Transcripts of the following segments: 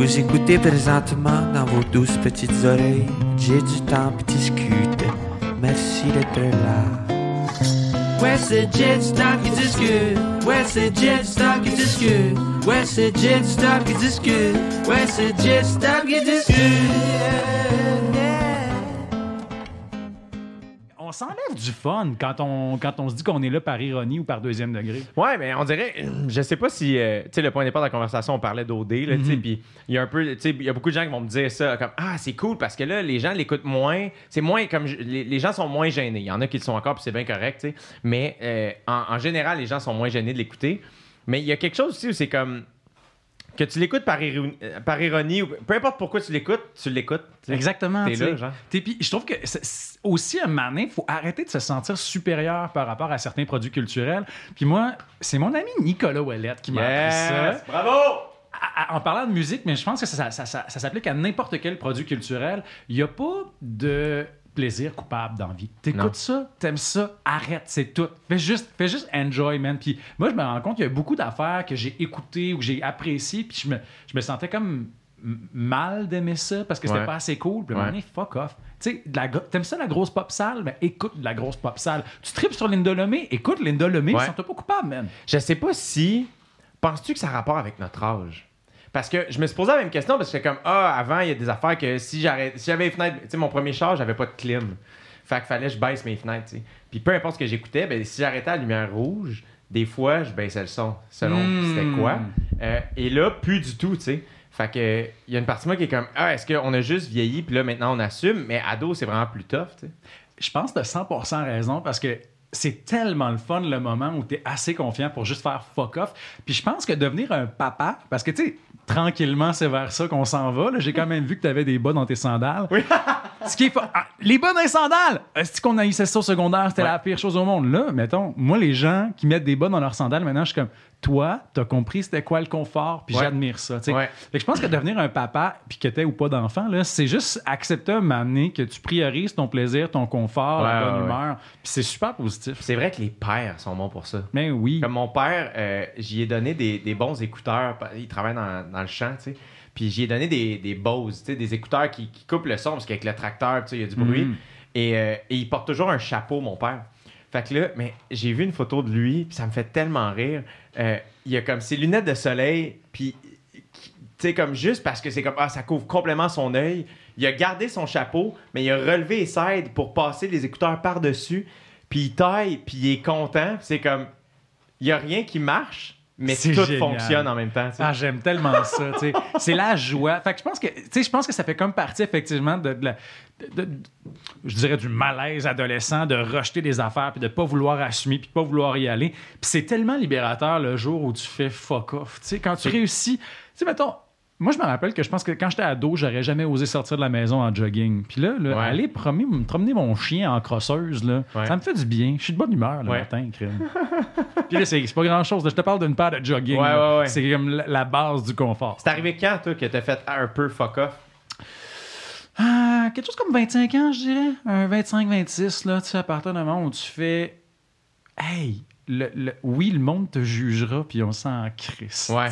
Vous écoutez présentement dans vos douces petites oreilles. J'ai du temps pour discute. Merci d'être là. Ouais, c'est Jet Stop qui discute. Ouais, c'est Jet Stop qui discute. Ouais, c'est Jet Stop qui discute. Ouais, c'est Jet Stop qui discute. On s'enlève du fun quand on, quand on se dit qu'on est là par ironie ou par deuxième degré. Ouais, mais on dirait, je sais pas si, euh, tu sais, le point de départ de la conversation, on parlait d'OD, là, tu sais, Mhm. puis il y a un peu, tu sais, il y a beaucoup de gens qui vont me dire ça, comme, ah, c'est cool parce que là, les gens l'écoutent moins, c'est moins comme, je- les, les gens sont moins gênés. Il y en a qui le sont encore, puis c'est bien correct, tu sais, mais euh, en, en général, les gens sont moins gênés de l'écouter. Mais il y a quelque chose aussi où c'est comme, que tu l'écoutes par, ironie- euh, par ironie, ou peu importe pourquoi tu l'écoutes, tu l'écoutes. Exactement. T'es là, genre. T'es- puis je trouve que c'est- aussi un moment donné, il faut arrêter de se sentir supérieur par rapport à certains produits culturels. Puis moi, c'est mon ami Nicolas Ouellette qui m'a appris ça. Bravo! À- à- en parlant de musique, mais je pense que ça, ça- ça- ça s'applique à n'importe quel produit culturel. Il n'y a pas de plaisir coupable dans la vie. Non. T'écoutes ça, t'aimes ça, arrête, c'est tout. Fais juste, fais juste enjoy, man. Puis moi, je me rends compte qu'il y a beaucoup d'affaires que j'ai écoutées ou que j'ai appréciées, puis je me, je me sentais comme mal d'aimer ça parce que c'était Ouais. pas assez cool. Puis Ouais. fuck off. Tu sais, t'aimes ça la grosse pop sale? Mais écoute de la grosse pop sale. Tu tripes sur Linda Lemay? Écoute Linda Lemay, Ouais. ils sont pas coupable, man. Je sais pas si. Penses-tu que ça a rapport avec notre âge? Parce que je me suis posé la même question parce que comme ah avant il y a des affaires que si j'arrête si j'avais les fenêtres tu sais mon premier char j'avais pas de clim. Fait qu'il fallait que je baisse mes fenêtres tu sais. Puis peu importe ce que j'écoutais ben si j'arrêtais la lumière rouge des fois je baissais le son selon Mm. c'était quoi. Euh, et là plus du tout tu sais. Fait que il y a une partie de moi qui est comme ah est-ce qu'on a juste vieilli puis là maintenant on assume mais ado c'est vraiment plus tough tu sais. Je pense que tu 100% raison parce que c'est tellement le fun le moment où tu es assez confiant pour juste faire fuck off. Puis je pense que devenir un papa, parce que tu sais, tranquillement, c'est vers ça qu'on s'en va. J'ai quand même vu que tu avais des bas dans tes sandales. Oui. Ce qui est ah, les bas dans les sandales! Est-ce qu'on haïssait ça au secondaire? C'était Ouais. la pire chose au monde. Là, mettons, moi, les gens qui mettent des bas dans leurs sandales, maintenant, je suis comme, toi, t'as compris c'était quoi le confort, puis Ouais. j'admire ça. tu. Ouais. Fait que je pense que devenir un papa, puis que t'aies ou pas d'enfant, c'est juste accepter un moment que tu priorises ton plaisir, ton confort, la bonne humeur. Puis c'est super positif. c'est vrai que les pères sont bons pour ça Mais oui. Comme mon père, euh, j'y ai donné des, des bons écouteurs. Il travaille dans, dans le champ, tu sais. Puis j'y ai donné des, des Bose, tu sais, des écouteurs qui, qui coupent le son parce qu'avec le tracteur, tu sais, il y a du bruit. Mhm. Et, euh, et il porte toujours un chapeau, mon père. Fait que là, mais j'ai vu une photo de lui, puis ça me fait tellement rire. Euh, il a comme ses lunettes de soleil, puis tu sais, comme juste parce que c'est comme, ah, ça couvre complètement son œil. Il a gardé son chapeau, mais il a relevé sides pour passer les écouteurs par-dessus. Puis il taille, puis il est content. C'est comme, il y a rien qui marche, mais tout génial. fonctionne en même temps. Ah, j'aime tellement ça. C'est la joie. Fait que je pense que, tu sais, je pense que ça fait comme partie, effectivement, de, de la- de- de- je dirais, du malaise adolescent de rejeter des affaires, puis de pas vouloir assumer, puis de pas vouloir y aller. Puis c'est tellement libérateur le jour où tu fais fuck off, tu sais. Quand tu réussis, tu sais, mettons, moi, je me rappelle que je pense que quand j'étais ado, j'aurais jamais osé sortir de la maison en jogging. Puis là, là, Ouais. aller promener, me promener mon chien en crosseuse, là, Ouais. ça me fait du bien. Je suis de bonne humeur le Ouais. matin, crème. Puis là, c'est pas grand-chose. Je te parle d'une paire de jogging. Ouais, là. ouais, ouais. C'est comme la, la base du confort. C'est arrivé quand, toi, que t'as fait un peu fuck off? Ah, quelque chose comme 25 ans, je dirais. Un 25-26, là, tu sais, à partir d'un moment où tu fais Hey, le, le- oui, le monde te jugera, puis on s'en crisse. Ouais.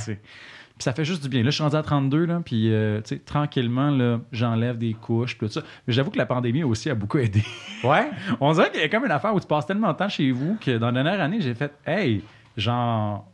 Puis ça fait juste du bien. Là, je suis rendu à 32, là, puis euh, tu sais, tranquillement, là, j'enlève des couches, puis tout ça. Mais j'avoue que la pandémie aussi a beaucoup aidé. Ouais? On dirait qu'il y a comme une affaire où tu passes tellement de temps chez vous que dans la dernière année, j'ai fait Hey, genre.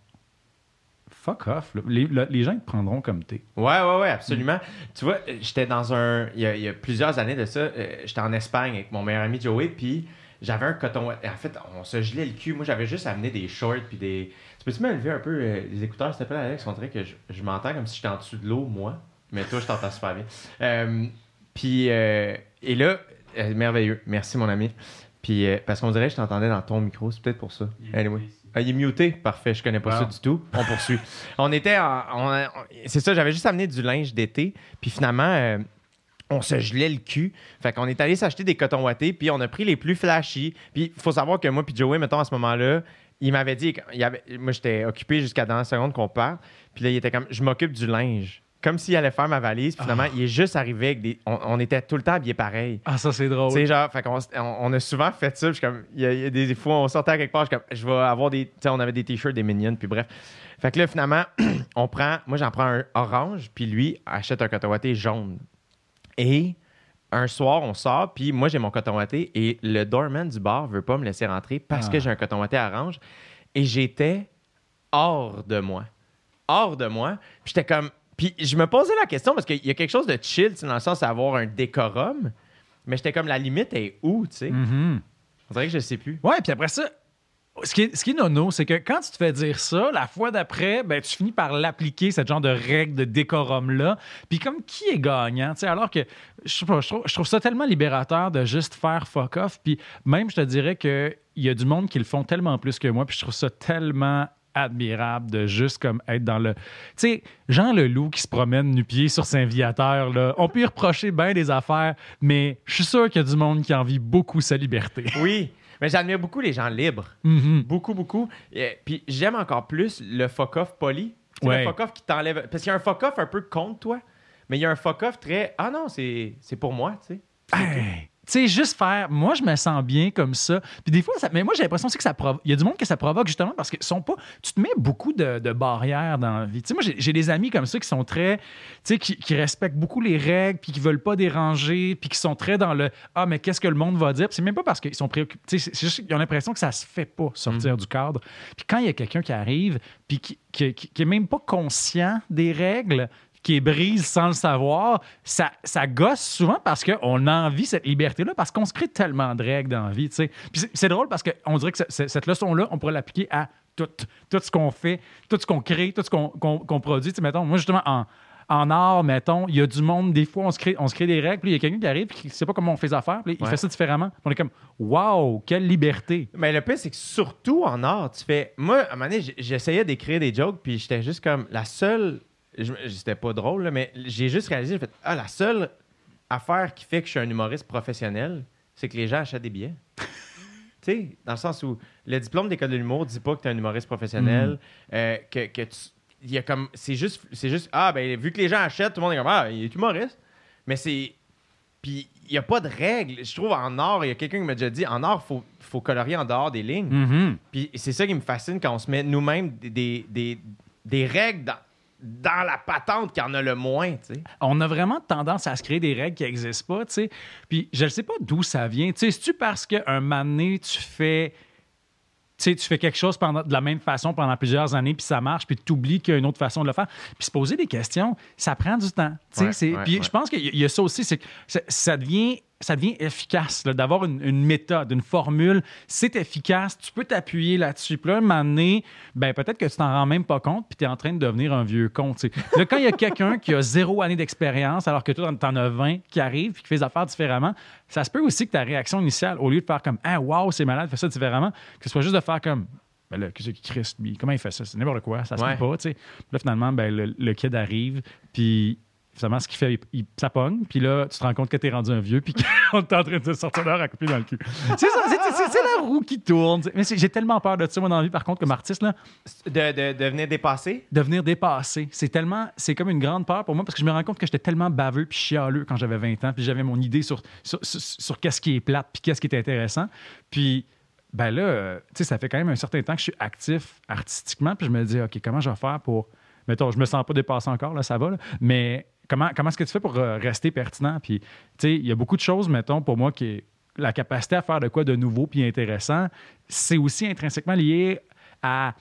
Fuck off. là. Les, le- les gens te prendront comme t'es. Ouais, ouais, ouais, absolument. Tu vois, euh, j'étais dans un. Il y, a, il y a plusieurs années de ça, euh, j'étais en Espagne avec mon meilleur ami Joey, puis j'avais un coton. En fait, on se gelait le cul. Moi, j'avais juste amené des shorts, puis des. Tu peux-tu me lever un peu euh, les écouteurs, s'il te plaît, Alex? On dirait que je, je m'entends comme si j'étais en dessous de l'eau, moi. Mais toi, je t'entends super bien. Euh, puis, euh, et là, euh, merveilleux. Merci, mon ami. Puis, euh, parce qu'on dirait que je t'entendais dans ton micro, c'est peut-être pour ça. Anyway. Ah, il est muté? Parfait, je connais pas Wow. ça du tout. On poursuit. on était en- c'est ça, j'avais juste amené du linge d'été. Puis finalement, on se gelait le cul. Fait qu'on est allé s'acheter des cotons wattés, puis on a pris les plus flashy. Puis il faut savoir que moi puis Joey, mettons, à ce moment-là, il m'avait dit... il avait, moi, j'étais occupé jusqu'à dans la seconde qu'on part. Puis là, il était comme, je m'occupe du linge comme s'il allait faire ma valise. Puis finalement, il est juste arrivé avec des. On, on était tout le temps habillés pareil. Ah, ça, c'est drôle. Tu sais, genre, fait on, on a souvent fait ça. puis comme, il y, a- il y a des fois, on sortait à quelque part, je suis comme, je vais avoir des. Tu sais, on avait des t-shirts, des minions, puis bref. Fait que là, finalement, on prend. Moi, j'en prends un orange, puis lui achète un coton jaune. Et un soir, on sort, puis moi, j'ai mon coton watté, et le doorman du bar veut pas me laisser rentrer parce Ah. que j'ai un coton watté orange. Et j'étais hors de moi. Hors de moi. Puis j'étais comme. Puis je me posais la question parce qu'il y a quelque chose de chill, dans le sens d'avoir un décorum. Mais j'étais comme, la limite est où, tu sais? Mhm. On dirait que je sais plus. Ouais, puis après ça, ce qui est, ce qui nono, c'est que quand tu te fais dire ça, la fois d'après, ben, tu finis par l'appliquer, ce genre de règle de décorum-là. Puis comme qui est gagnant, alors que je trouve ça tellement libérateur de juste faire fuck off. Puis même, je te dirais qu'il y a du monde qui le font tellement plus que moi, puis je trouve ça tellement admirable de juste comme être dans le... Tu sais, Jean Leloup qui se promène nu-pied sur Saint-Viateur, là, on peut y reprocher bien des affaires, mais je suis sûr qu'il y a du monde qui envie beaucoup sa liberté. Oui, mais j'admire beaucoup les gens libres. Mhm. Beaucoup, beaucoup. Et, puis j'aime encore plus le fuck-off poli. Ouais. Le fuck-off qui t'enlève. Parce qu'il y a un fuck-off un peu contre toi, mais il y a un fuck-off très. Ah non, c'est c'est pour moi, tu sais. Hey! Tu sais, juste faire, moi, je me sens bien comme ça. Puis des fois, ça, mais moi, j'ai l'impression aussi que ça provoque. Il y a du monde que ça provoque justement parce que sont pas. Tu te mets beaucoup de, de barrières dans la vie. Tu sais, moi, j'ai- des amis comme ça qui sont très. Tu sais, qui, qui respectent beaucoup les règles, puis qui veulent pas déranger, puis qui sont très dans le Ah, mais qu'est-ce que le monde va dire? Puis c'est même pas parce qu'ils sont préoccupés. Tu sais, c'est juste qu'ils ont l'impression que ça se fait pas sortir du cadre. Puis quand il y a quelqu'un qui arrive, puis qui, qui, qui- qui est même pas conscient des règles, qui est brise sans le savoir, ça, ça gosse souvent parce qu'on a envie cette liberté-là, parce qu'on se crée tellement de règles dans la vie. tu sais. Puis c'est- drôle parce qu'on dirait que ce- ce- cette leçon-là, on pourrait l'appliquer à tout, tout ce qu'on fait, tout ce qu'on crée, tout ce qu'on produit. Tu sais, mettons, moi, justement, en, en art, mettons, il y a du monde, des fois, on se crée, on se crée des règles, puis il y a quelqu'un qui arrive, puis qui ne sait pas comment on fait les affaires, puis il Ouais. fait ça différemment. On est comme, waouh, quelle liberté. Mais le pire, c'est que surtout en art, tu fais. Moi, à un moment donné, j'essayais d'écrire des jokes, puis j'étais juste comme. La seule. C'était pas drôle, là, mais j'ai juste réalisé, j'ai fait. Ah, la seule affaire qui fait que je suis un humoriste professionnel, c'est que les gens achètent des billets. tu sais, dans le sens où le diplôme d'école de l'humour dit pas que tu es un humoriste professionnel, euh, que, que tu. Il y a comme. C'est juste, c'est juste. Ah, ben, vu que les gens achètent, tout le monde est comme. Ah, il est humoriste. Mais c'est. Puis, il n'y a pas de règles. Je trouve en art, il y a quelqu'un qui m'a déjà dit en art, il faut, faut colorier en dehors des lignes. Mhm. Puis c'est ça qui me fascine quand on se met nous-mêmes des, des, des- des règles dans, dans la patente qui en a le moins, on a vraiment tendance à se créer des règles qui n'existent pas, tu sais. Puis je ne sais pas d'où ça vient. C'est-tu parce qu'un moment donné, tu fais... Tu sais, tu fais quelque chose pendant, de la même façon pendant plusieurs années, puis ça marche, puis tu oublies qu'il y a une autre façon de le faire? Puis se poser des questions, ça prend du temps. Tu sais, Ouais, ouais, puis ouais. je pense qu'il y a- il y a ça aussi, c'est que ça devient, ça devient efficace d'avoir une, une méthode, une formule. C'est efficace, tu peux t'appuyer là-dessus. Puis là, un moment donné, ben, peut-être que tu t'en rends même pas compte, puis tu es en train de devenir un vieux con. Là, quand il y a quelqu'un qui a zéro année d'expérience, alors que toi, tu en as 20, qui arrive, puis qui fait les affaires différemment, ça se peut aussi que ta réaction initiale, au lieu de faire comme Ah, wow, c'est malade, fais ça différemment, que ce soit juste de faire comme ben là, qu'est-ce qui Christ, comment il fait ça? C'est n'importe quoi, ça se Ouais. pas, tu sais. Là, finalement, ben, le, le kid arrive, puis finalement, ce qu'il fait, il, il- ça pogne, puis là, tu te rends compte que t'es rendu un vieux, puis qu'on est en train de te sortir l'heure à couper dans le cul. C'est ça, c'est- la roue qui tourne. Mais j'ai tellement peur de ça, moi, dans la vie, par contre, comme artiste, là, De, de, de venir dépasser? devenir dépassé. C'est tellement, c'est comme une grande peur pour moi parce que je me rends compte que j'étais tellement baveux puis chialeux quand j'avais 20 ans, puis j'avais mon idée sur, sur, sur- sur qu'est-ce qui est plate puis qu'est-ce qui est intéressant. Puis, ben là, tu sais, ça fait quand même un certain temps que je suis actif artistiquement, puis je me dis, OK, comment je vais faire pour. Mettons, je me sens pas dépassé encore, là, ça va, là, mais comment, comment est-ce que tu fais pour euh, rester pertinent? Puis, tu sais, il y a beaucoup de choses, mettons, pour moi, qui est la capacité à faire de quoi de nouveau puis intéressant, c'est aussi intrinsèquement lié à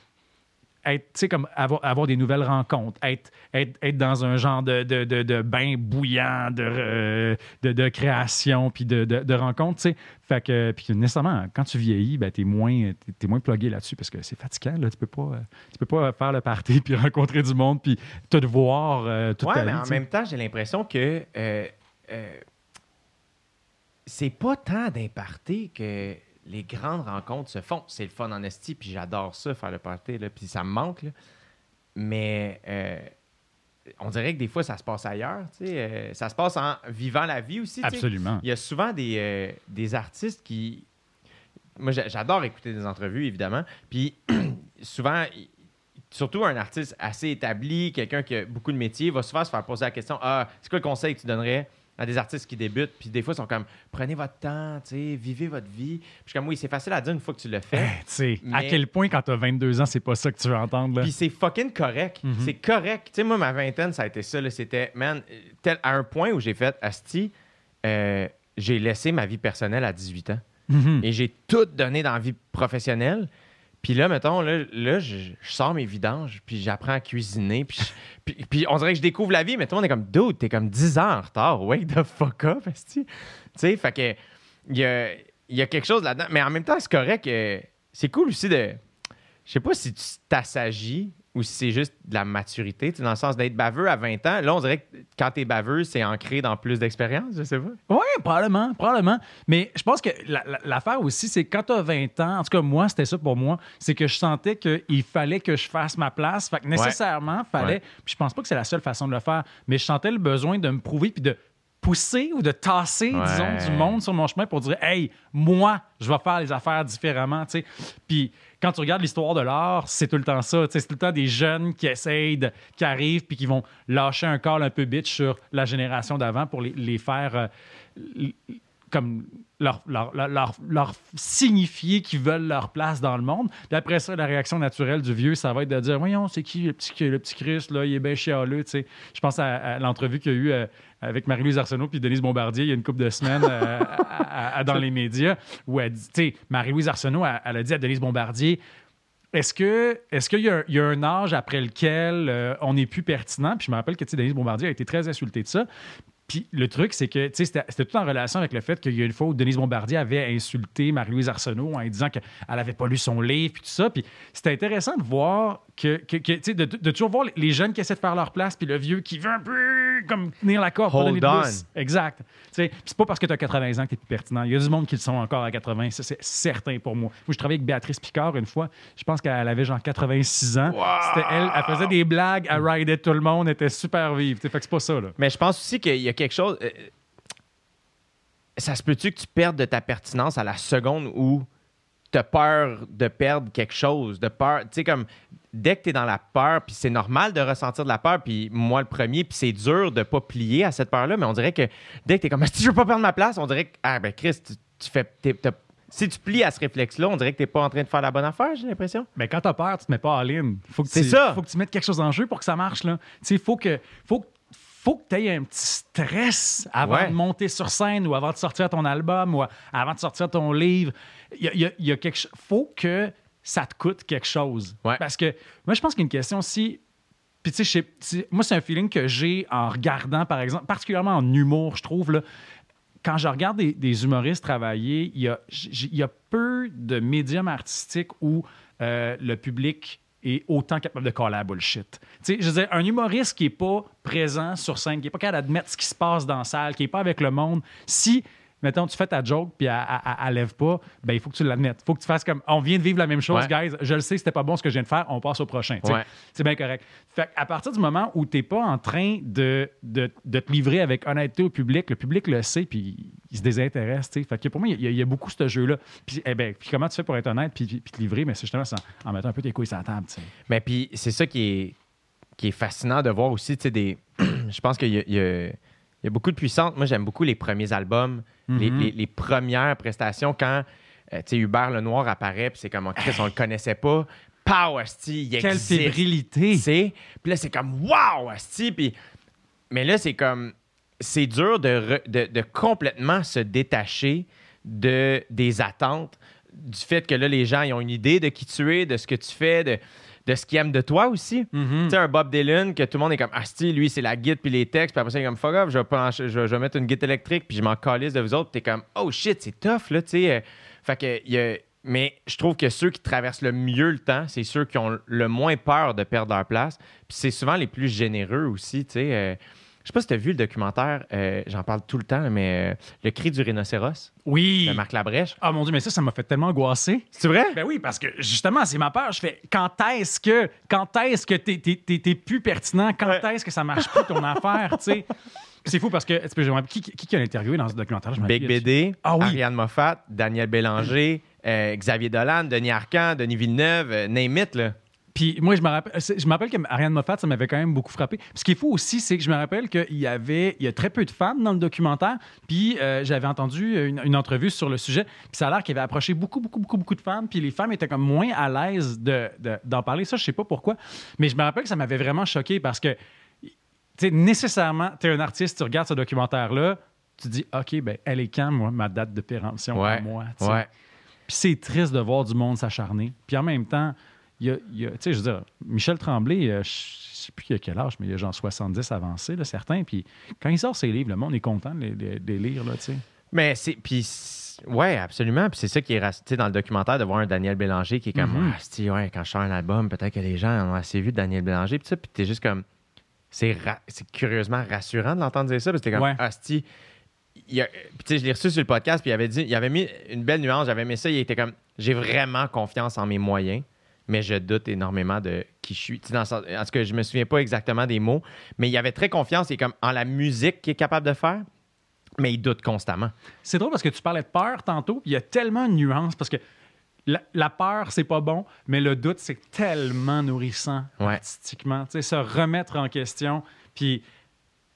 être, comme avoir, avoir des nouvelles rencontres, être, être, être dans un genre de, de, de, de bain bouillant de, de, création puis de, de, rencontres, tu sais. Fait que, puis nécessairement, quand tu vieillis, ben, t'es moins, t'es moins plugué là-dessus parce que c'est fatigant, là. Tu peux pas, tu peux pas faire le party puis rencontrer du monde puis te devoir euh, toute Ouais, ta mais vie, en même temps, j'ai l'impression que euh, euh, c'est pas tant d'imparté que les grandes rencontres se font. C'est le fun en esti, puis j'adore ça, faire le party, là, puis ça me manque. là. Mais euh, on dirait que des fois, ça se passe ailleurs. tu sais, euh, ça se passe en vivant la vie aussi. Absolument. Il y a souvent des, euh, des artistes qui. Moi, j'a- j'adore écouter des entrevues, évidemment. Puis souvent, surtout un artiste assez établi, quelqu'un qui a beaucoup de métiers, va souvent se faire poser la question Ah, c'est quoi le conseil que tu donnerais à des artistes qui débutent? Puis des fois, ils sont comme Prenez votre temps, tu sais, vivez votre vie. Puis je suis comme Oui, c'est facile à dire une fois que tu le fais. Eh, tu sais, à quel point, quand t'as 22 ans, c'est pas ça que tu veux entendre. Là? Puis c'est fucking correct. Mhm. C'est correct. Tu sais, moi, ma vingtaine, ça a été ça. C'était, man, tel, à un point où j'ai fait, Asti, euh, j'ai laissé ma vie personnelle à 18 ans. Mhm. Et j'ai tout donné dans la vie professionnelle. Puis là, mettons, là, là je, sors mes vidanges, puis j'apprends à cuisiner. Puis, puis, on dirait que je découvre la vie, mais tout le monde est comme, dude, t'es comme 10 ans en retard. Wake the fuck up. Tu sais, fait que, il y a, y a quelque chose là-dedans. Mais en même temps, c'est correct. c'est cool aussi de. Je sais pas si tu t'assagis ou si c'est juste de la maturité, dans le sens d'être baveux à 20 ans. Là, on dirait que quand t'es baveux, c'est ancré dans plus d'expérience, je sais pas. Oui, probablement, probablement. Mais je pense que la- la- l'affaire aussi, c'est quand tu as 20 ans, en tout cas, moi, c'était ça pour moi, c'est que je sentais qu'il fallait que je fasse ma place. Fait que nécessairement, fallait. Ouais. Puis je pense pas que c'est la seule façon de le faire, mais je sentais le besoin de me prouver puis de pousser ou de tasser, Ouais. disons, du monde sur mon chemin pour dire Hey, moi, je vais faire les affaires différemment. Puis quand tu regardes l'histoire de l'art, c'est tout le temps ça. C'est tout le temps des jeunes qui essayent, de- qui arrivent puis qui vont lâcher un call un peu bitch sur la génération d'avant pour les, les faire. euh, comme leur, leur, leur, signifier qu'ils veulent leur place dans le monde. Puis après ça, la réaction naturelle du vieux, ça va être de dire Voyons, c'est qui le petit, le petit Chris, là, il est bien chialeux. tu. Je pense à, l'entrevue qu'il y a eu euh, avec Marie-Louise Arsenault puis Denise Bombardier il y a une couple de semaines euh, dans les médias où elle dit, Marie-Louise Arsenault, elle, a dit à Denise Bombardier est-ce que est-ce qu'il y, a un- âge après lequel euh, on n'est plus pertinent? Puis je me rappelle que Denise Bombardier a été très insultée de ça. Puis le truc, c'est que c'était tout en relation avec le fait qu'il y a une fois où Denise Bombardier avait insulté Marie-Louise Arsenault en disant qu'elle n'avait pas lu son livre, puis tout ça. Puis c'était intéressant de voir que, que- que, de, de toujours voir les- jeunes qui essaient de faire leur place, puis le vieux qui veut un peu comme tenir la corde pour Hold donner de. Exact. C'est pas parce que tu as 80 ans que tu es plus pertinent. Il y a du monde qui le sont encore à 80. Ça, c'est certain pour moi. Moi, je travaillais avec Béatrice Picard une fois. Je pense qu'elle avait genre 86 ans. C'était elle. Elle faisait des blagues, elle ridait tout le monde, elle était super vive. Fait que c'est pas ça, là. Mais je pense aussi qu'il y a quelque chose. euh, ça se peut-tu que tu perdes de ta pertinence à la seconde où tu as peur de perdre quelque chose, de peur. Tu sais, comme dès que tu es dans la peur, puis c'est normal de ressentir de la peur, puis moi le premier, puis c'est dur de pas plier à cette peur-là, mais on dirait que dès que tu es comme si je veux pas perdre ma place, on dirait que, ah ben Chris, tu, tu fais. si tu plies à ce réflexe-là, on dirait que tu pas en train de faire la bonne affaire, j'ai l'impression. Mais quand t'as peur, tu te mets pas en ligne. Faut que C'est tu- ça. Faut que tu mettes quelque chose en jeu pour que ça marche. Là. Tu sais, faut que, faut, faut que tu aies un petit stress avant Ouais. de monter sur scène ou avant de sortir ton album ou avant de sortir ton livre. Il y a, y a- quelque faut que ça te coûte quelque chose. Ouais. Parce que moi, je pense qu'il y a une question aussi. Puis, tu sais, moi, c'est un feeling que j'ai en regardant, par exemple, particulièrement en humour, je trouve. Là, quand je regarde des, des humoristes travailler, il y a, j- il y a peu de médiums artistiques où euh, le public est autant capable de caller la bullshit. Tu sais, je veux dire, un humoriste qui n'est pas présent sur scène, qui n'est pas capable d'admettre ce qui se passe dans la salle, qui n'est pas avec le monde, si, mettons, tu fais ta joke puis elle, elle- lève pas, ben il faut que tu l'admettes. Il faut que tu fasses comme, on vient de vivre la même chose, Ouais. guys, je le sais, c'était pas bon ce que je viens de faire, on passe au prochain. Ouais. C'est bien correct. Fait à partir du moment où tu n'es pas en train de, de, de te livrer avec honnêteté au public, le public le sait puis il se désintéresse. Fait que pour moi, il y, a- il y a beaucoup ce jeu-là. Puis, eh ben, puis comment tu fais pour être honnête puis, puis te livrer? Mais c'est justement en, en mettant un peu tes couilles sur la table. Mais puis, c'est ça qui est, qui est fascinant de voir aussi, tu sais, des... je pense qu'il y a, il y a- il y a beaucoup de puissance. Moi, j'aime beaucoup les premiers albums, les, Mhm. les- les premières prestations quand, euh, Hubert Lenoir apparaît, puis c'est comme, oh, Chris, on le connaissait pas. Pow, asti, il Quelle existe. fébrilité! Tu sais? Puis là, c'est comme, wow, asti, puis... Mais là, c'est comme... C'est dur de, re- de, de complètement se détacher de, des attentes, du fait que là, les gens ils ont une idée de qui tu es, de ce que tu fais, de, de ce qu'ils aiment de toi aussi. Mhm. Tu sais, un Bob Dylan, que tout le monde est comme, asti, lui, c'est la guide puis les textes, puis après ça, il est comme, fuck off, je vais, je, vais- je vais mettre une guide électrique, puis je m'en calisse de vous autres, puis t'es comme, oh shit, c'est tough, là, tu sais. euh, Fait que, y a- Mais je trouve que ceux qui traversent le mieux le temps, c'est ceux qui ont le moins peur de perdre leur place. Puis c'est souvent les plus généreux aussi, tu sais. euh, je sais pas si tu as vu le documentaire, euh, j'en parle tout le temps, mais euh, Le cri du rhinocéros Oui! de Marc Labrèche. Ah mon Dieu, mais ça, ça m'a fait tellement angoisser. C'est vrai? Ben oui, parce que justement, c'est ma peur. Je fais quand est-ce que quand est-ce que t'es, t'es- t'es- t'es plus pertinent? Quand Ouais. est-ce que ça marche plus ton affaire? tu sais? C'est fou parce que qui, qui, qui a interviewé dans ce documentaire? Je Big. BD, Ah oui. Ariane Moffat, Daniel Bélanger, euh, Xavier Dolan, Denis Arcand, Denis Villeneuve, name it, là. Puis moi, je me rappelle, je me rappelle que Ariane Moffat, ça m'avait quand même beaucoup frappé. Puis ce qui est fou aussi, c'est que je me rappelle qu'il y avait, il y a très peu de femmes dans le documentaire. Puis euh, j'avais entendu une, une entrevue sur le sujet. Puis ça a l'air qu'il avait approché beaucoup, beaucoup, beaucoup, beaucoup de femmes. Puis les femmes étaient comme moins à l'aise de- de- d'en parler. Ça, je sais pas pourquoi. Mais je me rappelle que ça m'avait vraiment choqué parce que, tu sais, nécessairement, tu es un artiste, tu regardes ce documentaire-là, tu dis, OK, ben, elle est quand, moi, ma date de péremption Ouais. moi? Ouais. Puis c'est triste de voir du monde s'acharner. Puis en même temps, il y a, il y a- tu sais, je veux dire, Michel Tremblay, euh, je sais plus il a quel âge, mais il a genre 70 avancé, là, certains. Puis quand il sort ses livres, le monde est content de les, de les lire, là, tu sais. Mais c'est. Puis. Ouais, absolument. Puis c'est ça qui est tu sais, dans le documentaire de voir un Daniel Bélanger qui est comme Mhm. Ah, ouais, quand je sors un album, peut-être que les gens en ont assez vu de Daniel Bélanger. Puis ça, puis t'es juste comme. C'est ra- curieusement rassurant de l'entendre dire ça. Parce que t'es comme Ouais. Ah, c'ti, il y a- Puis tu sais, je l'ai reçu sur le podcast, puis il avait dit, il avait mis une belle nuance, j'avais aimé ça, il était comme J'ai vraiment confiance en mes moyens, mais je doute énormément de qui je suis. Tu sais, dans le sens- en tout cas, je me souviens pas exactement des mots, mais il avait très confiance, est comme en la musique qu'il est capable de faire, mais il doute constamment. C'est drôle parce que tu parlais de peur tantôt, puis il y a tellement de nuances parce que la, la peur, c'est pas bon, mais le doute, c'est tellement nourrissant Ouais. artistiquement. Tu sais, se remettre en question, puis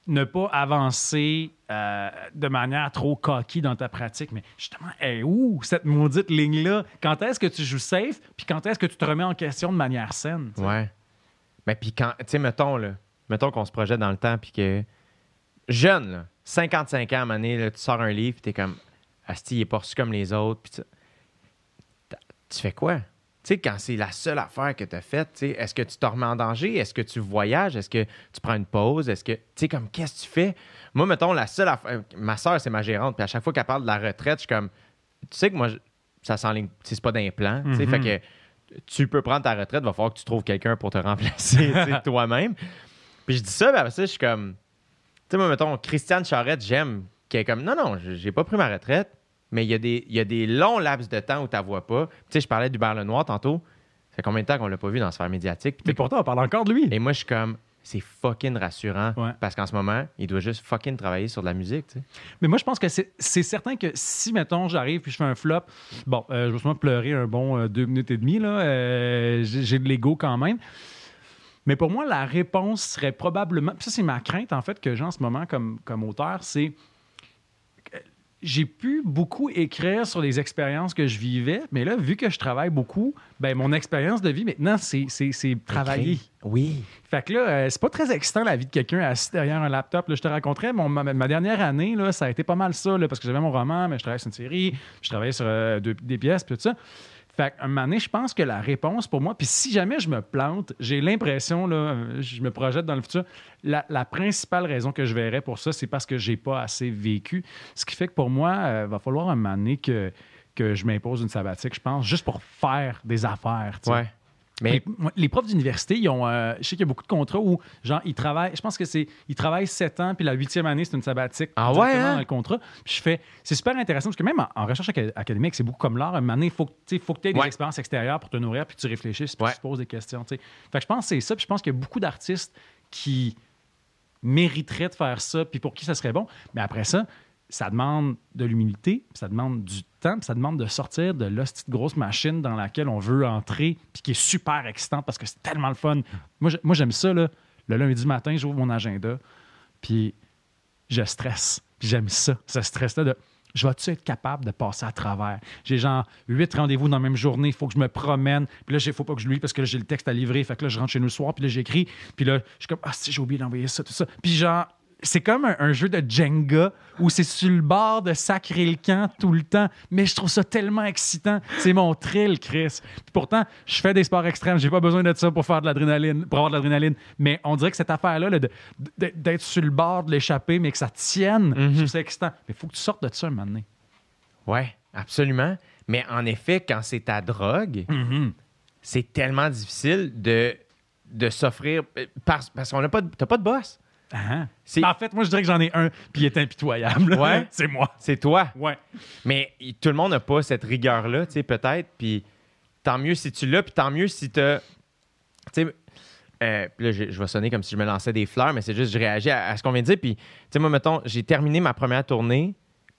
ne pas avancer euh, de manière trop coquille dans ta pratique. Mais justement, est où cette maudite ligne-là? Quand est-ce que tu joues safe, puis quand est-ce que tu te remets en question de manière saine? Ouais. Mais puis quand, tu sais, mettons, là, mettons qu'on se projette dans le temps, puis que jeune, là, 55 ans à donné, là, tu sors un livre, puis t'es comme, Asti, il est pas comme les autres, puis tu fais quoi? Tu sais, quand c'est la seule affaire que tu as faite, est-ce que tu te remets en danger? Est-ce que tu voyages? Est-ce que tu prends une pause? Est-ce que, tu sais, comme, qu'est-ce que tu fais? Moi, mettons, la seule affaire, ma soeur, c'est ma gérante, puis à chaque fois qu'elle parle de la retraite, je suis comme, tu sais que moi, ça s'enligne, c'est pas d'implant, tu sais, Mhm. fait que tu peux prendre ta retraite, va falloir que tu trouves quelqu'un pour te remplacer toi-même. Puis je dis ça, après ça, je suis comme. Tu sais, moi, mettons, Christiane Charette, j'aime, qui est comme, non, non, j'ai pas pris ma retraite, mais il y, a des- il y a des longs laps de temps où tu la vois pas. Tu sais, je parlais d'Hubert Lenoir tantôt. Ça fait combien de temps qu'on l'a pas vu dans la sphère médiatique? Mais pourtant, on parle encore de lui. Et moi, je suis comme, c'est fucking rassurant. Ouais. Parce qu'en ce moment, il doit juste fucking travailler sur de la musique, tu sais. Mais moi, je pense que c'est certain que si, mettons, j'arrive puis je fais un flop, bon, euh, je vais sûrement pleurer un bon euh, deux minutes et demie, là. euh, J'ai de l'ego quand même. Mais pour moi, la réponse serait probablement. puis Ça, c'est ma crainte, en fait, que j'ai en ce moment comme, comme auteur, c'est. J'ai pu beaucoup écrire sur les expériences que je vivais, mais là, vu que je travaille beaucoup, ben mon expérience de vie maintenant, c'est c'est- c'est travailler. Oui. Fait que là, euh, c'est pas très excitant la vie de quelqu'un assis derrière un laptop. Là, je te raconterais, mon, ma, ma dernière année, là, ça a été pas mal ça, là, parce que j'avais mon roman, mais je travaillais sur une série, je travaillais sur euh, deux- des pièces, puis tout ça. Fait qu'un moment donné, je pense que la réponse pour moi, puis si jamais je me plante, j'ai l'impression, euh, je me projette dans le futur, la, principale raison que je verrais pour ça, c'est parce que j'ai pas assez vécu. Ce qui fait que pour moi, il va falloir un moment donné que, que je m'impose une sabbatique, je pense, juste pour faire des affaires. tu sais. Ouais. Mais Les, profs d'université, ils ont. euh, je sais qu'il y a beaucoup de contrats où, genre, ils travaillent. Je pense que c'est. Ils travaillent sept ans, puis la huitième année, c'est une sabbatique. Ah ouais, hein? Dans le contrat. Puis je fais. C'est super intéressant parce que même en, en recherche aca- académique, c'est beaucoup comme l'art. Un moment donné, il faut, que- tu sais, faut que tu aies des expériences extérieures pour te nourrir, puis tu réfléchisses, puis Ouais. tu te poses des questions. Fait que je pense que c'est ça. Puis je pense qu'il y a beaucoup d'artistes qui mériteraient de faire ça, puis pour qui ça serait bon. Mais après ça, ça demande de l'humilité, ça demande du temps, ça demande de sortir de l'hostie de grosse machine dans laquelle on veut entrer, puis qui est super excitante parce que c'est tellement le fun. Moi, j'ai- moi, j'aime ça, là. Le lundi matin, j'ouvre mon agenda, puis je stresse. J'aime ça, ce stress-là de je vais-tu être capable de passer à travers? J'ai genre huit rendez-vous dans la même journée, il faut que je me promène. Puis là, il faut pas que je lui parce que j'ai le texte à livrer. Fait que là, je rentre chez nous le soir, puis là, j'écris. Puis là, je suis comme, ah, si j'ai oublié d'envoyer ça, tout ça. Puis genre, c'est comme un, un jeu de Jenga où c'est sur le bord de sacrer le camp tout le temps. Mais je trouve ça tellement excitant. C'est mon thrill, Chris. Puis pourtant, je fais des sports extrêmes. J'ai pas besoin de ça pour faire de l'adrénaline, pour avoir de l'adrénaline. Mais on dirait que cette affaire-là, là, de- de- d'être sur le bord de l'échapper, mais que ça tienne, je trouve ça excitant. Mais il faut que tu sortes de ça un moment donné. Ouais, absolument. Mais en effet, quand c'est ta drogue, c'est tellement difficile de, de s'offrir euh, parce, parce qu'on n'a pas, t'as pas de boss. Ah. C'est- En fait, moi, je dirais que j'en ai un, puis il est impitoyable. Ouais? c'est moi. C'est toi? Ouais. Mais tout le monde n'a pas cette rigueur-là, tu sais, peut-être. Puis tant mieux si tu l'as, puis tant mieux si tu Tu sais, euh, là, je, je vais sonner comme si je me lançais des fleurs, mais c'est juste, je réagis à, à ce qu'on vient de dire. Puis, tu sais, moi, mettons, j'ai terminé ma première tournée,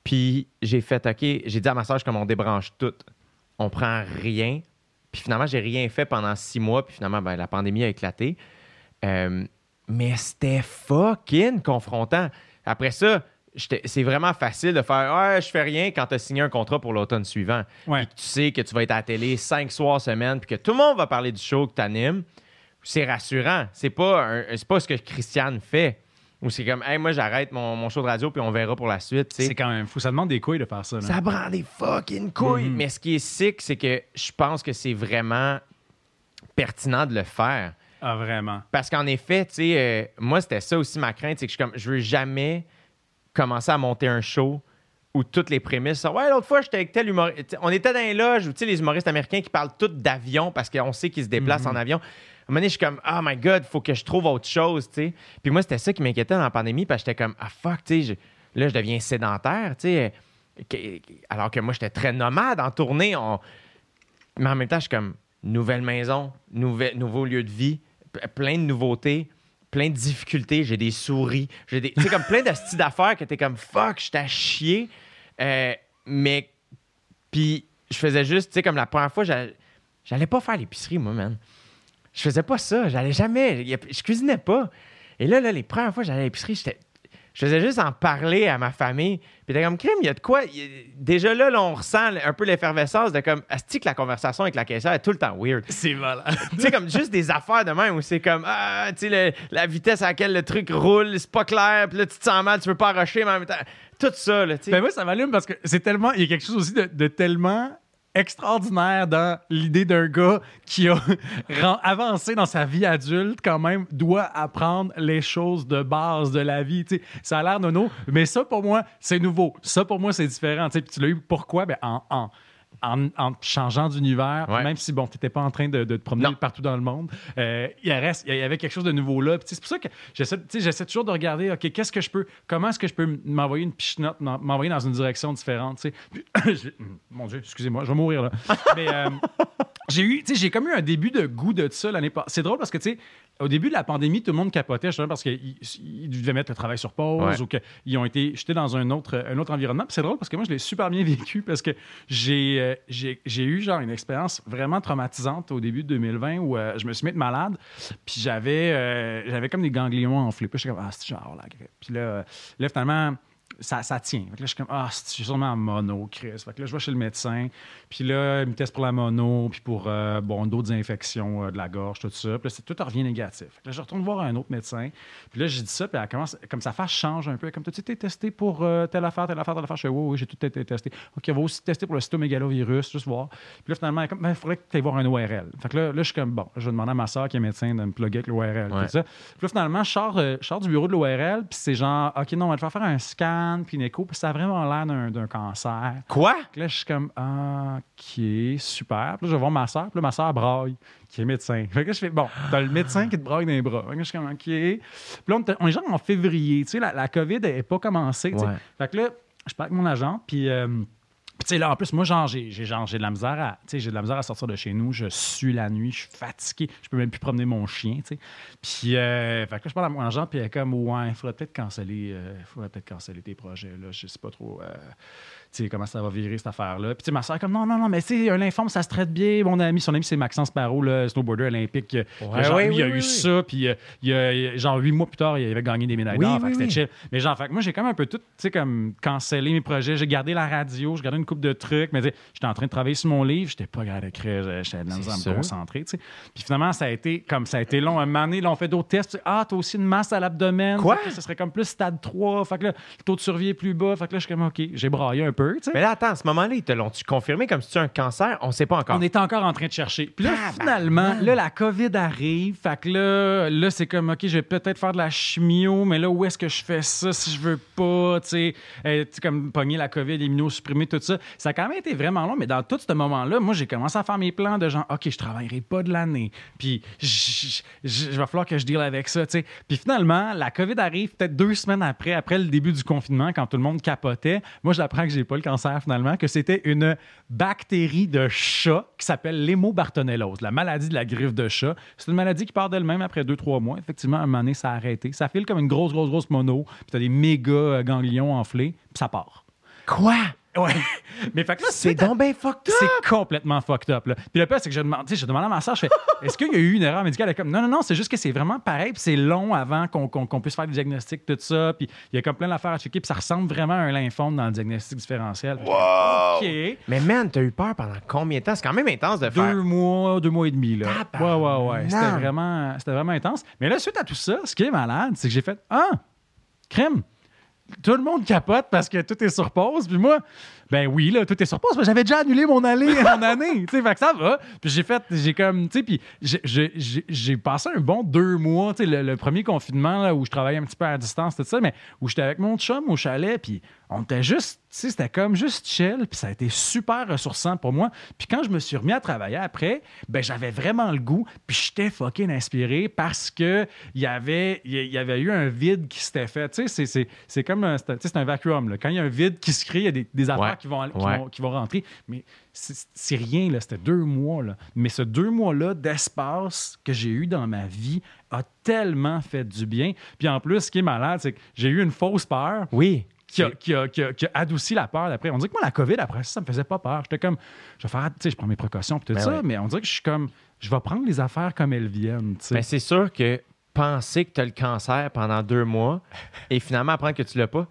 puis j'ai fait, OK, j'ai dit à ma soeur, comme on débranche tout. On prend rien, puis Puis finalement, j'ai rien fait pendant six mois. Puis finalement, ben, la pandémie a éclaté. Euh, mais c'était fucking confrontant. Après ça, c'est vraiment facile de faire Ouais, je fais rien quand tu as signé un contrat pour l'automne suivant. Ouais. Puis que tu sais que tu vas être à la télé cinq soirs semaine, puis que tout le monde va parler du show que tu animes. C'est rassurant. C'est pas, c'est pas ce que Christiane fait. Ou c'est comme, hey, moi, j'arrête mon, mon show de radio, puis on verra pour la suite. C'est quand même fou. Ça demande des couilles de faire ça. là. Ça prend des fucking couilles. Mhm. Mais ce qui est sick, c'est que je pense que c'est vraiment pertinent de le faire. Ah, vraiment. Parce qu'en effet, tu sais, euh, moi, c'était ça aussi ma crainte, c'est que je, suis comme, je veux jamais commencer à monter un show où toutes les prémices sont Ouais, l'autre fois, j'étais avec tel humoriste. On était dans les loges où, tu sais, les humoristes américains qui parlent tous d'avion parce qu'on sait qu'ils se déplacent en avion. À un moment donné, je suis comme Oh my God, faut que je trouve autre chose, tu sais. Puis moi, c'était ça qui m'inquiétait dans la pandémie parce que j'étais comme Ah fuck, tu sais, je- là, je deviens sédentaire, tu sais. Alors que moi, j'étais très nomade en tournée. on- mais en même temps, je suis comme nouvelle maison, nouvel, nouveau lieu de vie, plein de nouveautés, plein de difficultés. J'ai des souris, j'ai des. Tu sais, comme plein de d'affaires que t'es comme fuck, je t'ai chier. Euh, mais. Puis, je faisais juste, tu sais, comme la première fois, j'allais pas faire l'épicerie, moi, man. Je faisais pas ça, j'allais jamais. Je cuisinais pas. Et là, là, les premières fois j'allais à l'épicerie, j'étais. Je faisais juste en parler à ma famille. Puis t'es comme, crime, il y a de quoi? Déjà là, là, on ressent un peu l'effervescence de comme, asti que la conversation avec la caissière est tout le temps weird. C'est malade. tu sais, comme juste des affaires de même où c'est comme, ah, tu sais, la vitesse à laquelle le truc roule, c'est pas clair, puis là, tu te sens mal, tu veux pas rusher, mais en même temps, tout ça, là, tu sais. Ben moi, ça m'allume parce que c'est tellement. Il y a quelque chose aussi de, de tellement extraordinaire dans l'idée d'un gars qui a avancé dans sa vie adulte, quand même, doit apprendre les choses de base de la vie. Ça a l'air nono, mais ça, pour moi, c'est nouveau. Ça, pour moi, c'est différent. tu l'as eu pourquoi? Ben, en, en, en, en changeant d'univers, Ouais. même si, bon, tu n'étais pas en train de, de te promener Non. partout dans le monde, euh, il, reste, il y avait quelque chose de nouveau là. C'est pour ça que j'essaie, toujours de regarder, OK, qu'est-ce que je peux, comment est-ce que je peux m'envoyer une pichenote, m'en- m'envoyer dans une direction différente, tu sais. Puis, je- mon Dieu, excusez-moi, je vais mourir là. Mais euh, j'ai eu, tu sais, j'ai comme eu un début de goût de ça l'année passée. C'est drôle parce que, tu sais, au début de la pandémie, tout le monde capotait justement parce qu'ils ils devaient mettre le travail sur pause Ouais. ou qu'ils ont été jetés dans un autre, un autre environnement. C'est drôle parce que moi, je l'ai super bien vécu parce que j'ai euh, j'ai eu genre une expérience vraiment traumatisante au début de 2020 où euh, je me suis mis de malade. Puis j'avais euh, j'avais comme des ganglions enflés. Puis j'étais comme, ah, c'est genre grippe. Puis là, là finalement, ça, ça tient. Fait que là, je suis comme, ah, c'est- je suis sûrement en mono, Chris. Fait que là, je vais chez le médecin. Puis là, il me teste pour la mono, puis pour, euh, bon, d'autres infections euh, de la gorge, tout ça. Puis là, tout revient négatif. Fait que là, je retourne voir un autre médecin. Puis là, j'ai dit ça, puis elle commence, comme sa face change un peu. Comme, tu été testé pour euh, telle affaire, telle affaire, telle affaire? Je fais, oui, oui, j'ai tout été testé. OK, on va aussi tester pour le cytomégalovirus, juste voir. Puis là, finalement, elle comme, il faudrait que tu ailles voir un ORL. Fait que là, là, je suis comme, bon, je vais demander à ma soeur qui est médecin de me plugger avec l'ORL. Ouais. Puis là, finalement, je sors, je sors du bureau de l'ORL, puis c'est genre, OK, non, on va te faire faire un scan, puis une écho, puis ça a vraiment l'air d'un- cancer. Quoi? Puis là, je suis comme, ah, OK, super. Puis là, je vais voir ma soeur, puis là, ma soeur braille, qui est médecin. Fait que là, je fais, bon, t'as le médecin qui te braille dans les bras. Fait que là, je suis comme, OK. Puis là, on, est genre en février, tu sais, la, la COVID n'est pas commencée. Ouais. Fait que là, je parle avec mon agent, puis. euh, puis, tu sais, là, en plus, moi, genre, j'ai, de la misère à, de la misère à sortir de chez nous. Je suis la nuit, je suis fatigué. Je peux même plus promener mon chien, tu sais. Puis, euh, fait que là, je parle à mon agent, puis elle est comme, ouais, il faudrait peut-être canceller, euh, faudrait peut-être canceller tes projets, là. Je sais pas trop, euh, sais, comment ça va virer, cette affaire-là. Puis, tu sais, ma soeur comme, non, non, non, mais tu sais, un lymphome, ça se traite bien. Mon ami, son ami, c'est Maxence Parot, le snowboarder olympique. euh, genre, ouais, lui, il a oui, eu oui, ça, puis euh, il a- genre, huit mois plus tard, il avait gagné des médailles Oui, d'or. oui, fait que c'était oui. chill. Mais genre, fait moi, j'ai comme un peu tout, tu sais, comme cancellé mes projets. J'ai gardé la radio, j'ai gardé une coupe de trucs, mais j'étais en train de travailler sur mon livre, j'étais pas capable d'écrire, j'étais à me concentrer, tu sais. Puis finalement, ça a été comme ça a été long. Un moment donné, là, on fait d'autres tests. Ah, t'as aussi une masse à l'abdomen. Quoi? Ce serait comme plus stade 3. Fait que là, le taux de survie est plus bas. Fait que là, je suis comme, OK, j'ai braillé un peu. Mais là, attends, à ce moment-là, ils te l'ont-tu confirmé comme si tu as un cancer? On sait pas encore. On est encore en train de chercher. Puis là, finalement, là, la COVID arrive. Fait que là, là c'est comme, OK, je vais peut-être faire de la chimio, mais là, où est-ce que je fais ça si je veux pas, tu sais, euh, comme pogner la COVID, immunosupprimer, tout ça. Ça a quand même été vraiment long, mais dans tout ce moment-là, moi, j'ai commencé à faire mes plans de genre, OK, je travaillerai pas de l'année. Puis, je- va falloir que je deal avec ça, tu sais. Puis finalement, la COVID arrive peut-être deux semaines après, après le début du confinement, quand tout le monde capotait. Moi, j'apprends que j'ai pas le cancer finalement, que c'était une bactérie de chat qui s'appelle l'hémobartonellose, la maladie de la griffe de chat. C'est une maladie qui part d'elle-même après deux, trois mois. Effectivement, à un moment donné, ça a arrêté. Ça file comme une grosse, grosse, grosse mono, puis t'as des méga euh, ganglions enflés, puis ça part. Quoi? Ouais. Mais fait que là, C'est donc bien fucked up. C'est complètement fucked up. Là. Puis le pire, c'est que je demande, je à ma soeur, je fais, est-ce qu'il y a eu une erreur médicale? Elle est comme, non, non, non, c'est juste que c'est vraiment pareil, puis c'est long avant qu'on puisse faire des diagnostics, tout ça. Puis il y a comme plein d'affaires à checker, puis ça ressemble vraiment à un lymphome dans le diagnostic différentiel. Wow. OK. Mais man, t'as eu peur pendant combien de temps? C'est quand même intense de faire. Deux mois, deux mois et demi, là. Ouais, ouais, ouais. C'était vraiment, c'était vraiment intense. Mais là, suite à tout ça, ce qui est malade, c'est que j'ai fait, ah, crème. Tout le monde capote parce que tout est sur pause. Puis moi, ben oui, là, tout est sur pause. mais J'avais déjà annulé mon année, mon année. Tu sais, fait que ça va. Puis j'ai fait, j'ai comme, tu sais, puis j'ai- passé un bon deux mois, tu sais, le, le premier confinement, là, où je travaillais un petit peu à distance, tout ça, mais où j'étais avec mon chum au chalet, puis on était juste, tu sais, c'était comme juste chill, puis ça a été super ressourçant pour moi. Puis quand je me suis remis à travailler après, ben j'avais vraiment le goût, puis j'étais fucking inspiré parce que il y avait, il y avait eu un vide qui s'était fait. Tu sais, c'est- comme un, c'est un- vacuum. Là. Quand il y a un vide qui se crée, il y a des, des affaires Ouais. qui, vont, qui, Ouais. vont, qui vont rentrer. Mais c'est c'est rien, là. C'était deux mois, là. Mais ce deux mois-là d'espace que j'ai eu dans ma vie a tellement fait du bien. Puis en plus, ce qui est malade, c'est que j'ai eu une fausse peur Oui. Qui a, qui, a, qui a- qui a adouci la peur d'après. On dirait que moi, la COVID, après ça, ça me faisait pas peur. J'étais comme, je vais faire, tu sais, je prends mes précautions, puis tout Ben ça, ouais. mais on dirait que je suis comme, je vais prendre les affaires comme elles viennent. Mais c'est sûr que penser que tu as le cancer pendant deux mois et finalement apprendre que tu l'as pas,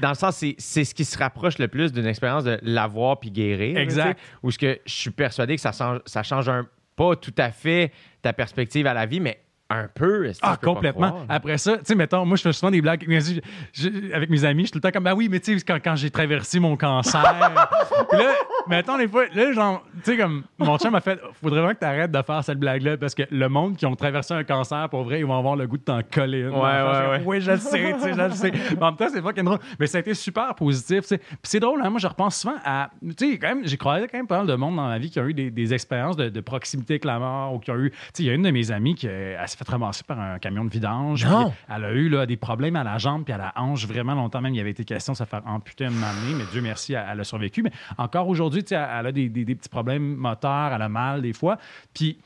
dans le sens, c'est, c'est ce qui se rapproche le plus d'une expérience de l'avoir puis guérir. Exact. Où ce que je suis persuadé que ça change, ça change un, pas tout à fait ta perspective à la vie, mais un peu. que Ah, complètement. croire? Après ça, tu sais, mettons, moi, je fais souvent des blagues avec mes, je- je- avec mes amis. Je suis tout le temps comme, ben oui, mais tu sais, quand, quand j'ai traversé mon cancer. Là, mettons, des fois, là, genre, tu sais, comme, mon chum m'a fait, faudrait vraiment que tu arrêtes de faire cette blague-là parce que le monde qui ont traversé un cancer, pour vrai, ils vont avoir le goût de t'en coller. une. Ouais, ouais, ouais. Oui, je le sais, tu sais, je le sais. Mais en même temps, c'est fucking drôle. Mais ça a été super positif, tu sais. Puis c'est drôle, hein, moi, je repense souvent à, tu sais, quand même, j'ai croisé quand même pas mal de monde dans ma vie qui ont eu des, des expériences de, de proximité avec la mort ou qui ont eu, tu sais, il y a une de mes amies qui elle s'est fait ramasser par un camion de vidange. Non. Puis Elle a eu là, des problèmes à la jambe puis à la hanche vraiment longtemps. Même, il y avait été question de se faire amputer une année, mais Dieu merci, elle, elle a survécu. Mais encore aujourd'hui, tu sais, elle, a des, des- des petits problèmes moteurs, elle a mal des fois. Puis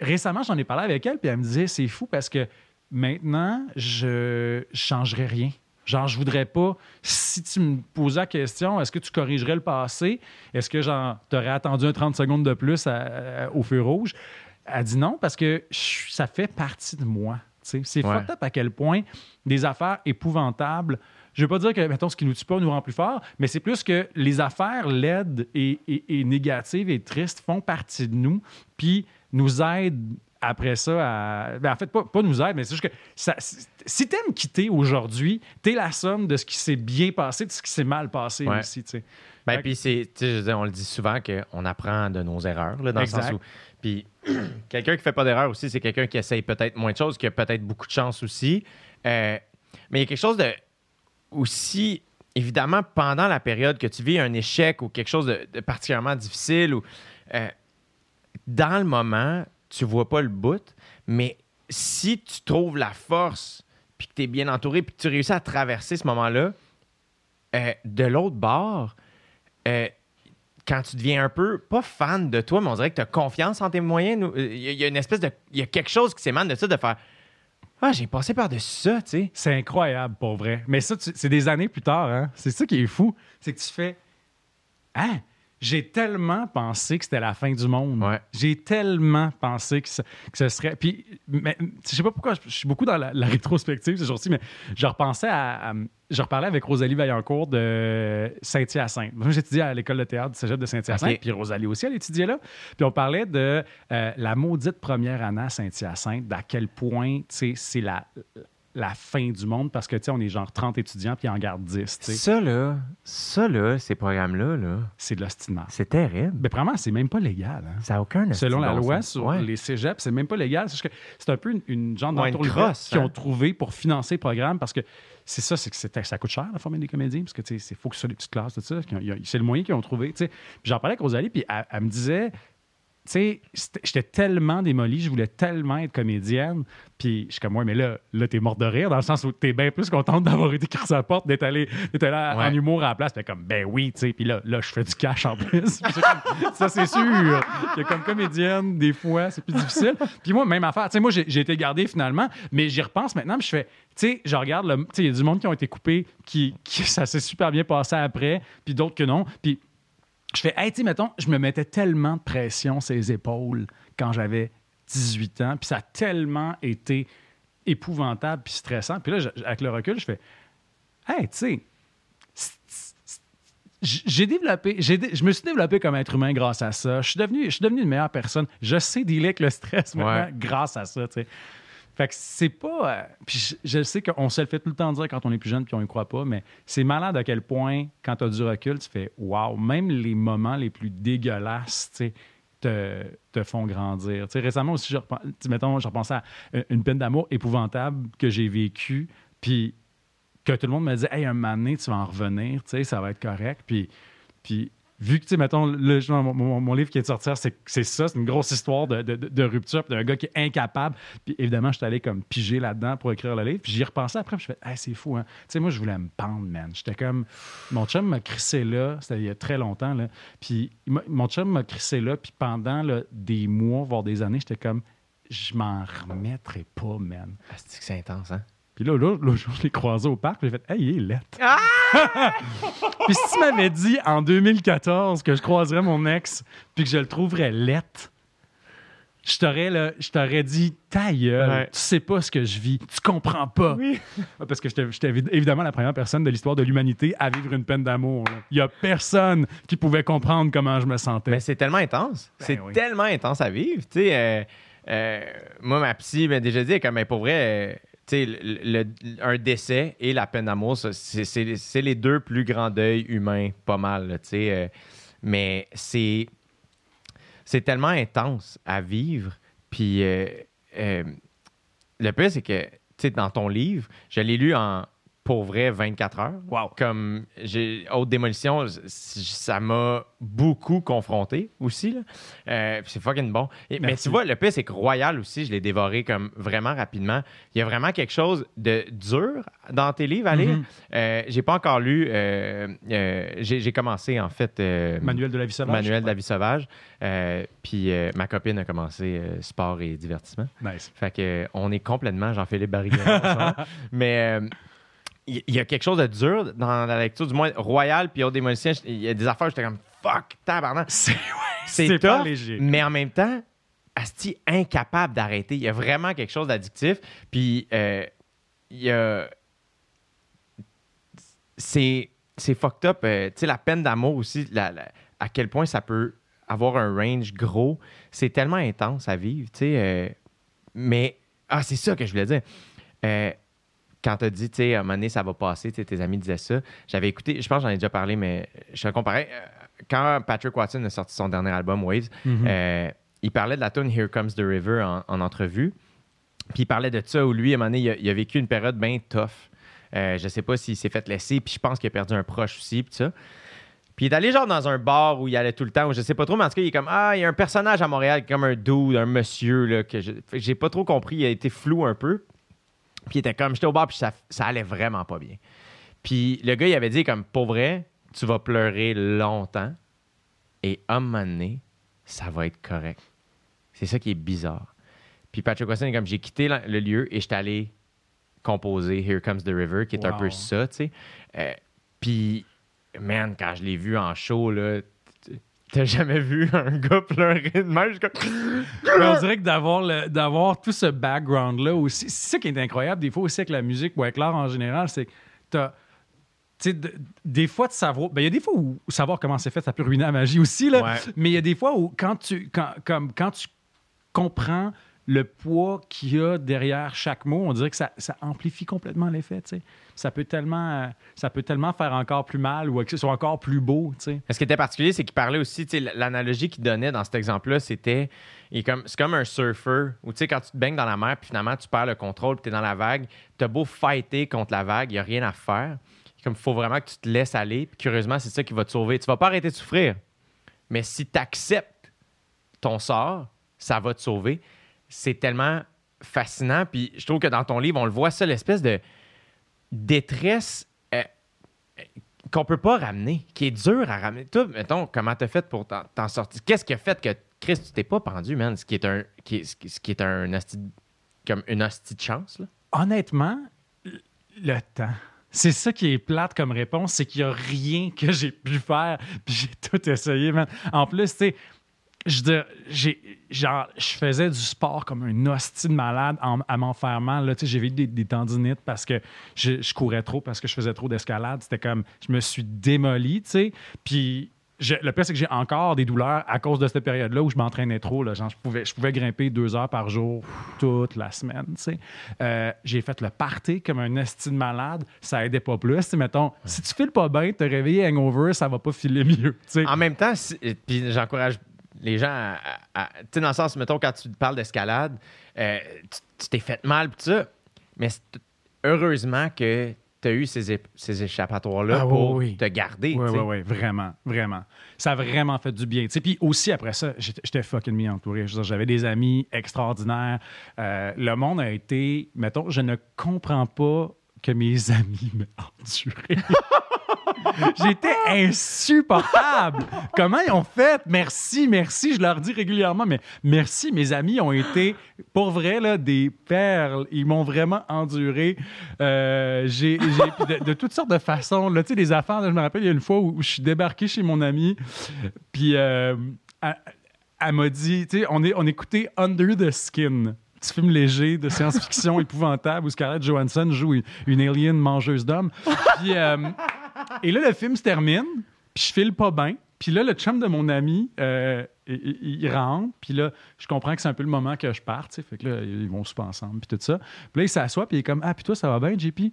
récemment, j'en ai parlé avec elle, puis elle me disait c'est fou parce que maintenant, je ne changerais rien. Genre, je voudrais pas, si tu me posais la question, est-ce que tu corrigerais le passé? Est-ce que genre, t'aurais attendu un 30 secondes de plus à- à- au feu rouge? Elle dit non parce que je- ça fait partie de moi. C'est Ouais. fucked up à quel point des affaires épouvantables. Je veux pas dire que, mettons, ce qui nous tue pas nous rend plus fort, mais c'est plus que les affaires laides et, et- et négatives et tristes font partie de nous, puis nous aident après ça à. ben, en fait, pas, pas nous aident, mais c'est juste que ça- si t'aimes quitter aujourd'hui, t'es la somme de ce qui s'est bien passé, de ce qui s'est mal passé Ouais. aussi. Ben, puis c'est, on le dit souvent qu'on apprend de nos erreurs, là, dans Exact. le sens où. Puis quelqu'un qui fait pas d'erreur aussi, c'est quelqu'un qui essaye peut-être moins de choses, qui a peut-être beaucoup de chance aussi. Euh, mais il y a quelque chose de aussi, évidemment, pendant la période que tu vis un échec ou quelque chose de, particulièrement difficile, ou euh, dans le moment, tu vois pas le bout, mais si tu trouves la force, puis que tu es bien entouré, puis que tu réussis à traverser ce moment-là, euh, de l'autre bord, quand tu deviens un peu, pas fan de toi, mais on dirait que tu as confiance en tes moyens. Il y, a- une espèce de. Il y a quelque chose qui s'émane de ça, de faire Ah, j'ai passé par-dessus ça, tu sais. C'est incroyable, pour vrai. Mais ça, c'est des années plus tard. Hein? C'est ça qui est fou. C'est que tu fais Hein? J'ai tellement pensé que c'était la fin du monde. Ouais. J'ai tellement pensé que, ça- que ce serait. Puis, mais, je sais pas pourquoi, je, suis beaucoup dans la, la rétrospective ce jour-ci, mais je repensais à. à- je reparlais avec Rosalie Vaillancourt de Saint-Hyacinthe. Moi, j'étudiais à l'école de théâtre du cégep de Saint-Hyacinthe, puis Rosalie aussi, elle étudiait là. Puis on parlait de euh, la maudite première année à Saint-Hyacinthe, d'à quel point, tu sais, c'est la, la fin du monde parce que, tu sais, on est genre 30 étudiants puis en gardent 10, tu sais. Ça, là, ça, là, ces programmes-là, là, C'est de l'ostinement. c'est terrible. Mais vraiment, c'est même pas légal. hein. Ça n'a aucun Selon la loi sur Ouais. les cégeps, c'est même pas légal. C'est un peu une, une genre Ouais, crosse, qu'ils hein. ont trouvé pour financer le programme parce que c'est ça, c'est que ça coûte cher la former des comédiens parce que tu sais, il faut que ce soit des petites classes, tout ça. C'est le moyen qu'ils ont trouvé. tu sais. Puis j'en parlais avec Rosalie, puis elle, elle me disait, tu sais, j'étais tellement démolie, je voulais tellement être comédienne. Puis je suis comme, ouais, mais là, là t'es morte de rire, dans le sens où t'es bien plus contente d'avoir été crissée à porte, d'être allé, d'être allé en humour à la place. T'es comme, ben oui, tu sais. Puis là, là, je fais du cash en plus. Puis comme, ça, c'est sûr. Que comme comédienne, des fois, c'est plus difficile. Puis moi, même affaire. Tu sais, moi, j'ai été gardé finalement, mais j'y repense maintenant, puis je fais, tu sais, je regarde, tu sais, il y a du monde qui ont été coupés, qui, qui ça s'est super bien passé après, puis d'autres que non. Puis je fais, hey, tu sais, mettons, je me mettais tellement de pression sur les épaules quand j'avais 18 ans, puis ça a tellement été épouvantable puis stressant. Puis là, je- avec le recul, je fais, hey, tu sais, j'ai développé, je me suis développé comme être humain grâce à ça. Je suis devenu, je suis devenu une meilleure personne. Je sais dealer avec le stress maintenant Ouais. grâce à ça, tu sais. Fait que c'est pas. euh, puis je, sais qu'on se le fait tout le temps dire quand on est plus jeune puis on y croit pas, mais c'est malade à quel point, quand tu as du recul, tu fais Waouh, même les moments les plus dégueulasses, tu sais, te, te font grandir. Récemment aussi, je mettons, je repensais à une- une peine d'amour épouvantable que j'ai vécue, puis que tout le monde me disait Hey, un moment donné, tu vas en revenir, tu sais, ça va être correct. Puis vu que, tu sais, mettons, mon, mon- livre qui est de sortir, c'est ça, c'est une grosse histoire de, de- de- rupture, d'un gars qui est incapable. Puis évidemment, je suis allé comme piger là-dedans pour écrire le livre. Puis j'y repensais après, puis je fais Hey, c'est fou, hein. Tu sais, moi, je voulais me pendre, man. J'étais comme. Mon chum m'a crissé là, c'était il y a très longtemps, là. Puis mon chum m'a crissé là, puis pendant des mois, voire des années, j'étais comme. Je m'en remettrai pas, man. Ah, c'est intense, hein? Puis là, là, l'autre jour, je l'ai croisé au parc, j'ai fait Hey, il est lettre. puis si tu m'avais dit en 2014 que je croiserais mon ex, puis que je le trouverais lettre, je t'aurais, là, je t'aurais dit ta gueule, Ouais. tu sais pas ce que je vis, tu comprends pas. Oui. Ouais, Parce que j'étais j'étais évi- évidemment la première personne de l'histoire de l'humanité à vivre une peine d'amour. Il y a personne qui pouvait comprendre comment je me sentais. Mais c'est tellement intense. Ben c'est oui. tellement intense à vivre. Tu sais, euh, euh, moi, ma psy m'a déjà dit, comme, mais pour vrai, euh, le- le- un décès et la peine d'amour, c'est les deux plus grands deuils humains, pas mal. là, euh, mais c'est tellement intense à vivre. Puis euh, euh, le pire, c'est que, dans ton livre, je l'ai lu en, pour vrai, 24 heures. Wow. Comme, j'ai, haute démolition, ça m'a beaucoup confronté aussi. Euh, c'est fucking bon. Et- mais tu vois, le pire, c'est que Royal aussi, je l'ai dévoré comme vraiment rapidement. Il y a vraiment quelque chose de dur dans tes livres à lire. Euh, j'ai pas encore lu. euh, euh, j'ai, commencé, en fait. Manuel de la vie sauvage. Manuel de la vie sauvage. Puis ma copine a commencé sport et divertissement. Nice. Fait que on est complètement Jean-Philippe ensemble. Mais il y, a quelque chose de dur dans la lecture, du moins Royal puis Haute Démolition. Il y a des affaires j'étais comme fuck, tabarnak. C'est c'est pas léger. mais en même temps, Asti incapable d'arrêter. Il y a vraiment quelque chose d'addictif. Puis euh, il y a. C'est. C'est fucked up. euh, tu sais, la peine d'amour aussi, la- la- à quel point ça peut avoir un range gros. C'est tellement intense à vivre, tu sais. euh, mais. Ah, c'est ça que je voulais dire. Quand tu as dit, tu sais, à un moment donné, ça va passer, tes amis disaient ça. J'avais écouté, je pense que j'en ai déjà parlé, mais je te comparais. euh, Quand Patrick Watson a sorti son dernier album, Waves, Mhm. euh, il parlait de la tune Here Comes the River en, en entrevue. Puis il parlait de ça où lui, à un moment donné, il a, il a vécu une période bien tough. Euh, je sais pas s'il s'est fait laisser, puis je pense qu'il a perdu un proche aussi, puis ça. Puis il est allé genre dans un bar où il allait tout le temps, où je sais pas trop, mais en tout cas, il est comme Ah, il y a un personnage à Montréal, comme un dude, un monsieur, là, que j'ai pas trop compris, il a été flou un peu. Puis il était comme, j'étais au bar, puis ça, ça allait vraiment pas bien. Puis le gars, il avait dit, comme, pour vrai, tu vas pleurer longtemps, et à un moment donné, ça va être correct. C'est ça qui est bizarre. Puis Patrick Watson est comme, j'ai quitté le lieu et j'étais allé composer Here Comes the River, qui est un peu ça, tu sais. Euh, puis, man, quand je l'ai vu en show, là, t'as jamais vu un gars pleurer de même? Mais on dirait que d'avoir, le- d'avoir tout ce background-là aussi, c'est ça qui est incroyable des fois aussi avec la musique ou avec l'art en général, c'est que t'as. de- des fois, de savoir. Ben, il y a des fois où savoir comment c'est fait, ça peut ruiner la magie aussi. Là. Ouais. Mais il y a des fois où, quand tu, quand, comme, quand tu comprends le poids qu'il y a derrière chaque mot, on dirait que ça, amplifie complètement l'effet. Ça peut, tellement, euh, ça peut tellement faire encore plus mal ou que ce soit encore plus beau. Ce qui était particulier, c'est qu'il parlait aussi, l'analogie qu'il donnait dans cet exemple-là, c'était, c'est comme un surfeur, où quand tu te baignes dans la mer, puis finalement, tu perds le contrôle, puis tu es dans la vague, tu as beau fighter contre la vague, il n'y a rien à faire. Comme, il faut vraiment que tu te laisses aller, puis curieusement, c'est ça qui va te sauver. Tu vas pas arrêter de souffrir, mais si tu acceptes ton sort, ça va te sauver. C'est tellement fascinant. Puis je trouve que dans ton livre, on le voit, ça, l'espèce de détresse euh, euh, qu'on peut pas ramener, qui est dur à ramener. Toi, mettons, comment t'as fait pour t'en sortir? Qu'est-ce qui a fait que, Chris, tu t'es pas pendu, man? Ce qui est un, qui qui- est un comme une hostie chance, là. Honnêtement, le temps. C'est ça qui est plate comme réponse, c'est qu'il n'y a rien que j'ai pu faire, puis j'ai tout essayé, man. En plus, tu sais, je genre, je faisais du sport comme un hostie de malade en- à m'en faire mal. J'ai vécu des, tendinites parce que je, courais trop, parce que je faisais trop d'escalade. C'était comme, je me suis démoli, tu sais. Puis le pire, c'est que j'ai encore des douleurs à cause de cette période-là où je m'entraînais trop. Là. Genre, je, pouvais, je pouvais grimper deux heures par jour toute la semaine. Euh, j'ai fait le party comme un esti de malade. Ça aidait pas plus. Mettons, si tu files pas bien, te réveiller hangover, ça va pas filer mieux. En même temps, si- puis j'encourage les gens tu sais, dans le sens, mettons, quand tu parles d'escalade, euh, tu t'es fait mal, pis tout ça. Mais heureusement que tu as eu ces, échappatoires-là Ah, pour oui. te garder. Oui, oui, oui, vraiment, vraiment. Ça a vraiment fait du bien. Puis aussi, après ça, j'étais fucking bien entouré. J'avais des amis extraordinaires. Euh, le monde a été, mettons, je ne comprends pas que mes amis m'aient enduré. J'étais insupportable. Comment ils ont fait? Merci, merci. Je leur dis régulièrement, mais merci. Mes amis ont été, pour vrai, là, des perles. Ils m'ont vraiment enduré. Euh, j'ai, de, toutes sortes de façons. Tu sais, des affaires. je me rappelle, il y a une fois où, je suis débarqué chez mon ami, puis euh, elle, m'a dit, tu sais, on, est, on écoutait Under the Skin. Petit film léger de science-fiction épouvantable où Scarlett Johansson joue une, une alien mangeuse d'hommes. Puis, euh, et là, le film se termine, puis je file pas bien. Puis là, le chum de mon ami, euh, il, rentre, puis là, je comprends que c'est un peu le moment que je parte, tu fait que là, ils vont souper ensemble, puis tout ça. Puis là, il s'assoit, puis il est comme, ah, puis toi, ça va bien, JP?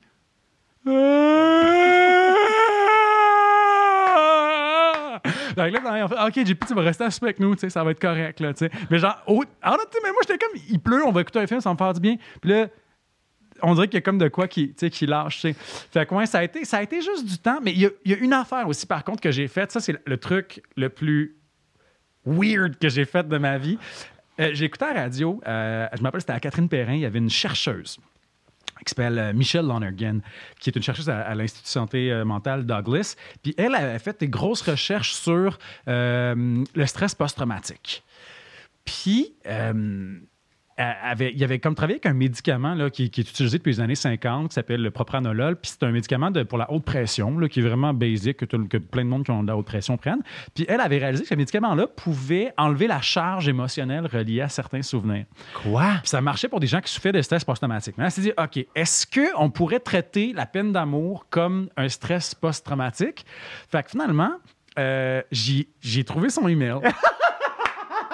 Donc là, on fait, OK, JP, tu vas rester à avec nous, tu sais, ça va être correct, là, tu sais. Mais genre, oh, ah non, tu sais, mais moi, j'étais comme, il pleut, on va écouter un film, ça va me faire du bien. Puis là, on dirait qu'il y a comme de quoi qui, qui lâche. tu sais. Fait que ouais, ça a, été, ça a été juste du temps. Mais il y a, une affaire aussi, par contre, que j'ai faite. Ça, c'est le truc le plus weird que j'ai fait de ma vie. Euh, j'ai écouté à la radio, euh, je m'appelle, c'était à Catherine Perrin, il y avait une chercheuse qui s'appelle euh, Michelle Lonergan, qui est une chercheuse à, l'Institut de santé euh, mentale Douglas. Puis elle a fait des grosses recherches sur euh, le stress post-traumatique. Puis, avait- il avait comme travaillé avec un médicament là, qui, qui est utilisé depuis les années 50, qui s'appelle le propranolol. Puis c'est un médicament de- pour la haute pression, là, qui est vraiment basique, que, plein de monde qui ont de la haute pression prennent. Puis elle avait réalisé que ce médicament-là pouvait enlever la charge émotionnelle reliée à certains souvenirs. Quoi? Puis ça marchait pour des gens qui souffraient de stress post-traumatique. Mais elle s'est dit, OK, est-ce qu'on pourrait traiter la peine d'amour comme un stress post-traumatique? Fait que finalement, euh, j'ai trouvé son email.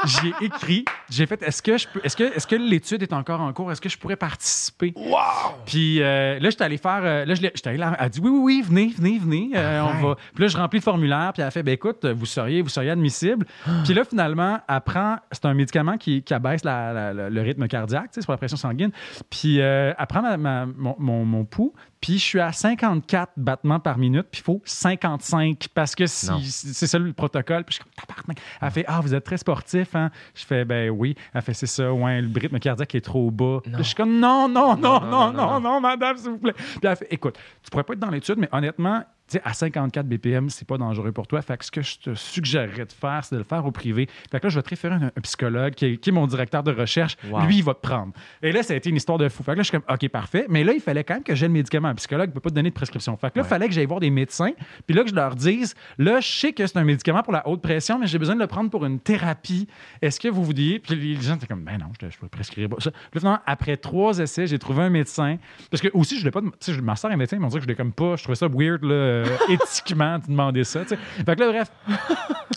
J'ai écrit, j'ai fait est-ce que je peux est-ce que est-ce que l'étude est encore en cours, est-ce que je pourrais participer? Wow! Puis euh, là j'étais allé faire euh, là je l'ai- j'étais allé là, elle a dit oui oui oui, venez venez venez, euh, on Arrête. va. Puis là je remplis le formulaire puis elle a fait ben écoute, vous seriez vous seriez admissible. Puis là finalement, elle prend c'est un médicament qui, qui abaisse la- la- la- le rythme cardiaque, tu sais, sur la pression sanguine. Puis elle prend ma- ma- mon, mon, mon pouls, puis je suis à 54 battements par minute, puis il faut 55 parce que si- c'est ça le protocole. Puis je suis comme. Elle fait ah vous êtes très sportif hein. Je fais ben oui. Elle fait c'est ça ouais le rythme cardiaque est trop bas. Je suis comme non non non non non non, madame s'il vous plaît. Puis elle fait écoute tu pourrais pas être dans l'étude mais honnêtement sais, à 54 BPM, c'est pas dangereux pour toi. Fait que ce que je te suggérerais de faire, c'est de le faire au privé. Fait que là, je vais te référer à un, un psychologue qui est, qui est mon directeur de recherche. Wow. Lui, il va te prendre. Et là, ça a été une histoire de fou. Fait que là, je suis comme, OK, parfait. Mais là, il fallait quand même que j'ai le médicament. Un psychologue ne peut pas te donner de prescription. Fait que là, il fallait que j'aille voir des médecins. Puis là, que je leur dise, là, je sais que c'est un médicament pour la haute pression, mais j'ai besoin de le prendre pour une thérapie. Est-ce que vous voudriez? Puis les gens étaient comme, ben non, je ne prescrirai pas ça. Puis là, finalement, après trois essais, j'ai trouvé un médecin. Parce que aussi, je voulais pas. Tu sais, je- ma soeur est médecin, ils m'ont dit que je voulais comme pas. Je trouvais ça weird, là, euh, éthiquement, de demander ça. Fait que là, bref,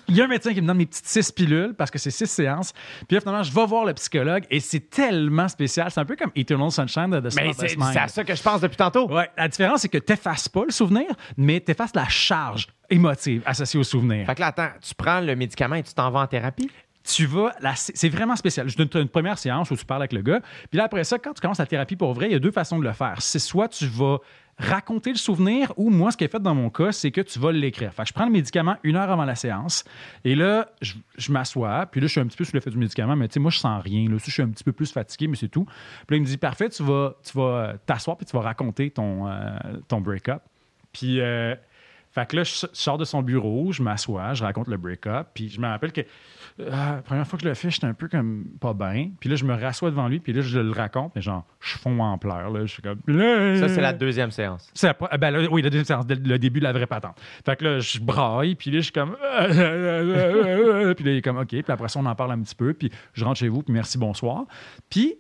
il y a un médecin qui me donne mes petites six pilules parce que c'est six séances. Puis là, finalement, je vais voir le psychologue et c'est tellement spécial. C'est un peu comme Eternal Sunshine de The Mais c'est à ça que je pense depuis tantôt. Ouais, la différence, c'est que tu n'effaces pas le souvenir, mais tu effaces la charge émotive associée au souvenir. Fait que là, attends, tu prends le médicament et tu t'en vas en thérapie? tu vas, c'est vraiment spécial. Je donne une première séance où tu parles avec le gars. Puis là, après ça, quand tu commences la thérapie pour vrai, il y a deux façons de le faire. C'est soit tu vas raconter le souvenir ou moi, ce qui est fait dans mon cas, c'est que tu vas l'écrire. Fait je prends le médicament une heure avant la séance et là, je, je m'assois, puis là, je suis un petit peu sous l'effet du médicament, mais tu sais, moi, je sens rien. Là, je suis un petit peu plus fatigué, mais c'est tout. Puis là, il me dit, parfait, tu vas tu vas euh, t'asseoir puis tu vas raconter ton, euh, ton break-up. Puis, euh, fait là, je je sors de son bureau, je m'assois, je raconte le break-up, puis je me rappelle que euh, la première fois que je le fais, j'étais un peu comme pas bien. Puis là, je me rassois devant lui, puis là, je le raconte, mais genre, je fonds en pleurs. Là, je suis comme. Ça, c'est la deuxième séance. La pre- ben là, oui, la deuxième séance, le, le début de la vraie patente. Fait que là, je braille, puis là, je suis comme. puis là, il est comme, OK. Puis après ça, on en parle un petit peu, puis je rentre chez vous, puis merci, bonsoir. Puis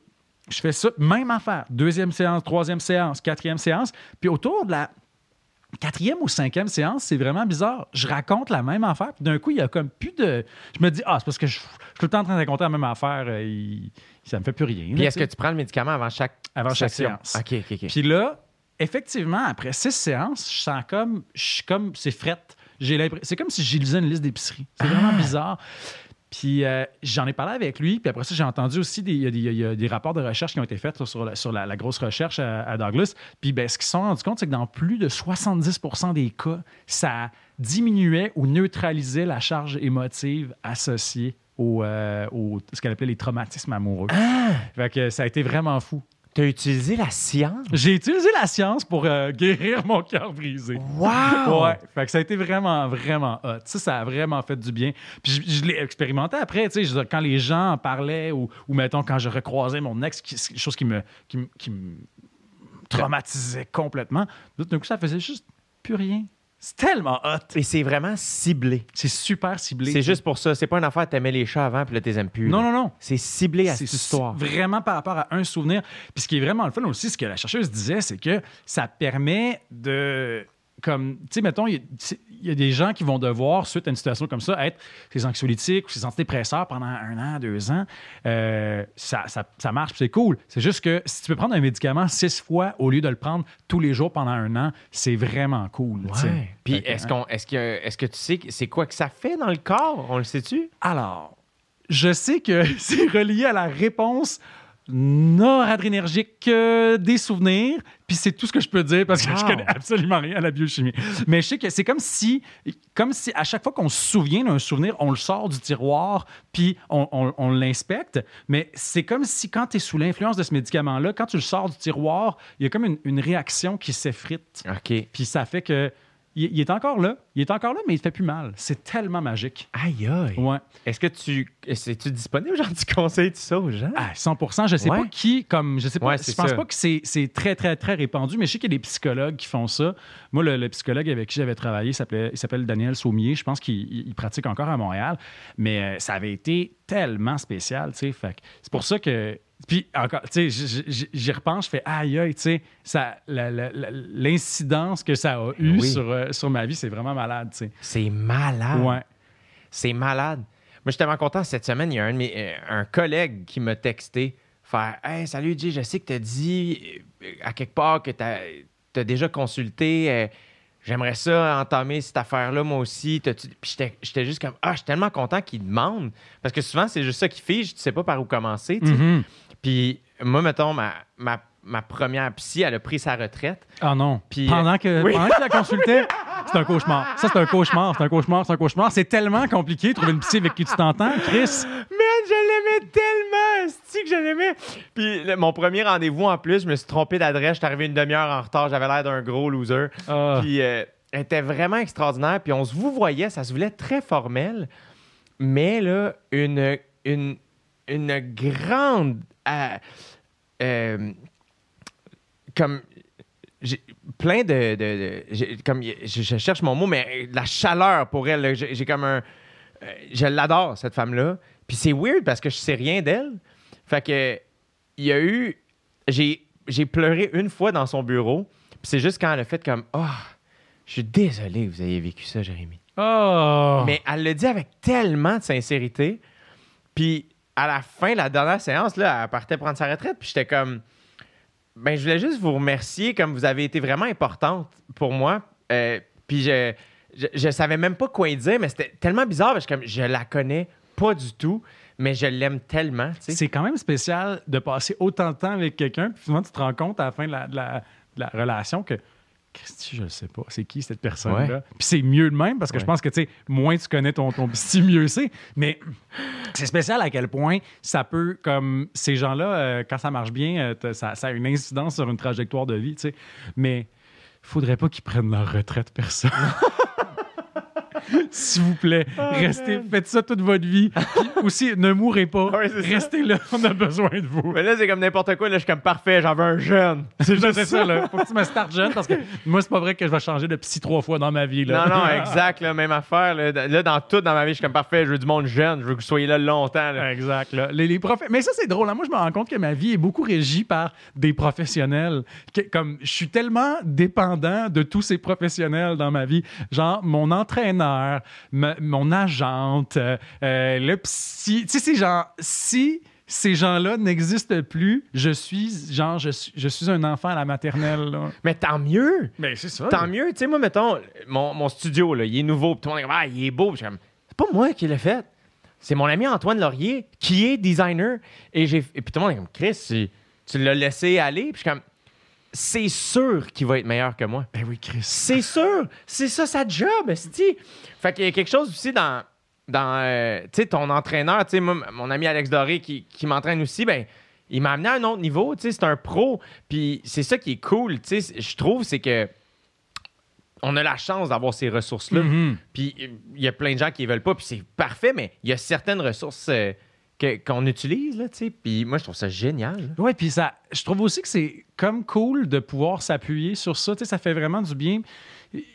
je fais ça, même affaire. Deuxième séance, troisième séance, quatrième séance. Puis autour de la quatrième ou cinquième séance, c'est vraiment bizarre. Je raconte la même affaire, puis d'un coup, il y a comme plus de. Je me dis, ah, c'est parce que je, je suis tout le temps en train de raconter la même affaire, euh, il- ça me fait plus rien. Puis est-ce que tu prends le médicament avant chaque Avant chaque session? séance. OK, OK, OK. Puis là, effectivement, après six séances, je sens comme. Je suis comme. C'est fret. J'ai l'impression- C'est comme si j'ai lisé une liste d'épicerie. C'est vraiment bizarre. Puis euh, j'en ai parlé avec lui, puis après ça, j'ai entendu aussi des, il y a des, il y a des rapports de recherche qui ont été faits sur, la, sur la, la grosse recherche à, à Douglas. Puis ben, ce qu'ils se sont rendus compte, c'est que dans plus de 70% des cas, ça diminuait ou neutralisait la charge émotive associée au, euh, au- ce qu'elle appelait les traumatismes amoureux. Fait que ça a été vraiment fou. Tu as utilisé la science? J'ai utilisé la science pour euh, guérir mon cœur brisé. Wow! Ouais, fait que ça a été vraiment, vraiment hot. Ça, ça a vraiment fait du bien. Puis je, je l'ai expérimenté après, tu sais, quand les gens en parlaient ou, ou mettons, quand je recroisais mon ex, qui- chose qui me, qui, qui me traumatisait complètement, d'un coup, ça faisait juste plus rien. C'est tellement hot. Et c'est vraiment ciblé. C'est super ciblé. C'est juste pour ça. C'est pas une affaire, t'aimais les chats avant, puis là, t'es aimes plus. Non, là. non, non. C'est ciblé à cette histoire. Vraiment par rapport à un souvenir. Puis ce qui est vraiment le fun aussi, ce que la chercheuse disait, c'est que ça permet de. Comme, tu sais, mettons, il y, a- y des gens qui vont devoir, suite à une situation comme ça, être ces anxiolytiques ou ces antidépresseurs pendant un an, deux ans. Euh, ça, ça, ça marche, c'est cool. C'est juste que si tu peux prendre un médicament six fois au lieu de le prendre tous les jours pendant un an, c'est vraiment cool. Puis est-ce hein. qu'on est-ce que est-ce que tu sais c'est quoi que ça fait dans le corps? On le sait-tu? Alors, je sais que c'est relié à la réponse noradrénergique euh, des souvenirs, puis c'est tout ce que je peux dire parce que je Wow. connais absolument rien à la biochimie. Mais je sais que c'est comme si, comme si à chaque fois qu'on se souvient d'un souvenir, on le sort du tiroir, puis on, on- on l'inspecte. Mais c'est comme si quand tu es sous l'influence de ce médicament-là, quand tu le sors du tiroir, il y a comme une, une réaction qui s'effrite. OK. Puis ça fait que il, il est encore là, il est encore là, mais il fait plus mal. C'est tellement magique. Aïe aïe. Ouais. Est-ce que tu es-tu disponible genre tu conseilles tout ça aux gens? Ah, 100% Je sais Ouais. pas qui, comme, je sais pas, Ouais, je pense ça. pas que c'est c'est très, très, très répandu, mais je sais qu'il y a des psychologues qui font ça. Moi, le, le psychologue avec qui j'avais travaillé, il s'appelait- il s'appelle Daniel Saumier. Je pense qu'il il- il pratique encore à Montréal, mais euh, ça avait été tellement spécial, tu sais. Fait que C'est pour ça que. Puis encore, tu sais, j'y repense, je fais aïe, aïe, tu sais, ça- l'incidence que ça a eu Oui. sur, euh, sur ma vie, c'est vraiment malade, tu sais. C'est malade. Ouais. C'est malade. Moi, je suis tellement content cette semaine. Il y a un, de mes- euh, un collègue qui m'a texté faire Hey, salut, Jay, je sais que tu as dit euh, à quelque part que tu as, déjà consulté. euh, J'aimerais ça entamer cette affaire-là, moi aussi. Puis j'étais- j'étais juste comme Ah, je suis tellement content qu'il demande. Parce que souvent, c'est juste ça qui fige. Tu sais pas par où commencer. tu sais. Puis moi, mettons, ma, ma, ma première psy, elle a pris sa retraite. Ah non. Puis, pendant que oui. pendant que tu la consultais, c'est un cauchemar. Ça, c'est un cauchemar, c'est un cauchemar, c'est un cauchemar. C'est tellement compliqué de trouver une psy avec qui tu t'entends, Chris. Man, je l'aimais tellement! C'est que je l'aimais! Puis le- mon premier rendez-vous, en plus, je me suis trompé d'adresse. J'étais arrivé une demi-heure en retard. J'avais l'air d'un gros loser. Ah. Puis euh, elle était vraiment extraordinaire. Puis on se vous voyait, ça se voulait très formel. Mais là, une, une, une grande... euh, euh, comme... j'ai plein de... de- de- j'ai- comme je, je cherche mon mot, mais la chaleur pour elle. là. J'ai j'ai comme un... euh, je l'adore, cette femme-là. Puis c'est weird parce que je sais rien d'elle. Fait que il y a eu... J'ai j'ai pleuré une fois dans son bureau. Puis c'est juste quand elle a fait comme... Oh, je suis désolé que vous ayez vécu ça, Jérémy. Oh. Mais elle le dit avec tellement de sincérité. Puis à la fin, la dernière séance, là, elle partait prendre sa retraite. Puis j'étais comme... Ben, je voulais juste vous remercier comme vous avez été vraiment importante pour moi. Euh, puis je, je, savais même pas quoi dire, mais c'était tellement bizarre parce que comme je la connais pas du tout, mais je l'aime tellement. C'est quand même spécial de passer autant de temps avec quelqu'un, puis souvent tu te rends compte à la fin de la relation que Christy, je le sais pas? C'est qui cette personne-là? Puis c'est mieux de même parce que je pense que, tu sais, moins tu connais ton, ton psy, mieux c'est. Mais c'est spécial à quel point ça peut, comme ces gens-là, euh, quand ça marche bien, euh, ça, ça, a une incidence sur une trajectoire de vie, tu sais. Mais faudrait pas qu'ils prennent leur retraite, personne. S'il vous plaît, oh, restez, faites ça toute votre vie. Puis aussi, ne mourrez pas. restez là, on a besoin de vous. Mais là, c'est comme n'importe quoi. Là, je suis comme parfait, j'en veux un jeune. C'est juste ça, là. Faut que tu me startes jeune parce que moi, c'est pas vrai que je vais changer de psy trois fois dans ma vie. Là. Non, non, exact, là, même affaire. Là. dans tout dans ma vie, je suis comme parfait, je veux du monde jeune, je veux que vous soyez là longtemps. Exact. Là. Les, les Mais ça, c'est drôle. Hein. Moi, je me rends compte que ma vie est beaucoup régie par des professionnels. comme je suis tellement dépendant de tous ces professionnels dans ma vie. Genre, mon entraîneur, mon agente, euh, euh, le psy. Tu sais, c'est genre, si ces gens-là n'existent plus, je suis genre je suis, je suis un enfant à la maternelle. Mais tant mieux. Mais c'est ça. Tant mieux. Tu sais, moi, mettons, mon, mon studio, là, il est nouveau. tout le monde est comme, ah, il est beau. c'est pas moi qui l'ai fait. C'est mon ami Antoine Laurier qui est designer. Et, j'ai, puis tout le monde est comme, Chris, tu, l'as laissé aller. Puis je suis comme, c'est sûr qu'il va être meilleur que moi. Ben oui, Chris. C'est sûr. C'est ça sa job, dit. Fait qu'il y a quelque chose aussi dans, dans euh, ton entraîneur. Tu sais, mon ami Alex Doré qui, m'entraîne aussi, ben, il m'a amené à un autre niveau. Tu sais, c'est un pro. Puis c'est ça qui est cool. Tu sais, je trouve, c'est que on a la chance d'avoir ces ressources-là. Mm-hmm. Puis il y a plein de gens qui ne veulent pas. Puis c'est parfait, mais il y a certaines ressources. Euh, qu'on utilise, là, tu sais. Puis moi, je trouve ça génial. Oui, puis ça, je trouve aussi que c'est comme cool de pouvoir s'appuyer sur ça. Tu sais, ça fait vraiment du bien